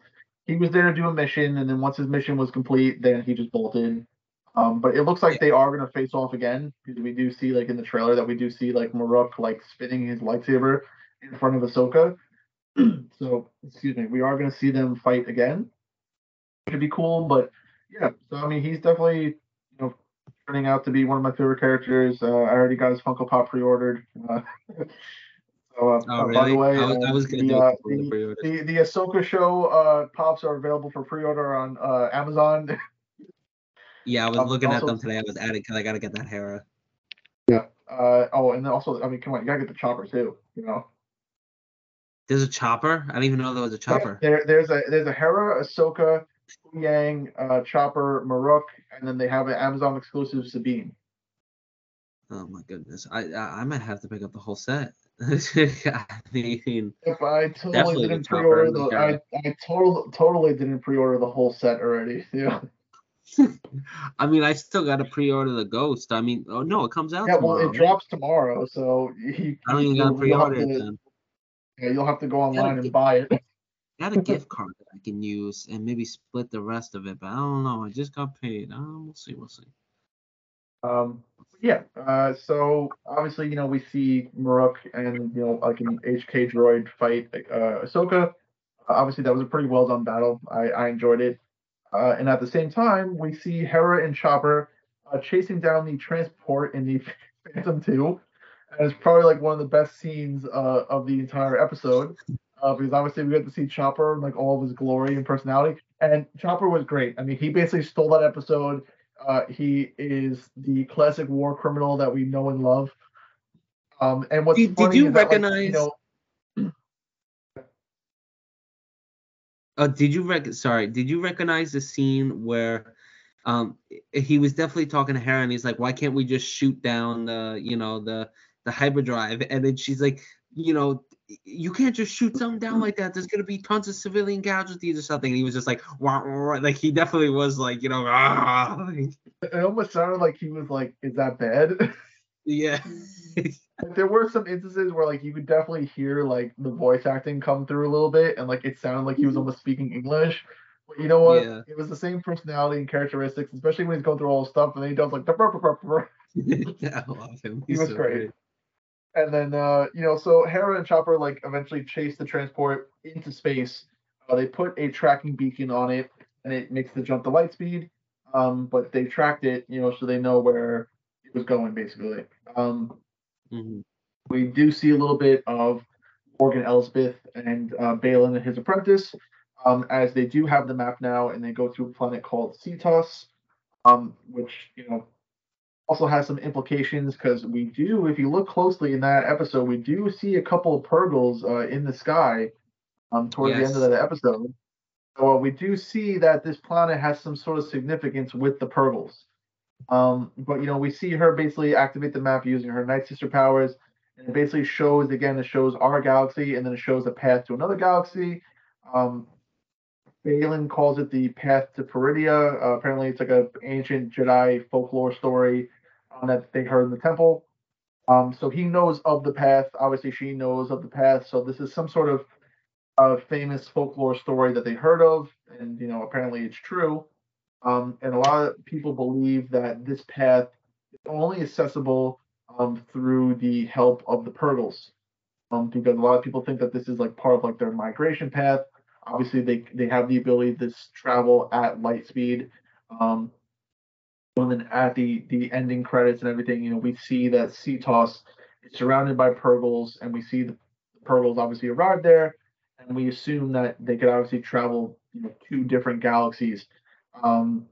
Speaker 2: he was there to do a mission, and then once his mission was complete, then he just bolted. Um, but it looks like
Speaker 1: Yeah.
Speaker 2: they are gonna face off again because we do see like in the trailer that we do see like Marrok like spinning his lightsaber in front of Ahsoka. so excuse me, we are gonna see them fight again. It would be cool, but yeah. So I mean, he's definitely you know turning out to be one of my favorite characters. Uh, I already got his Funko Pop pre-ordered. Uh, so uh,
Speaker 1: oh really
Speaker 2: by the way,
Speaker 1: I, was, I
Speaker 2: uh,
Speaker 1: was gonna
Speaker 2: the,
Speaker 1: do
Speaker 2: uh,
Speaker 1: the
Speaker 2: the, the the Ahsoka show uh, pops are available for pre-order on uh, Amazon.
Speaker 1: yeah i was
Speaker 2: um,
Speaker 1: looking at them today i was adding because i gotta get that hera
Speaker 2: yeah. Uh, oh, and also, I mean, come on, you gotta get the chopper too. You know.
Speaker 1: there's a chopper i didn't even know there was a chopper
Speaker 2: There, there's a there's a Hera, Ahsoka, Yang, uh, Chopper, Marrok, and then they have an Amazon exclusive Sabine.
Speaker 1: oh my goodness i i, I might have to pick up the whole set i mean
Speaker 2: If I totally didn't pre-order
Speaker 1: the
Speaker 2: I, I totally totally didn't pre-order the whole set already. Yeah.
Speaker 1: I mean, I still got to pre-order the Ghost. I mean, oh no, it comes out
Speaker 2: Yeah. Well, it drops tomorrow, so you,
Speaker 1: I don't even got to
Speaker 2: you'll, you'll have
Speaker 1: pre-order it then.
Speaker 2: yeah, you'll have to go online and buy it.
Speaker 1: Got a gift card that I can use and maybe split the rest of it, but I don't know. I just got paid. Um, we'll see. We'll see.
Speaker 2: Um, yeah. Uh, so obviously, you know, we see Marrok and you know, like an HK droid fight uh, Ahsoka. Uh, obviously, that was a pretty well done battle. I, I enjoyed it. Uh, and at the same time, we see Hera and Chopper uh, chasing down the transport in the Phantom 2. And it's probably like one of the best scenes uh, of the entire episode. Uh, because obviously we got to see Chopper in like all of his glory and personality. And Chopper was great. I mean, he basically stole that episode. Uh, he is the classic war criminal that we know and love. Um, and what's
Speaker 1: Did- did you
Speaker 2: is that, like,
Speaker 1: recognize-
Speaker 2: you know,
Speaker 1: Uh, did you rec? Sorry, did you recognize the scene where, um, he was definitely talking to Hera and he's like, why can't we just shoot down the, you know, the the hyperdrive? And then she's like, you know, you can't just shoot something down like that. There's gonna be tons of civilian casualties or something. And he was just like, wah, wah, wah. like he definitely was like, you know, ah.
Speaker 2: it almost sounded like he was like, "Is that bad?"
Speaker 1: yeah.
Speaker 2: there were some instances where like you could definitely hear like the voice acting come through a little bit, and like it sounded like he was almost speaking English. But you know what?
Speaker 1: Yeah.
Speaker 2: It was the same personality and characteristics, especially when he's going through all the stuff, and then he does like burp.
Speaker 1: I love him.
Speaker 2: He was
Speaker 1: so
Speaker 2: great. And then, uh, you know, so Hera and Chopper like eventually chase the transport into space. Uh, they put a tracking beacon on it, and it makes the jump to light speed. Um, but they tracked it, you know, so they know where it was going, basically. Um,
Speaker 1: Mhm.
Speaker 2: we do see a little bit of Morgan Elsbeth and uh, Baylan and his apprentice, um, as they do have the map now, and they go to a planet called Seatos, um, which you know also has some implications because we do, if you look closely in that episode, we do see a couple of Purrgils uh, in the sky um, towards the end of that episode. So uh, we do see that this planet has some sort of significance with the Purrgils. Um, but you know, we see her basically activate the map using her Night Sister powers, and it basically shows again, it shows our galaxy, and then it shows a path to another galaxy. Um, Baylan calls it the path to Peridea. Uh, apparently, it's like a ancient Jedi folklore story that they heard in the temple. Um, so he knows of the path. Obviously, she knows of the path. So this is some sort of a famous folklore story that they heard of, and you know apparently it's true. Um, and a lot of people believe that this path is only accessible um, through the help of the Purrgils, um, because a lot of people think that this is like part of like their migration path. Obviously, they they have the ability to travel at light speed. Um, and then at the the ending credits and everything, you know, we see that Seatos is surrounded by Purrgils, and we see the Purrgils obviously arrive there, and we assume that they could obviously travel, you know, two different galaxies. Um,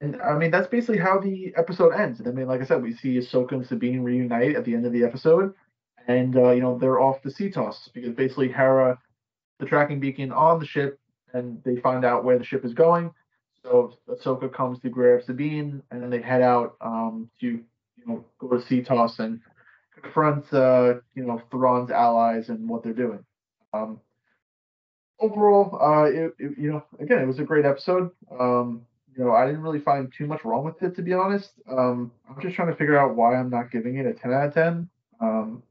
Speaker 2: and I mean, that's basically how the episode ends. I mean, like I said, we see Ahsoka and Sabine reunite at the end of the episode, and uh, you know they're off to Seatos because basically Hera, the tracking beacon on the ship, and they find out where the ship is going. So Ahsoka comes to grab Sabine, and then they head out um, to you know go to Seatos and confront uh, you know Thrawn's allies and what they're doing. Um, overall, uh, it, it, you know, again, it was a great episode. Um, you know, I didn't really find too much wrong with it, to be honest. Um, I'm just trying to figure out why I'm not giving it a 10 out of 10. Um,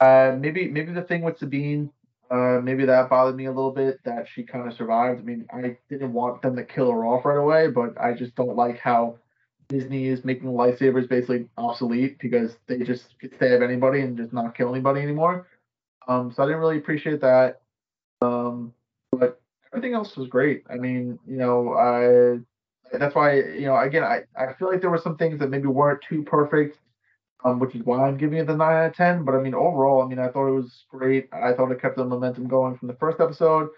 Speaker 2: uh, maybe, maybe the thing with Sabine, uh, maybe that bothered me a little bit that she kind of survived. I mean, I didn't want them to kill her off right away, but I just don't like how Disney is making lightsabers basically obsolete because they just could stab anybody and just not kill anybody anymore. Um, so I didn't really appreciate that. Um, but everything else was great. I mean, you know, I that's why you know again I, I feel like there were some things that maybe weren't too perfect, um, which is why I'm giving it the nine out of ten. But I mean overall, I mean I thought it was great. I thought it kept the momentum going from the first episode.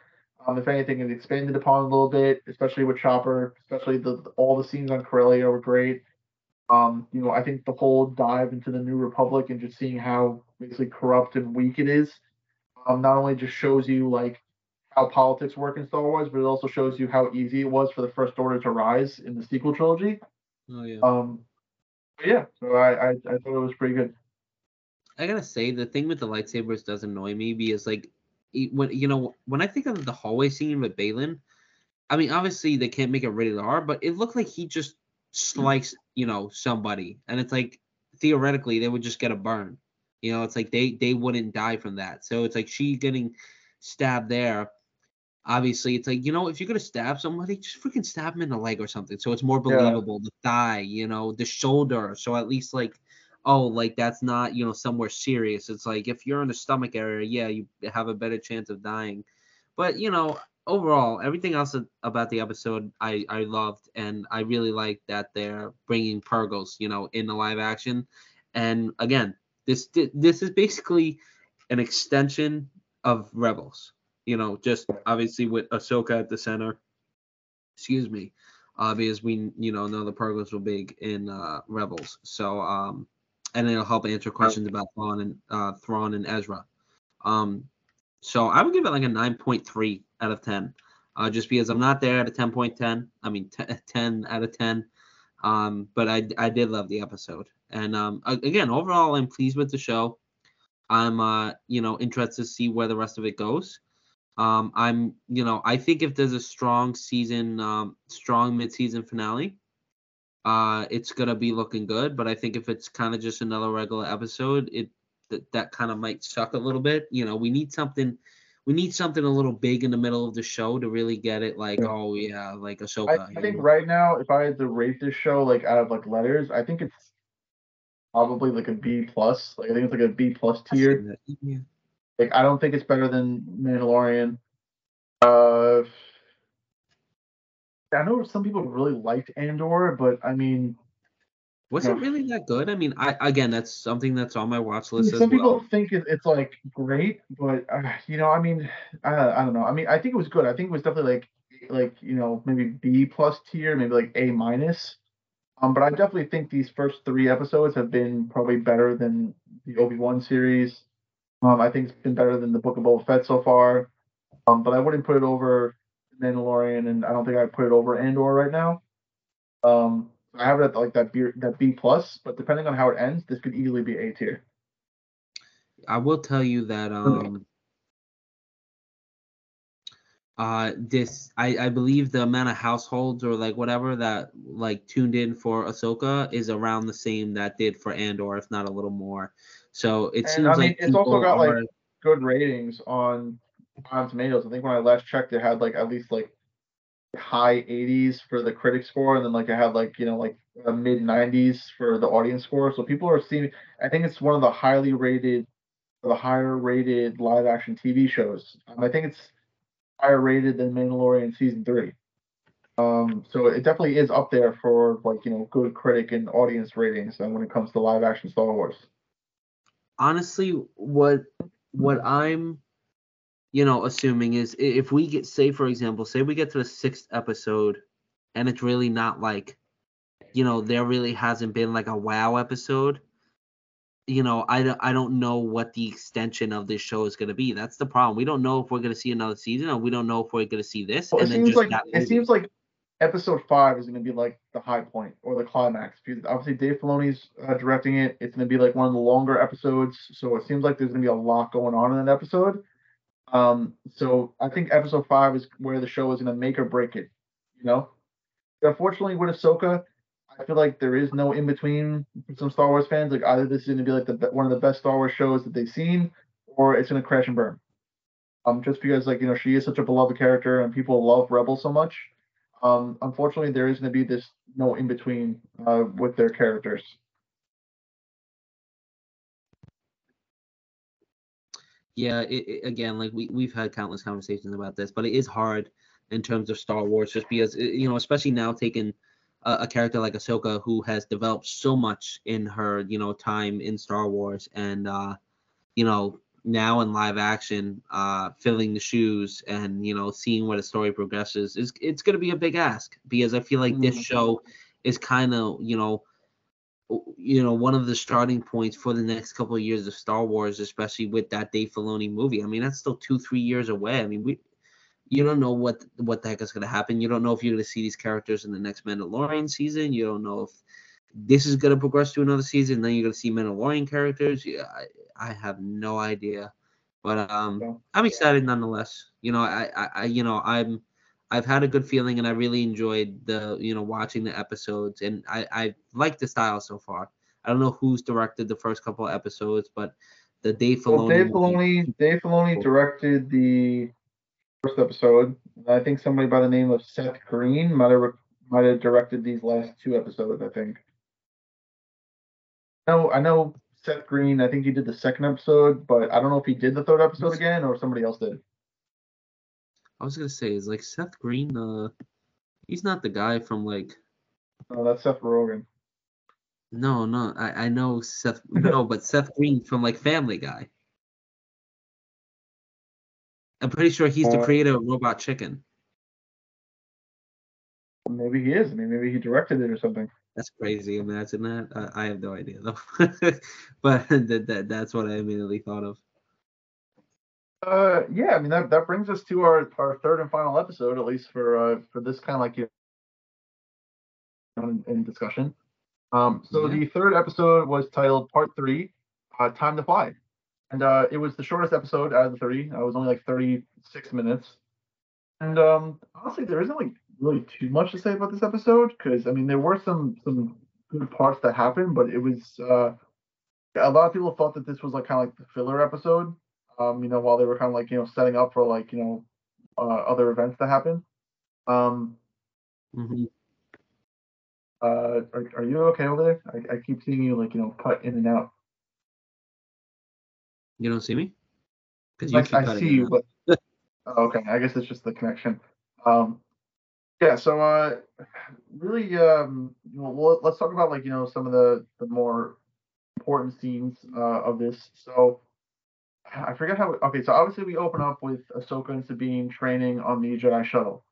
Speaker 2: Um, if anything, it expanded upon a little bit, especially with Chopper, especially the all the scenes on Corellia were great. Um, you know, I think the whole dive into the New Republic and just seeing how basically corrupt and weak it is, um, not only just shows you like how politics work in Star Wars, but it also shows you how easy it was for the First Order to rise in the sequel trilogy.
Speaker 1: Oh yeah.
Speaker 2: Um, yeah, so I, I I thought it was pretty good.
Speaker 1: I gotta say the thing with the lightsabers does annoy me because like when you know when I think of the hallway scene with Baylan, I mean obviously they can't make it rated R, but it looked like he just sliced you know somebody, and it's like theoretically they would just get a burn. You know, it's like they they wouldn't die from that. So it's like she getting stabbed there obviously it's like you know if you're gonna stab somebody just freaking stab them in the leg or something so it's more believable. Yeah. the thigh you know the shoulder so at least like oh like that's not you know somewhere serious. It's like if you're in the stomach area yeah you have a better chance of dying. But you know overall everything else about the episode i i loved and i really like that they're bringing Purrgils you know in the live action. And again this this is basically an extension of rebels you know, just obviously with Ahsoka at the center. Excuse me. Uh, because we, you know, know the Purrgils were big in uh, Rebels. So, um, and it'll help answer questions about Thrawn and uh, Thrawn and Ezra. Um, so I would give it like a 9.3 out of 10, uh, just because I'm not there at a 10.10. I mean, t- 10 out of 10. Um, but I, I did love the episode. And um, again, overall, I'm pleased with the show. I'm, uh, you know, interested to see where the rest of it goes. Um, I'm, you know, I think if there's a strong season, um, strong midseason finale, uh, it's gonna be looking good. But I think if it's kind of just another regular episode, it that that kind of might suck a little bit. You know, we need something. We need something a little big in the middle of the show to really get it. Like, yeah. oh yeah, like Ahsoka.
Speaker 2: I, I think right now, if I had to rate this show like out of like letters, I think it's probably like a B plus. Like I think it's like a B plus tier. Yeah. Like I don't think it's better than Mandalorian. Uh, I know some people really liked Andor, but I mean,
Speaker 1: was it really that good? I mean, I again, that's something that's on my watch list.
Speaker 2: Some people well. think it's like great, but uh, you know, I mean, I, I don't know. I mean, I think it was good. I think it was definitely like like you know maybe B plus tier, maybe like A minus. Um, but I definitely think these first three episodes have been probably better than the Obi Wan series. Um, I think it's been better than the Book of Boba Fett so far. Um, but I wouldn't put it over Mandalorian, and I don't think I'd put it over Andor right now. Um, I have it at like that B that B plus, but depending on how it ends, this could easily be A tier.
Speaker 1: I will tell you that um uh this I I believe the amount of households or like whatever that like tuned in for Ahsoka is around the same that did for Andor, if not a little more. So it and, seems I mean, like
Speaker 2: it's also got are, like good ratings on Rotten Tomatoes. I think when I last checked, it had like at least like high 80s for the critic score, and then like it had like you know like mid 90s for the audience score. So people are seeing. I think it's one of the highly rated, the higher rated live action TV shows. Um, I think it's higher rated than Mandalorian season three. Um, so it definitely is up there for like you know good critic and audience ratings, and when it comes to live action Star Wars.
Speaker 1: Honestly, what what I'm you know assuming is if we get say for example say we get to the sixth episode and it's really not like you know there really hasn't been like a wow episode you know i don't, I don't know what the extension of this show is going to be. That's the problem. We don't know if we're going to see another season or we don't know if we're going to see this
Speaker 2: well, it seems like it seems like episode five is going to be like the high point or the climax obviously Dave Filoni's uh, directing it. It's going to be like one of the longer episodes, so it seems like there's going to be a lot going on in that episode. Um, so I think episode five is where the show is going to make or break it. You know, unfortunately with Ahsoka, I feel like there is no in between for some Star Wars fans. Like either this is going to be like the one of the best Star Wars shows that they've seen, or it's going to crash and burn. Um, just because like you know she is such a beloved character and people love Rebels so much. Um, unfortunately, there is going to be this no in between uh, with their characters.
Speaker 1: yeah, it, it, again, like we we've had countless conversations about this, but it is hard in terms of Star Wars, just because you know, especially now taking a, a, character like Ahsoka who has developed so much in her you know time in Star Wars, and uh, you know now in live action, uh, filling the shoes and you know seeing where the story progresses is it's going to be a big ask because I feel like mm-hmm. this show is kind of you know you know one of the starting points for the next couple of years of Star Wars, especially with that Dave Filoni movie. I mean, that's still two three years away. I mean, we you don't know what what the heck is going to happen. You don't know if you're going to see these characters in the next Mandalorian season. You don't know if this is going to progress to another season. Then you're going to see Mandalorian characters. Yeah, I, I have no idea, but um, I'm excited nonetheless. You know, I, I, I you know I'm I've had a good feeling and I really enjoyed the you know watching the episodes and I I like the style so far. I don't know who's directed the first couple of episodes, but the Dave Filoni. Well,
Speaker 2: Dave Filoni, Dave Filoni directed the first episode. I think somebody by the name of Seth Green might have might have directed these last two episodes. I think. No, I know Seth Green. I think he did the second episode, but I don't know if he did the third episode again or somebody else did.
Speaker 1: I was gonna say, is like Seth Green uh he's not the guy from like
Speaker 2: Oh, that's Seth Rogen.
Speaker 1: No, no, I, I know Seth no, but Seth Green from like Family Guy. I'm pretty sure he's the uh, creator of Robot Chicken.
Speaker 2: Maybe he is. I mean, maybe he directed it or something.
Speaker 1: That's crazy. Imagine that. I, I have no idea though. but that, that that's what I immediately thought of.
Speaker 2: Uh, yeah, I mean that that brings us to our our third and final episode, at least for uh for this kind of like you know, in, in discussion. Um, so yeah. the third episode was titled Part Three, uh, Time to Fly, and uh, it was the shortest episode out of the three. Uh, it was only like 36 minutes, and um, honestly, there isn't like really too much to say about this episode because I mean there were some some good parts that happened, but it was uh, a lot of people thought that this was like kind of like the filler episode um, you know, while they were kind of like, you know, setting up for like, you know, uh, other events to happen. Um,
Speaker 1: mm-hmm.
Speaker 2: uh, are, are you okay over there? I, I keep seeing you like, you know, cut in and out.
Speaker 1: You don't see me?
Speaker 2: Because you I, I see you, but oh, okay, I guess it's just the connection. Um, yeah, so uh, really, um, you know, let's talk about like you know some of the the more important scenes uh, of this. So I forget how. Okay, so obviously we open up with Ahsoka and Sabine training on the Jedi shuttle.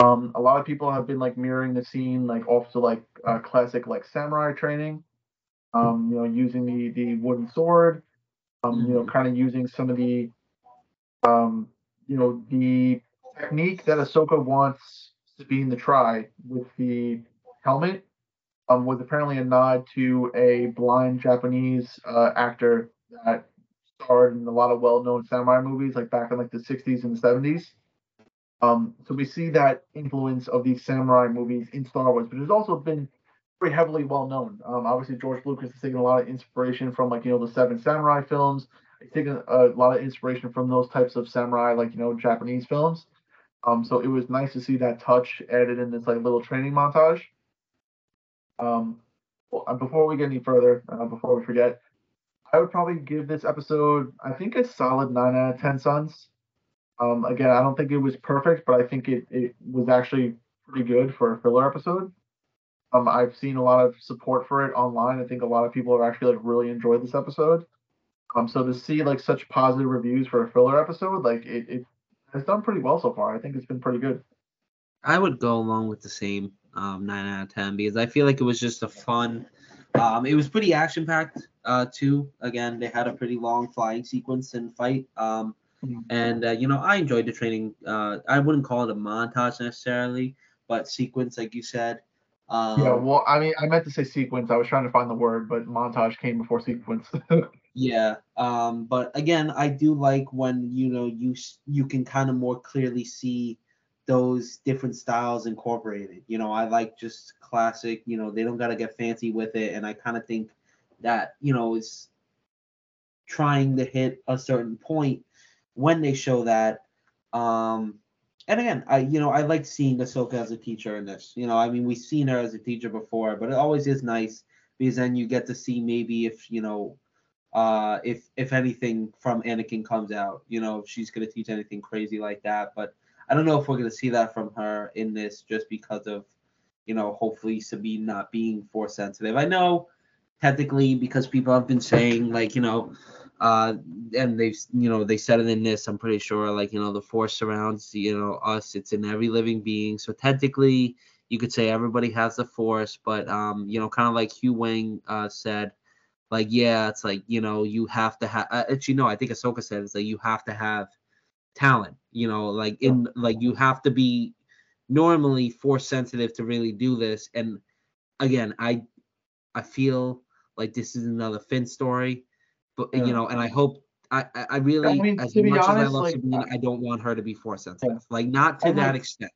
Speaker 2: Um, a lot of people have been like mirroring the scene like off to like uh, classic like samurai training. Um, you know, using the the wooden sword. Um, you know, mm-hmm. kind of using some of the, um, you know, the technique that Ahsoka wants Sabine the try with the helmet. Um, was apparently a nod to a blind Japanese uh, actor that starred in a lot of well-known samurai movies, like back in like the 60s and 70s. Um, so we see that influence of these samurai movies in Star Wars, but it's also been very heavily well known. Um, obviously, George Lucas has taken a lot of inspiration from like you know the Seven Samurai films. He's taken a lot of inspiration from those types of samurai, like you know, Japanese films. Um, so it was nice to see that touch added in this like little training montage. Um, well, before we get any further, uh, before we forget, I would probably give this episode, I think, a solid nine out of ten suns. Um, again, I don't think it was perfect, but I think it, it was actually pretty good for a filler episode. Um, I've seen a lot of support for it online. I think a lot of people have actually like really enjoyed this episode. Um, so to see like such positive reviews for a filler episode, like it, it has done pretty well so far. I think it's been pretty good.
Speaker 1: I would go along with the same um, nine out of ten because I feel like it was just a fun. Um, it was pretty action packed uh, too. Again, they had a pretty long flying sequence and fight. Um, mm-hmm. and uh, you know, I enjoyed the training. Uh, I wouldn't call it a montage necessarily, but sequence, like you said.
Speaker 2: Um, yeah, well, I mean, I meant to say sequence. I was trying to find the word, but montage came before sequence.
Speaker 1: yeah, um, but again, I do like when you know you you can kind of more clearly see those different styles incorporated. You know, I like just classic. You know, they don't gotta get fancy with it, and I kind of think that you know is trying to hit a certain point when they show that. Um, and again, I you know I like seeing Ahsoka as a teacher in this. You know, I mean we've seen her as a teacher before, but it always is nice because then you get to see maybe if you know uh if if anything from Anakin comes out, you know, if she's gonna teach anything crazy like that. But I don't know if we're gonna see that from her in this just because of you know hopefully Sabine not being force sensitive. I know technically because people have been saying like you know uh, and they've you know they said it in this i'm pretty sure like you know the force surrounds you know us it's in every living being so technically you could say everybody has the force but um you know kind of like Huyang uh said like yeah it's like you know you have to have uh, actually no i think ahsoka said it's like you have to have talent you know like in like you have to be normally force sensitive to really do this and again i i feel like this is another finn story but yeah. you know, and I hope I I really I mean, as much honest, as I love like, Sabine, I don't want her to be force sensitive. Like not to that like, extent.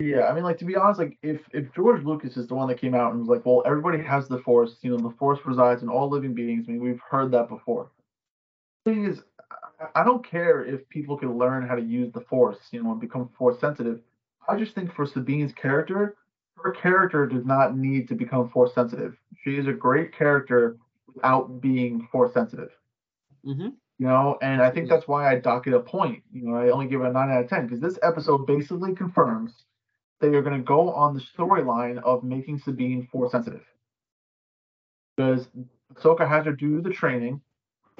Speaker 2: Yeah, I mean, like to be honest, like if if George Lucas is the one that came out and was like, well, everybody has the Force, you know, the Force resides in all living beings. I mean, we've heard that before. The thing is, I don't care if people can learn how to use the Force, you know, and become Force sensitive. I just think for Sabine's character, her character does not need to become Force sensitive. She is a great character without being force sensitive.
Speaker 1: Mm-hmm.
Speaker 2: You know, and I think that's why I dock it a point. You know, I only give it a nine out of ten because this episode basically confirms they are going to go on the storyline of making Sabine force sensitive. Because Ahsoka has her do the training.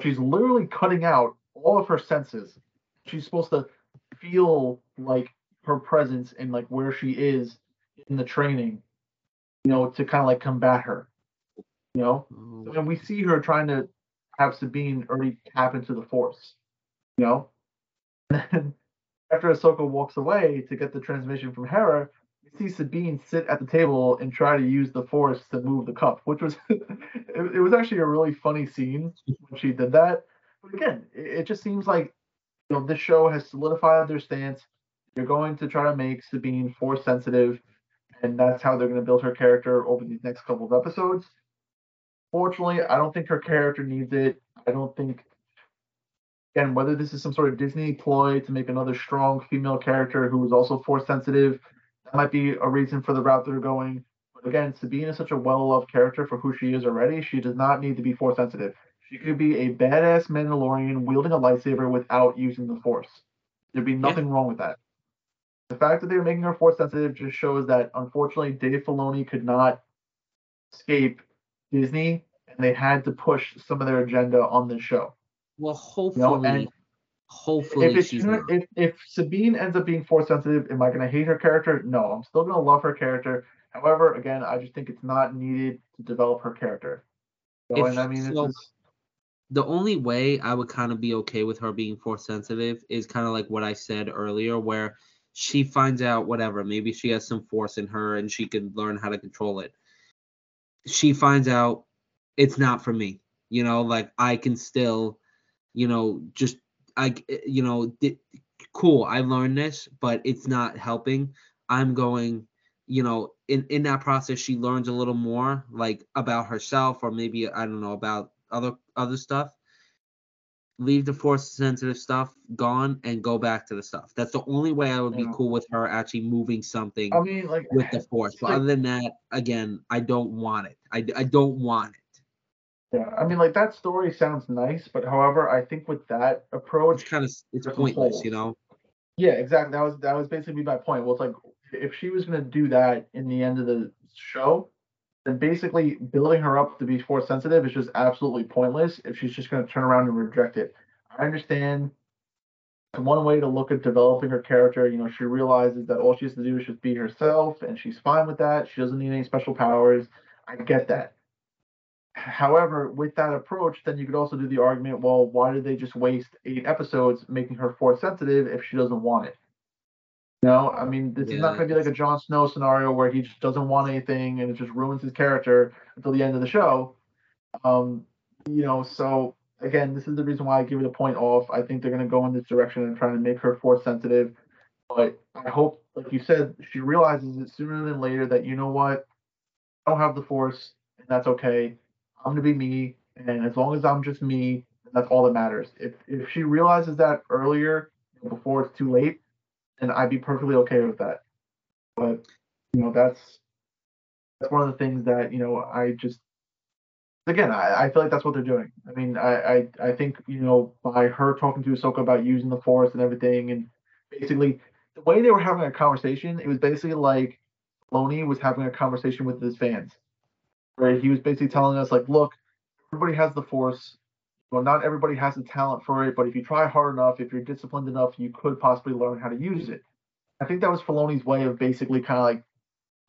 Speaker 2: She's literally cutting out all of her senses. She's supposed to feel like her presence and like where she is in the training, you know, to kind of like combat her. You know, mm. and we see her trying to have Sabine already tap into the Force. You know, and then after Ahsoka walks away to get the transmission from Hera, you see Sabine sit at the table and try to use the Force to move the cup, which was it, it, was actually a really funny scene when she did that. But again, it, it just seems like you know this show has solidified their stance. They're going to try to make Sabine Force sensitive, and that's how they're going to build her character over these next couple of episodes. Fortunately, I don't think her character needs it. I don't think, again, whether this is some sort of Disney ploy to make another strong female character who is also force sensitive, that might be a reason for the route they're going. But again, Sabine is such a well loved character for who she is already. She does not need to be force sensitive. She could be a badass Mandalorian wielding a lightsaber without using the force. There'd be nothing yeah. wrong with that. The fact that they're making her force sensitive just shows that unfortunately Dave Filoni could not escape Disney, and they had to push some of their agenda on this show.
Speaker 1: Well, hopefully, you know, hopefully,
Speaker 2: if, it's, if if Sabine ends up being force sensitive, am I going to hate her character? No, I'm still going to love her character. However, again, I just think it's not needed to develop her character. So, if, and I mean, so,
Speaker 1: the only way I would kind of be okay with her being force sensitive is kind of like what I said earlier, where she finds out whatever, maybe she has some force in her and she can learn how to control it she finds out it's not for me. You know, like I can still, you know, just I, eh, you know, cool. I learned this, but it's not helping. I'm going, you know, in in that process, she learns a little more, like about herself, or maybe I don't know about other other stuff. leave the force sensitive stuff gone and go back to the stuff. That's the only way I would be
Speaker 2: Yeah.
Speaker 1: cool with her actually moving something
Speaker 2: I mean, like
Speaker 1: with the force. But
Speaker 2: like-
Speaker 1: other than that, again, I don't want it. I, I don't want it.
Speaker 2: Yeah, I mean, like that story sounds nice, but however, I think with that approach,
Speaker 1: It's kind of it's pointless,
Speaker 2: holes.
Speaker 1: you know.
Speaker 2: Yeah, exactly. That was that was basically my point. Well, it's like if she was gonna do that in the end of the show, then basically building her up to be force sensitive is just absolutely pointless if she's just gonna turn around and reject it. I understand one way to look at developing her character, you know, she realizes that all she has to do is just be herself and she's fine with that. She doesn't need any special powers. I get that. However, with that approach, then you could also do the argument, well, why did they just waste eight episodes making her force sensitive if she doesn't want it? No, I mean, this is not going to be like a Jon Snow scenario where he just doesn't want anything and it just ruins his character until the end of the show. Um, you know, so again, this is the reason why I give it a point off. I think they're going to go in this direction and trying to make her force sensitive. But I hope, like you said, she realizes it sooner than later that you know what, I don't have the force, and that's okay. I'm gonna be me, and as long as I'm just me, that's all that matters. If if she realizes that earlier, before it's too late, then I'd be perfectly okay with that. But you know, that's that's one of the things that you know I just again I, I feel like that's what they're doing. I mean, I, I I think you know by her talking to Ahsoka about using the Force and everything, and basically the way they were having a conversation, it was basically like Filoni was having a conversation with his fans, he was basically telling us like, look, everybody has the Force. Well, not everybody has the talent for it, but if you try hard enough, if you're disciplined enough, you could possibly learn how to use it. I think that was Filoni's way of basically kind of like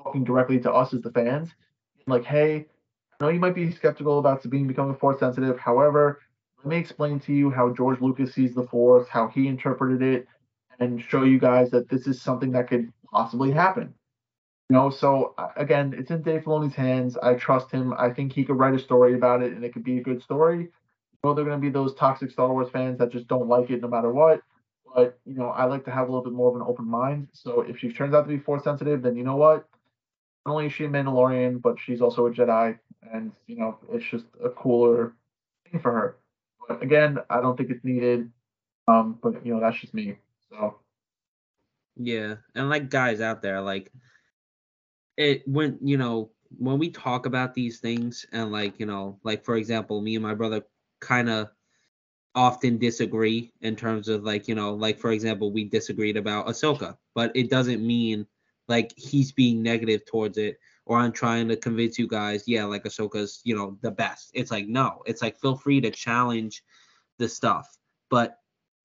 Speaker 2: talking directly to us as the fans, like, hey, I know you might be skeptical about Sabine becoming force sensitive. However, let me explain to you how George Lucas sees the Force, how he interpreted it, and show you guys that this is something that could possibly happen. You know, so uh, again, it's in Dave Filoni's hands. I trust him. I think he could write a story about it, and it could be a good story. Know they're going to be those toxic Star Wars fans that just don't like it no matter what. But you know, I like to have a little bit more of an open mind. So if she turns out to be force sensitive, then you know what? Not only is she a Mandalorian, but she's also a Jedi, and you know, it's just a cooler thing for her. But again, I don't think it's needed. Um, but you know, that's just me. So
Speaker 1: Yeah, and like guys out there, like it when you know when we talk about these things and like you know like for example, me and my brother kind of often disagree in terms of like you know like for example we disagreed about Ahsoka, but it doesn't mean like he's being negative towards it or I'm trying to convince you guys, yeah, like Ahsoka's you know the best. It's like no, it's like feel free to challenge the stuff, but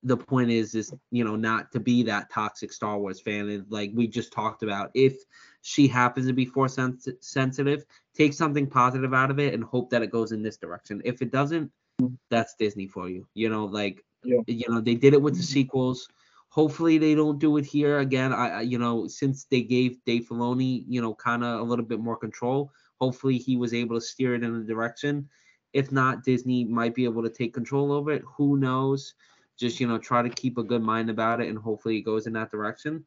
Speaker 1: the point is is you know not to be that toxic Star Wars fan and like we just talked about if she happens to be force sens- sensitive take something positive out of it and hope that it goes in this direction. If it doesn't that's Disney for you you know like
Speaker 2: Yeah.
Speaker 1: you know they did it with the sequels. Hopefully they don't do it here again. I, I you know since they gave Dave Filoni you know kind of a little bit more control hopefully he was able to steer it in a direction. If not Disney might be able to take control over it. Who knows? Just you know try to keep a good mind about it and hopefully it goes in that direction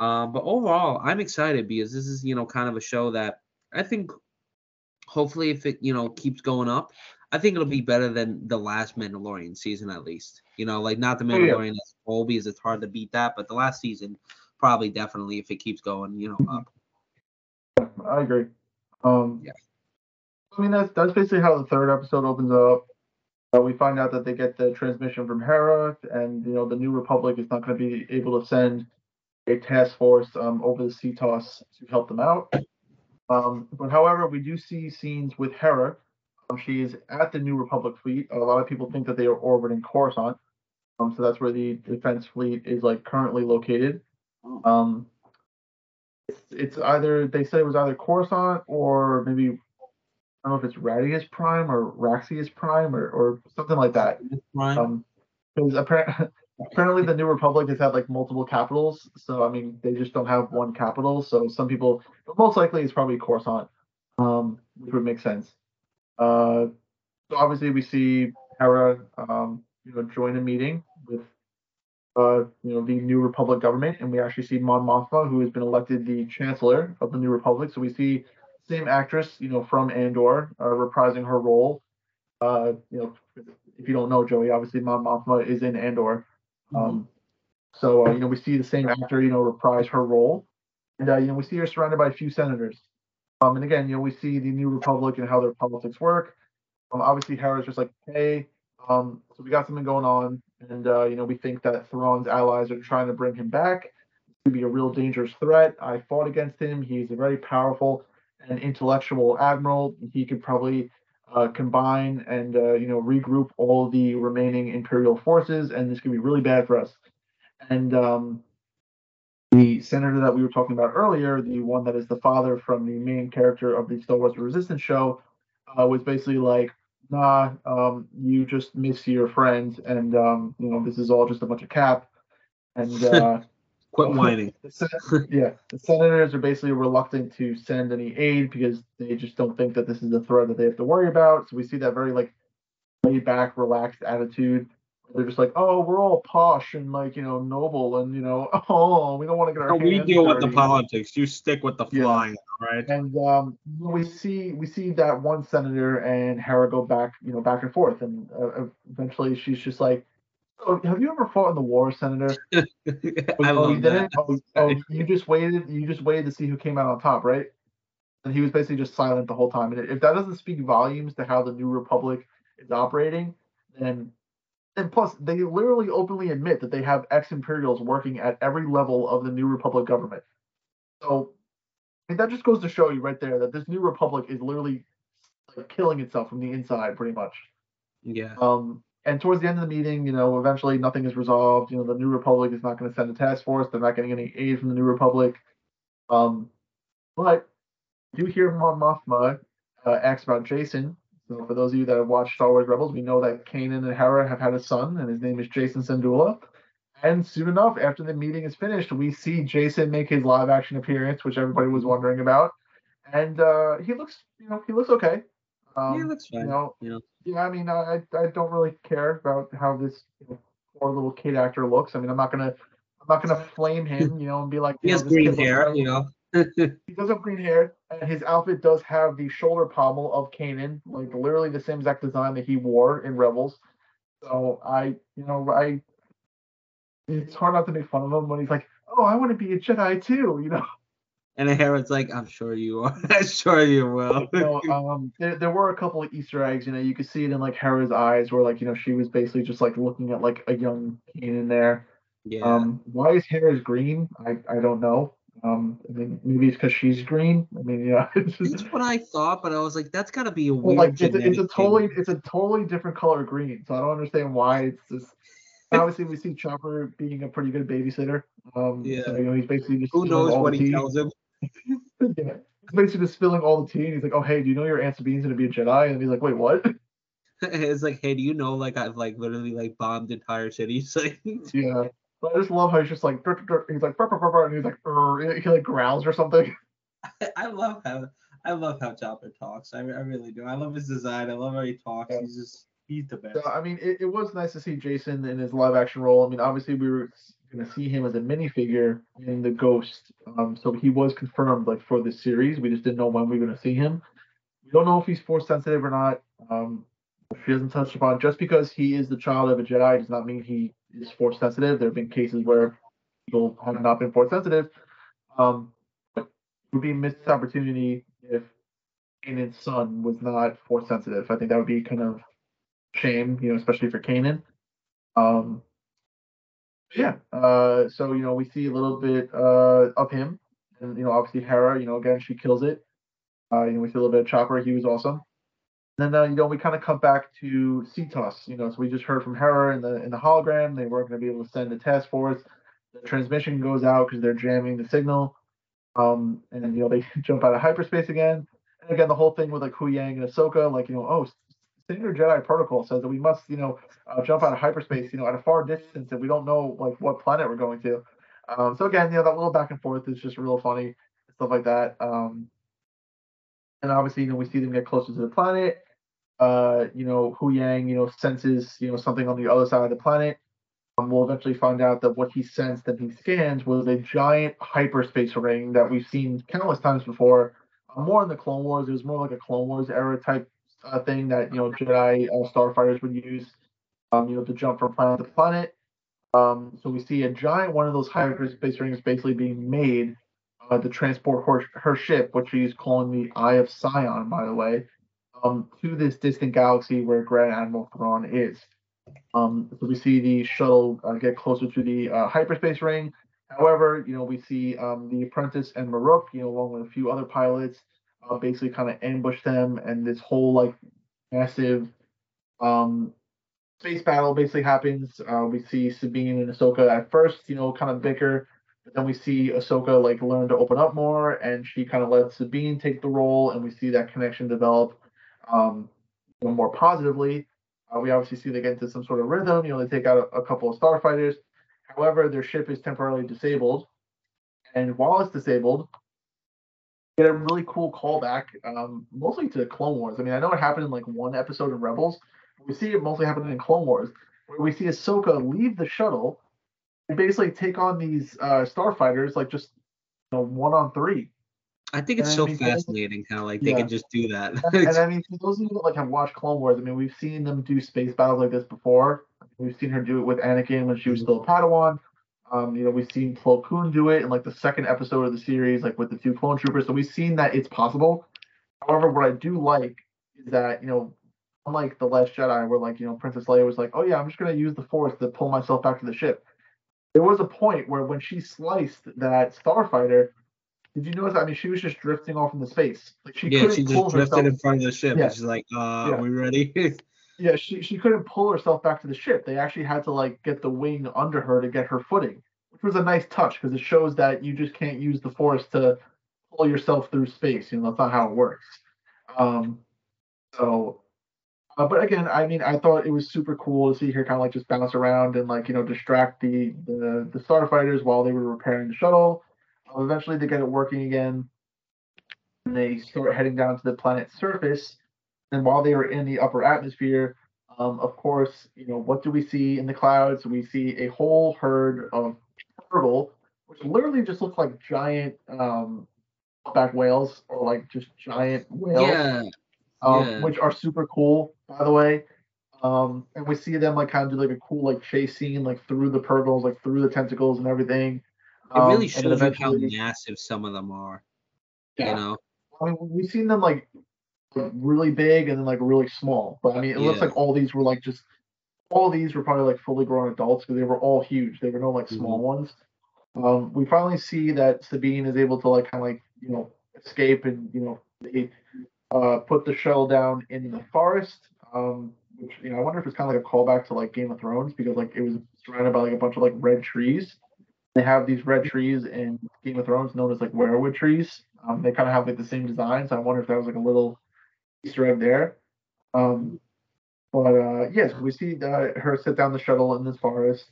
Speaker 1: um, but overall i'm excited because this is you know kind of a show that i think hopefully if it you know keeps going up i think it'll be better than the last mandalorian season at least you know like not the
Speaker 2: Oh,
Speaker 1: mandalorian as a whole because it's hard to beat that but the last season probably definitely if it keeps going you know up
Speaker 2: I agree. Um,
Speaker 1: Yeah.
Speaker 2: I mean, that's that's basically how the third episode opens up. Uh, we find out that they get the transmission from Hera, and you know the New Republic is not going to be able to send a task force um, over the toss to help them out. Um, but however, we do see scenes with Hera. Um, she is at the New Republic fleet. A lot of people think that they are orbiting Coruscant, um, so that's where the Defense Fleet is like currently located. Um, it's, it's either they said it was either Coruscant or maybe I don't know if it's Radius Prime or Raxius Prime or, or something like that.
Speaker 1: Ryan?
Speaker 2: Um, because apparently, apparently the New Republic has had like multiple capitals, so I mean they just don't have one capital. So some people, but most likely it's probably Coruscant, um, which would make sense. Uh, so obviously we see Hera, um, you know, join a meeting with, uh, you know, the New Republic government, and we actually see Mon Mothma, who has been elected the Chancellor of the New Republic. So we see same actress, you know, from Andor, uh, reprising her role. Uh, you know, if you don't know Joey, obviously Mon Mothma is in Andor. Um, so uh, you know we see the same actor, you know, reprise her role, and uh, you know we see her surrounded by a few senators. Um, and again, you know we see the New Republic and how their politics work. Um, obviously Hera's just like, hey, um, so we got something going on, and uh, you know we think that Thrawn's allies are trying to bring him back. To be a real dangerous threat. I fought against him. He's a very powerful and intellectual admiral. He could probably uh, combine and uh, you know regroup all the remaining Imperial forces, and this could be really bad for us. And um, the senator that we were talking about earlier, the one that is the father from the main character of the Star Wars Resistance show, uh, was basically like, "Nah, um, you just miss your friends, and um, you know this is all just a bunch of cap." And uh,
Speaker 1: Quit whining.
Speaker 2: the yeah, the senators are basically reluctant to send any aid because they just don't think that this is a threat that they have to worry about. So we see that very like laid back, relaxed attitude. They're just like, oh, we're all posh and like you know noble, and you know, oh, we don't want to get our
Speaker 1: No, we deal with the politics. You stick with the
Speaker 2: Yeah.
Speaker 1: flying, right?
Speaker 2: And um, we see we see that one senator and Hera go back, you know, back and forth, and uh, eventually she's just like, "Oh, have you ever fought in the war, Senator?"
Speaker 1: I
Speaker 2: oh, you
Speaker 1: love that.
Speaker 2: didn't? Oh, oh, you just waited. You just waited to see who came out on top, right? And he was basically just silent the whole time. And if that doesn't speak volumes to how the New Republic is operating, then and plus they literally openly admit that they have ex-Imperials working at every level of the New Republic government. So I mean, that just goes to show you right there that this New Republic is literally like, killing itself from the inside, pretty much.
Speaker 1: Yeah.
Speaker 2: Um, and towards the end of the meeting, you know, eventually nothing is resolved. You know, the New Republic is not going to send a task force. They're not getting any aid from the New Republic. Um, but you hear Mon Mothma uh, ask about Jacen. So for those of you that have watched Star Wars Rebels, we know that Kanan and Hera have had a son, and his name is Jacen Syndulla. And soon enough, after the meeting is finished, we see Jacen make his live action appearance, which everybody was wondering about. And uh, he looks, you know, he looks okay. Um,
Speaker 1: yeah, that's
Speaker 2: you
Speaker 1: fine.
Speaker 2: know,
Speaker 1: Yeah.
Speaker 2: yeah, I mean, I I don't really care about how this you know, poor little kid actor looks. I mean, I'm not gonna I'm not gonna flame him, you know, and be like,
Speaker 1: He has
Speaker 2: know,
Speaker 1: green hair,
Speaker 2: like-
Speaker 1: you know.
Speaker 2: He does have green hair, and his outfit does have the shoulder pommel of Kanan, like literally the same exact design that he wore in Rebels. So I, you know, I. It's hard not to make fun of him when he's like, "Oh, I want to be a Jedi too," you know.
Speaker 1: And was like, I'm sure you are. I'm sure you will.
Speaker 2: you know, um, there, there were a couple of Easter eggs. You know, you could see it in like Hera's eyes, where like you know she was basically just like looking at like a young Kanan there.
Speaker 1: yeah.
Speaker 2: Um, why his hair is green? I I don't know. Um, I mean maybe it's because she's green. I mean yeah, it's just,
Speaker 1: That's what I thought, but I was like, that's gotta be a
Speaker 2: well,
Speaker 1: weird
Speaker 2: like it's a, it's a totally it's a totally different color green. So I don't understand why it's just. Obviously, we see Chopper being a pretty good babysitter. Um,
Speaker 1: Yeah.
Speaker 2: so, you know, he's basically just
Speaker 1: Who
Speaker 2: spilling
Speaker 1: knows
Speaker 2: all
Speaker 1: what
Speaker 2: the
Speaker 1: he
Speaker 2: tea.
Speaker 1: tells him?
Speaker 2: Yeah. He's basically just spilling all the tea, and he's like, "Oh, hey, do you know your Aunt Sabine's gonna be a Jedi?" And he's like, "Wait, what?"
Speaker 1: it's like, hey, do you know like I've like literally like bombed entire cities? Like
Speaker 2: Yeah. But I just love how he's just like, "Dur, dur, dur," he's like, "Burr, burr, burr, burr," and he's like, he like growls or something.
Speaker 1: I love how I love how Chopper talks. I, I really do. I love his design. I love how he talks.
Speaker 2: Yeah.
Speaker 1: He's just he's the best.
Speaker 2: So, I mean, it, it was nice to see Jacen in his live action role. I mean, obviously, we were going to see him as a minifigure in The Ghost. Um, so he was confirmed, like, for this series. We just didn't know when we were going to see him. We don't know if he's force sensitive or not. Um, she doesn't touch upon just because he is the child of a Jedi does not mean he is force sensitive. There have been cases where people have not been force sensitive. Um, but it would be a missed opportunity if Kanan's son was not force sensitive. I think that would be kind of shame, you know, especially for Kanan. Um, yeah. Uh, so you know, we see a little bit uh of him, and you know, obviously Hera. You know, again, she kills it. Uh, you know, we see a little bit of Chopper. He was awesome. And then uh, you know, we kind of come back to Seatos. You know, so we just heard from Hera in the in the hologram. They weren't going to be able to send a task force. The transmission goes out because they're jamming the signal. Um, and you know, they jump out of hyperspace again. And again, the whole thing with like Huyang and Ahsoka, like you know, oh, standard Jedi protocol says that we must, you know, uh, jump out of hyperspace, you know, at a far distance, and we don't know like what planet we're going to. Um, so again, you know, that little back and forth is just real funny stuff like that. Um, and obviously, you know, we see them get closer to the planet. Uh, you know, Huyang, you know, senses, you know, something on the other side of the planet. Um, we'll eventually find out that what he sensed and he scanned was a giant hyperspace ring that we've seen countless times before. Uh, more in the Clone Wars, it was more like a Clone Wars era type uh, thing that you know Jedi uh, starfighters would use. um, you know, to jump from planet to planet. Um, so we see a giant one of those hyperspace rings basically being made uh, to transport her, her ship, which she's calling the Eye of Sion, by the way, um, to this distant galaxy where Grand Admiral Thrawn is. Um, so we see the shuttle uh, get closer to the uh, hyperspace ring. However, you know, we see um, the apprentice and Marrok, you know, along with a few other pilots, uh, basically kind of ambush them, and this whole like massive um, space battle basically happens. Uh, we see Sabine and Ahsoka at first, you know, kind of bicker, but then we see Ahsoka like learn to open up more, and she kind of lets Sabine take the role, and we see that connection develop um, more positively. Uh, we obviously see they get into some sort of rhythm. You know, they take out a, a couple of starfighters. However, their ship is temporarily disabled, and while it's disabled, get a really cool callback, um, mostly to Clone Wars. I mean, I know it happened in like one episode of Rebels. But we see it mostly happening in Clone Wars, where we see Ahsoka leave the shuttle and basically take on these uh, starfighters, like just you know, one on three.
Speaker 1: I think it's
Speaker 2: And I
Speaker 1: so
Speaker 2: mean,
Speaker 1: fascinating how like they
Speaker 2: yeah.
Speaker 1: can just do that.
Speaker 2: and I mean, for those of you that like have watched Clone Wars, I mean, we've seen them do space battles like this before. We've seen her do it with Anakin when she was still a Padawan. Um, you know, we've seen Plo Koon do it in like the second episode of the series, like with the two clone troopers. So we've seen that it's possible. However, what I do like is that you know, unlike the Last Jedi, where like you know Princess Leia was like, "Oh yeah, I'm just gonna use the Force to pull myself back to the ship." There was a point where when she sliced that starfighter, did you notice? I mean, she was just drifting off into space. Like she
Speaker 1: yeah,
Speaker 2: couldn't
Speaker 1: she
Speaker 2: pull
Speaker 1: just drifted
Speaker 2: herself
Speaker 1: in front of the ship.
Speaker 2: Yeah.
Speaker 1: She's like, uh,
Speaker 2: Yeah.
Speaker 1: are we ready?
Speaker 2: yeah, she she couldn't pull herself back to the ship. They actually had to like get the wing under her to get her footing, which was a nice touch because it shows that you just can't use the force to pull yourself through space. You know, that's not how it works. Um, so, uh, but again, I mean, I thought it was super cool to see her kind of like just bounce around and like you know distract the the the starfighters while they were repairing the shuttle. Uh, eventually, they get it working again, and they start heading down to the planet's surface. And while they were in the upper atmosphere, um, of course, you know, what do we see in the clouds? We see a whole herd of turtle, which literally just look like giant um, back whales or like just giant whales,
Speaker 1: yeah,
Speaker 2: um,
Speaker 1: yeah.
Speaker 2: which are super cool, by the way. Um, and we see them like kind of do like a cool like chase scene like through the Purrgils, like through the tentacles and everything.
Speaker 1: it really
Speaker 2: Um,
Speaker 1: shows you how massive some of them are.
Speaker 2: Yeah.
Speaker 1: You know,
Speaker 2: I mean, we've seen them like like, really big and then like really small. But I mean, it looks like all these were like just all these were probably like fully grown adults because they were all huge. There were no like small
Speaker 1: Mm-hmm.
Speaker 2: ones. Um, we finally see that Sabine is able to like kind of like you know escape and you know they uh, put the shell down in the forest. Um, which you know I wonder if it's kind of like a callback to like Game of Thrones because like it was surrounded by like a bunch of like red trees. They have these red trees in Game of Thrones known as like weirwood trees. Um, they kind of have like the same design, so I wonder if that was like a little Egg there. Um, but uh, yes, we see uh, her sit down the shuttle in this forest.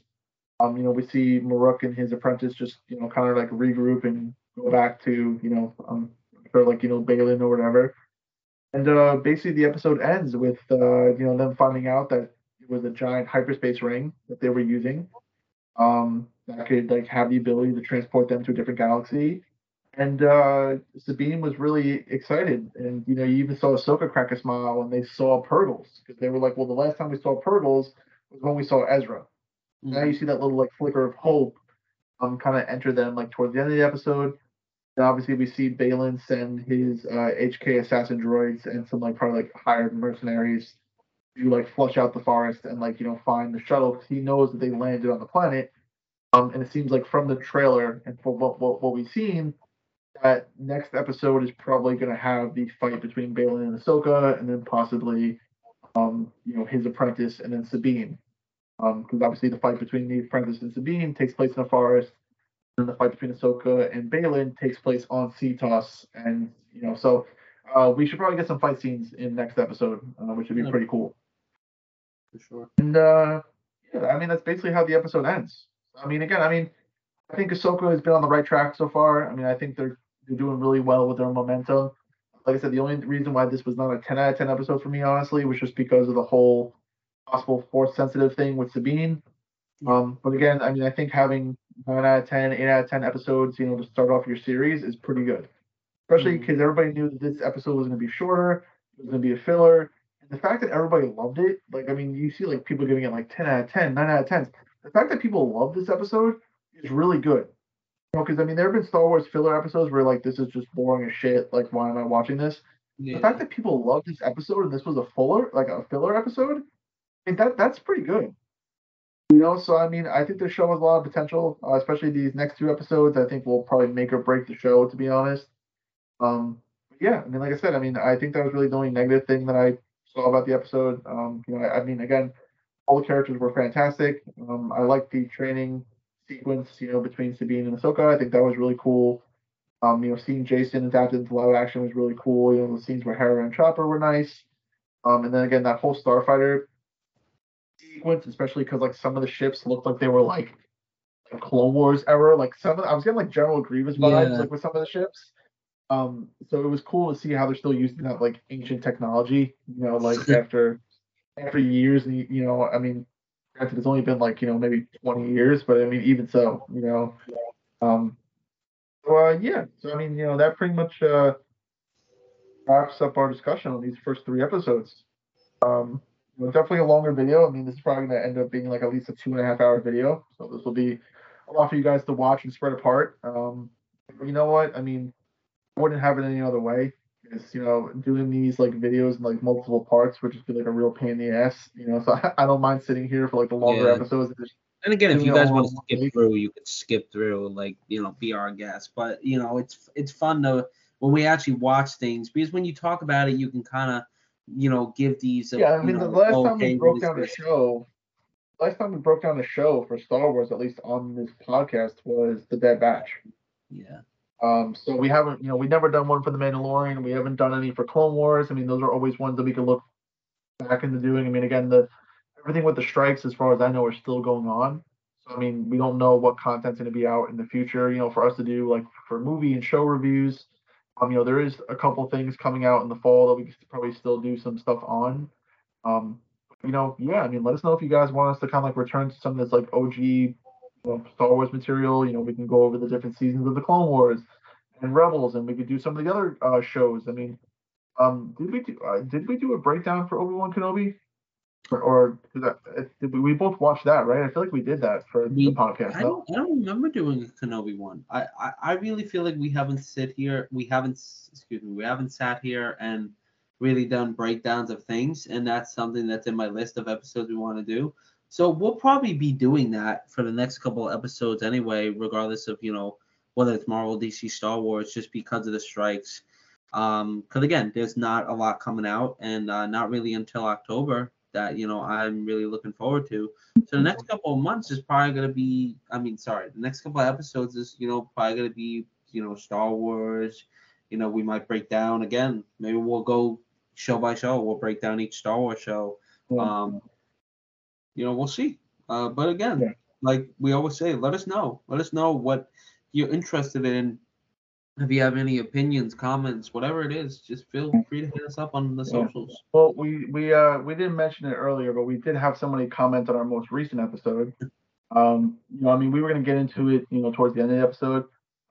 Speaker 2: Um, you know, we see Marrok and his apprentice just you know kind of like regroup and go back to you know um or like you know Baylan or whatever. And uh, basically, the episode ends with uh, you know them finding out that it was a giant hyperspace ring that they were using um, that could like have the ability to transport them to a different galaxy. And uh, Sabine was really excited, and you know, you even saw Ahsoka crack a smile when they saw Purrgils because they were like, "Well, the last time we saw Purrgils was when we saw Ezra." Now you see that little like flicker of hope, um, kind of enter them like towards the end of the episode. And obviously, we see Baylan send his uh, HK assassin droids and some like probably like hired mercenaries to like flush out the forest and like you know find the shuttle because he knows that they landed on the planet. Um, and it seems like from the trailer and for what what, what we've seen, that next episode is probably going to have the fight between Baylan and Ahsoka, and then possibly, um, you know, his apprentice and then Sabine. Because obviously the fight between the apprentice and Sabine takes place in a forest, and the fight between Ahsoka and Baylan takes place on Seatos, and you know, so uh, we should probably get some fight scenes in next episode, uh, which would be pretty cool.
Speaker 1: for sure.
Speaker 2: And uh, yeah, I mean that's basically how the episode ends. I mean, again, I mean, I think Ahsoka has been on the right track so far. I mean, I think they're they're doing really well with their momentum. Like I said, the only reason why this was not a 10 out of 10 episode for me, honestly, was just because of the whole possible force sensitive thing with Sabine. Um, but again, I mean, I think having 9 out of 10, 8 out of 10 episodes, you know, to start off your series is pretty good. Especially because everybody knew that this episode was going to be shorter, it was going to be a filler, And the fact that everybody loved it, like I mean, you see like people giving it like 10 out of 10, 9 out of 10. The fact that people love this episode is really good. You know, because I mean, there have been Star Wars filler episodes where like this is just boring as shit. Like, why am I watching this?
Speaker 1: Yeah.
Speaker 2: The fact that people love this episode and this was a fuller, like a filler episode, I mean, that that's pretty good. You know, so I mean, I think the show has a lot of potential, uh, especially these next two episodes. I think will probably make or break the show, to be honest. Um, yeah, I mean, like I said, I mean, I think that was really the only negative thing that I saw about the episode. Um, you know, I, I mean, again, all the characters were fantastic. Um, I like the training sequence, you know, between Sabine and Ahsoka. I think that was really cool. Um, you know, seeing Jacen adapted into live action was really cool. You know, the scenes where Hera and Chopper were nice. Um, and then again, that whole Starfighter sequence, especially because like some of the ships looked like they were like Clone Wars era. Like some of the, I was getting like General Grievous vibes
Speaker 1: Yeah.
Speaker 2: like with some of the ships. Um, so it was cool to see how they're still using that like ancient technology. You know, like after after years, and you know, I mean, granted, it's only been like you know maybe 20 years, but I mean, even so, you know, um, so uh, yeah. So I mean, you know, that pretty much uh wraps up our discussion on these first three episodes. Um, you know, definitely a longer video. I mean, this is probably going to end up being like at least a two and a half hour video. So this will be a lot for you guys to watch and spread apart. Um, you know what? I mean, I wouldn't have it any other way. Is you know doing these like videos in like multiple parts would just be like a real pain in the ass. You know, so I, I don't mind sitting here for like the longer
Speaker 1: Yeah.
Speaker 2: episodes. and
Speaker 1: And again, if you guys want to skip
Speaker 2: week.
Speaker 1: through, you could skip through, like you know, be our guest. But you know, it's it's fun to when we actually watch things because when you talk about it, you can kind of you know give these. uh,
Speaker 2: Yeah, I mean, the
Speaker 1: know,
Speaker 2: last
Speaker 1: oh,
Speaker 2: time we broke down the show, last time we broke down the show for Star Wars, at least on this podcast, was the Bad Batch.
Speaker 1: Yeah,
Speaker 2: Um, so we haven't, you know, we've never done one for the Mandalorian. We haven't done any for Clone Wars. I mean, those are always ones that we can look back into doing. I mean, again, the everything with the strikes, as far as I know, are still going on. So I mean, we don't know what content's going to be out in the future. You know, for us to do like for movie and show reviews. Um, you know, there is a couple things coming out in the fall that we could probably still do some stuff on. Um, you know, yeah, I mean, let us know if you guys want us to kind of like return to some of this like OG know, Star Wars material. You know, we can go over the different seasons of the Clone Wars and Rebels, and we could do some of the other uh, shows. I mean, um, did we do uh, did we do a breakdown for Obi Wan Kenobi, or, or did, that, uh, did we, we both watch that? Right? I feel like we did that for the podcast.
Speaker 1: I don't I don't remember doing a Kenobi one. I, I I really feel like we haven't sit here, we haven't excuse me, we haven't sat here and really done breakdowns of things, and that's something that's in my list of episodes we want to do. So we'll probably be doing that for the next couple of episodes anyway, regardless of you know whether it's Marvel, DC, Star Wars, just because of the strikes. Um, because again, there's not a lot coming out, and uh, not really until October that you know I'm really looking forward to. So the next couple of months is probably gonna be, I mean, sorry, the next couple of episodes is you know probably gonna be you know Star Wars. You know, we might break down again. Maybe we'll go show by show. We'll break down each Star Wars show. Um, you know, we'll see. Uh, but again,
Speaker 2: Yeah.
Speaker 1: like we always say, let us know. Let us know what you're interested in. If you have any opinions, comments, whatever it is, just feel free to hit us up on the
Speaker 2: Yeah.
Speaker 1: socials.
Speaker 2: Well, we we uh we didn't mention it earlier, but we did have somebody comment on our most recent episode. Um, you know, I mean, we were gonna get into it, you know, towards the end of the episode.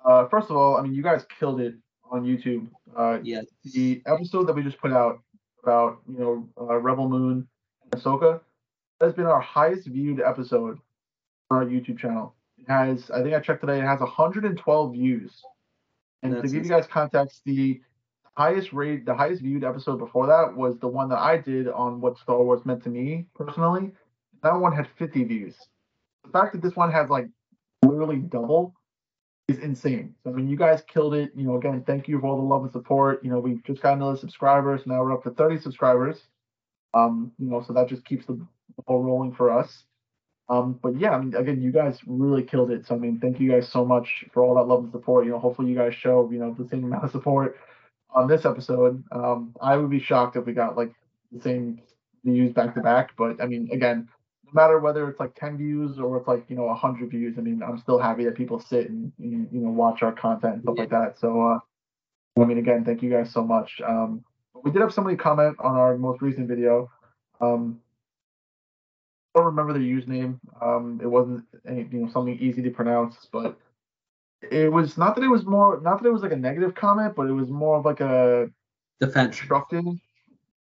Speaker 2: Uh, first of all, I mean, you guys killed it on YouTube. Uh,
Speaker 1: Yes.
Speaker 2: the episode that we just put out about you know uh, Rebel Moon and Ahsoka has been our highest viewed episode on our YouTube channel. It has, I think I checked today, it has 112 views. And
Speaker 1: That's
Speaker 2: to give you guys context, the highest rate, the highest viewed episode before that was the one that I did on what Star Wars meant to me personally. That one had 50 views. The fact that this one has like literally double is insane. So I mean, you guys killed it. You know, again, thank you for all the love and support. You know, we've just got another subscribers. Now we're up to 30 subscribers. Um, you know, so that just keeps the ball rolling for us. Um, but yeah, I mean, again, you guys really killed it. So I mean, thank you guys so much for all that love and support. You know, hopefully you guys show you know the same amount of support on this episode. Um, I would be shocked if we got like the same views back to back. But I mean, again, no matter whether it's like 10 views or it's like you know 100 views, I mean, I'm still happy that people sit and you know watch our content and stuff like that. So uh, I mean, again, thank you guys so much. Um, we did have somebody comment on our most recent video. Um, don't remember their username. Um, it wasn't any, you know something easy to pronounce, but it was not that it was more not that it was like a negative comment, but it was more of like a
Speaker 1: Defense.
Speaker 2: constructive.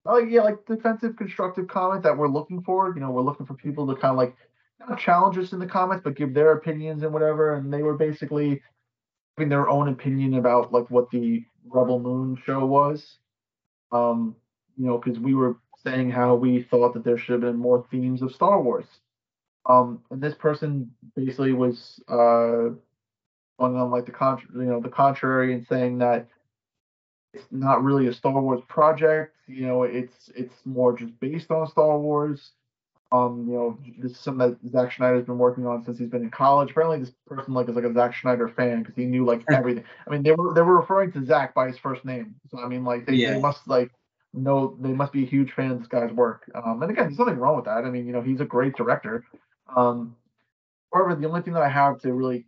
Speaker 2: like yeah, like defensive, constructive comment that we're looking for. You know, we're looking for people to kind of like not challenge us in the comments, but give their opinions and whatever. And they were basically giving their own opinion about like what the Rebel Moon show was. Um, you know, because we were saying how we thought that there should have been more themes of Star Wars. Um, and this person basically was uh going on like the con- you know the contrary and saying that it's not really a Star Wars project. You know, it's it's more just based on Star Wars. Um, you know, this is something that Zack Snyder's been working on since he's been in college. Apparently, this person like is like a Zack Snyder fan because he knew like everything. I mean, they were they were referring to Zack by his first name. So I mean, like they, yeah. they must like know they must be huge fan of this guy's work. Um, and again, there's nothing wrong with that. I mean, you know, he's a great director. Um, however, the only thing that I have to really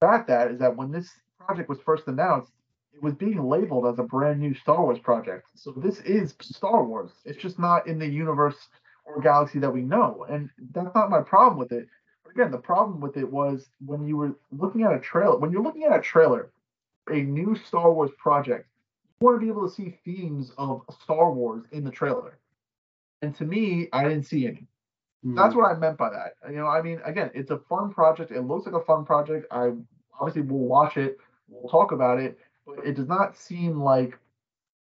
Speaker 2: back that is that when this project was first announced, it was being labeled as a brand new Star Wars project. So this is Star Wars. It's just not in the universe or galaxy that we know. And that's not my problem with it. But again, the problem with it was when you were looking at a trailer, when you're looking at a trailer, a new Star Wars project, want to be able to see themes of Star Wars in the trailer. And to me, I didn't see any. Mm. That's what I meant by that. You know, I mean, again, it's a fun project. It looks like a fun project. I obviously will watch it. We'll talk about it but it does not seem like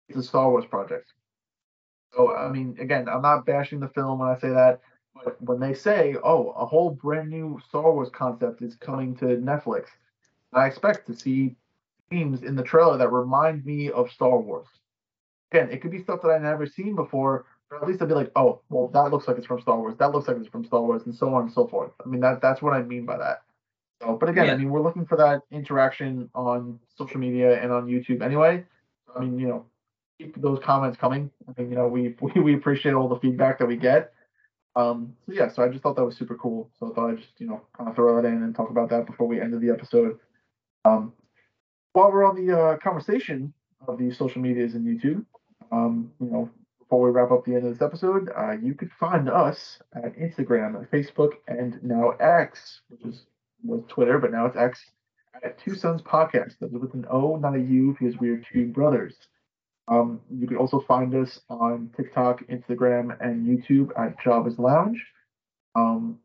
Speaker 2: it's a Star Wars project. So I mean, again, I'm not bashing the film when I say that, but when they say, "Oh, a whole brand new Star Wars concept is coming to Netflix," I expect to see themes in the trailer that remind me of Star Wars. Again, it could be stuff that I've never seen before, but at least I'd be like, "Oh, well, that looks like it's from Star Wars. That looks like it's from Star Wars," and so on and so forth. I mean, that that's what I mean by that. So, but again, yeah. I mean, we're looking for that interaction on social media and on YouTube anyway. I mean, you know, keep those comments coming. I mean, you know, we we, we appreciate all the feedback that we get. Um, so yeah, so I just thought that was super cool. So I thought I'd just, you know, kind of throw that in and talk about that before we ended the episode. Um, while we're on the uh, conversation of the social medias and YouTube, um, you know, before we wrap up the end of this episode, uh, you could find us at Instagram, Facebook, and now X, which is was Twitter, but now it's X at Two Sons Podcast. That's with an O, not a U, because we are two brothers. Um, you can also find us on TikTok, Instagram, and YouTube at Java's Lounge. Um,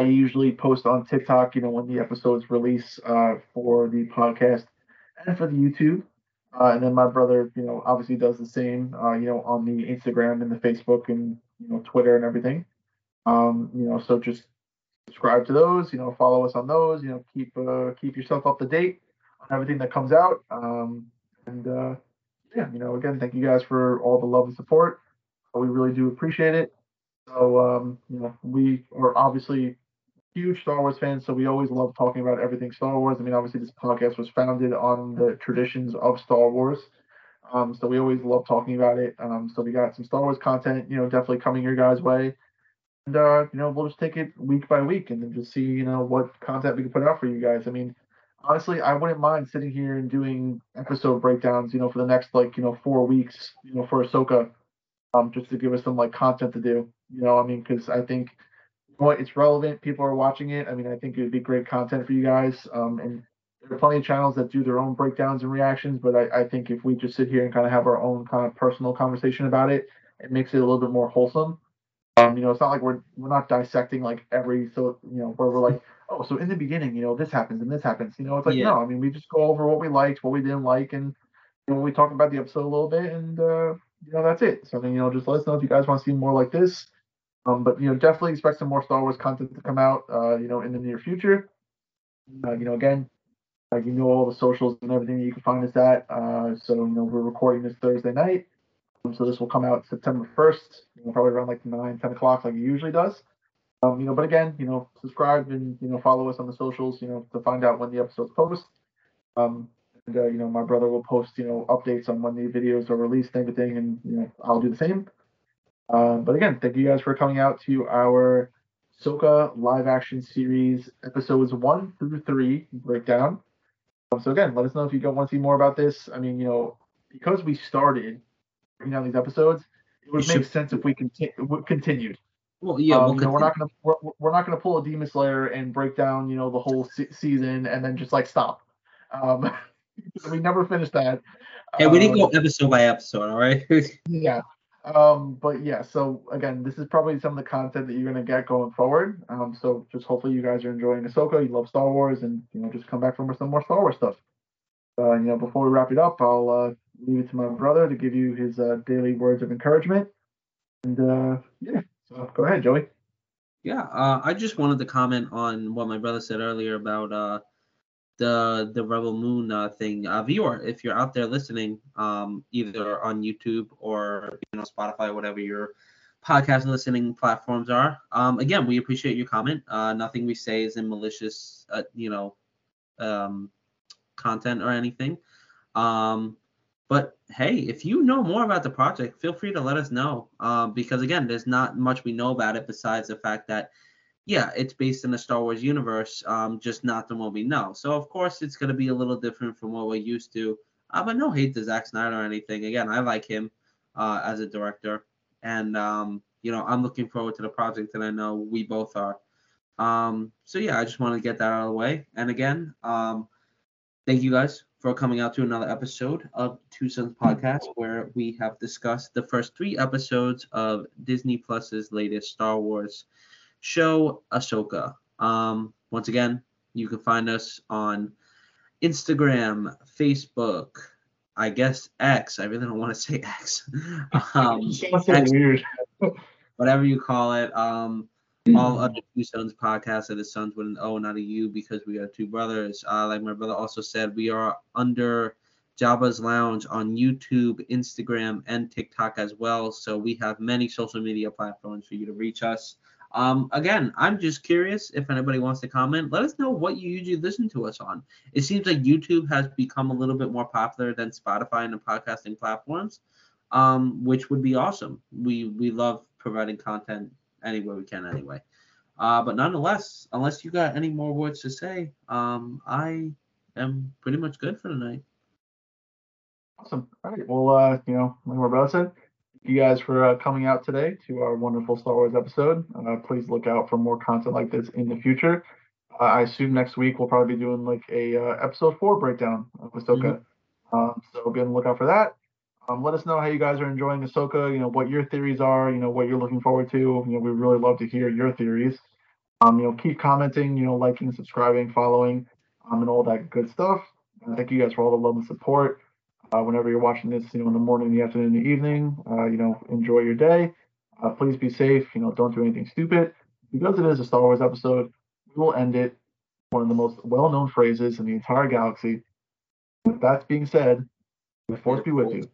Speaker 2: I usually post on TikTok, you know, when the episodes release uh, for the podcast and for the YouTube. Uh, and then my brother, you know, obviously does the same, uh, you know, on the Instagram and the Facebook and you know Twitter and everything. Um, you know, so just subscribe to those. You know, follow us on those. You know, keep uh, keep yourself up to date on everything that comes out. Um, and uh, yeah, you know, again, thank you guys for all the love and support. We really do appreciate it. So, um, you know, we are obviously huge Star Wars fans, so we always love talking about everything Star Wars. I mean, obviously, this podcast was founded on the traditions of Star Wars. Um, so we always love talking about it. Um, so we got some Star Wars content, you know, definitely coming your guys' way and uh, you know we'll just take it week by week and then just see you know what content we can put out for you guys. I mean, honestly, I wouldn't mind sitting here and doing episode breakdowns, you know, for the next like you know four weeks, you know, for Ahsoka, um, just to give us some like content to do. You know, I mean, because I think what it's relevant, people are watching it. I mean, I think it would be great content for you guys. Um, and there are plenty of channels that do their own breakdowns and reactions, but I, I think if we just sit here and kind of have our own kind of personal conversation about it, it makes it a little bit more wholesome. Um, you know, it's not like we're we're not dissecting like every so you know where we're like, oh, so in the beginning, you know, this happens and this happens. You know, it's like yeah. no, I mean, we just go over what we liked, what we didn't like, and you know, we talk about the episode a little bit, and uh, you know, that's it. So I mean, you know, just let us know if you guys want to see more like this. Um, but you know, definitely expect some more Star Wars content to come out, uh, you know, in the near future. Uh, you know, again, uh, you know all the socials and everything you can find us at. Uh, so you know, we're recording this Thursday night. Um, so this will come out September 1st, you know, probably around like 9, 10 o'clock like it usually does. Um, you know, but again, you know, subscribe and, you know, follow us on the socials, you know, to find out when the episodes post. Um, and, uh, you know, my brother will post, you know, updates on when the videos are released and everything, and, you know, I'll do the same. Um, but again, thank you guys for coming out to our Soka live action series episodes one through three breakdown. Um, so again, let us know if you want to see more about this. I mean, you know, because we started breaking down these episodes, it would make sense if we conti- continued.
Speaker 1: Well, yeah,
Speaker 2: um, we'll you know, we're not gonna we're, we're, not gonna pull a Demon Slayer and break down you know the whole se- season and then just like stop. Um, we never finished that.
Speaker 1: Hey, we didn't go
Speaker 2: Um,
Speaker 1: episode by episode, all right?
Speaker 2: Yeah. Um, but yeah, so again, this is probably some of the content that you're gonna get going forward. Um, so just hopefully you guys are enjoying Ahsoka, you love Star Wars, and you know, just come back for some more Star Wars stuff. Uh, you know, before we wrap it up, I'll uh, leave it to my brother to give you his uh, daily words of encouragement. And uh, yeah, so go ahead, Joey.
Speaker 1: Yeah, uh, I just wanted to comment on what my brother said earlier about uh, the the Rebel Moon uh, thing. Uh, viewer, if you're out there listening, um, either on YouTube or you know Spotify, whatever your podcast listening platforms are, um, again, we appreciate your comment. Uh, nothing we say is in malicious, uh, you know, um, content or anything. Um, but hey, if you know more about the project, feel free to let us know. Um, because again, there's not much we know about it besides the fact that, yeah, it's based in the Star Wars universe, um, just not the one we know. So of course it's gonna be a little different from what we're used to. Uh, but no hate to Zack Snyder or anything. Again, I like him uh, as a director, and um, you know, I'm looking forward to the project, and I know we both are. Um, so yeah, I just want to get that out of the way. And again, um, thank you guys for coming out to another episode of Two Sons Podcast, where we have discussed the first three episodes of Disney Plus's latest Star Wars show, Ahsoka. Um, once again, you can find us on Instagram, Facebook, I guess X. I really don't want to say X. um, X,
Speaker 2: weird.
Speaker 1: whatever you call it. Um, all other two sons podcasts are the sons with an O, not a U, because we are two brothers. Uh, like my brother also said, we are under Jabba's Lounge on YouTube, Instagram, and TikTok as well. So we have many social media platforms for you to reach us. Um, again, I'm just curious if anybody wants to comment. Let us know what you usually listen to us on. It seems like YouTube has become a little bit more popular than Spotify and the podcasting platforms, um, which would be awesome. We we love providing content anywhere we can anyway. Uh, but nonetheless, unless you got any more words to say, um, I am pretty much good for tonight.
Speaker 2: Awesome. All right. Well, uh, you know, like my about thank you guys for uh, coming out today to our wonderful Star Wars episode. Uh, please look out for more content like this in the future. Uh, I assume next week we'll probably be doing like a uh, episode four breakdown of Ahsoka. Um, so be on the lookout for that. Um, let us know how you guys are enjoying Ahsoka. You know what your theories are. You know what you're looking forward to. You know we really love to hear your theories. Um, you know keep commenting. You know liking, subscribing, following, um, and all that good stuff. And thank you guys for all the love and support. Uh, whenever you're watching this, you know in the morning, the afternoon, the evening, uh, you know enjoy your day. Uh, please be safe. You know don't do anything stupid. Because it is a Star Wars episode, we will end it one of the most well-known phrases in the entire galaxy. With that being said, the force be with you.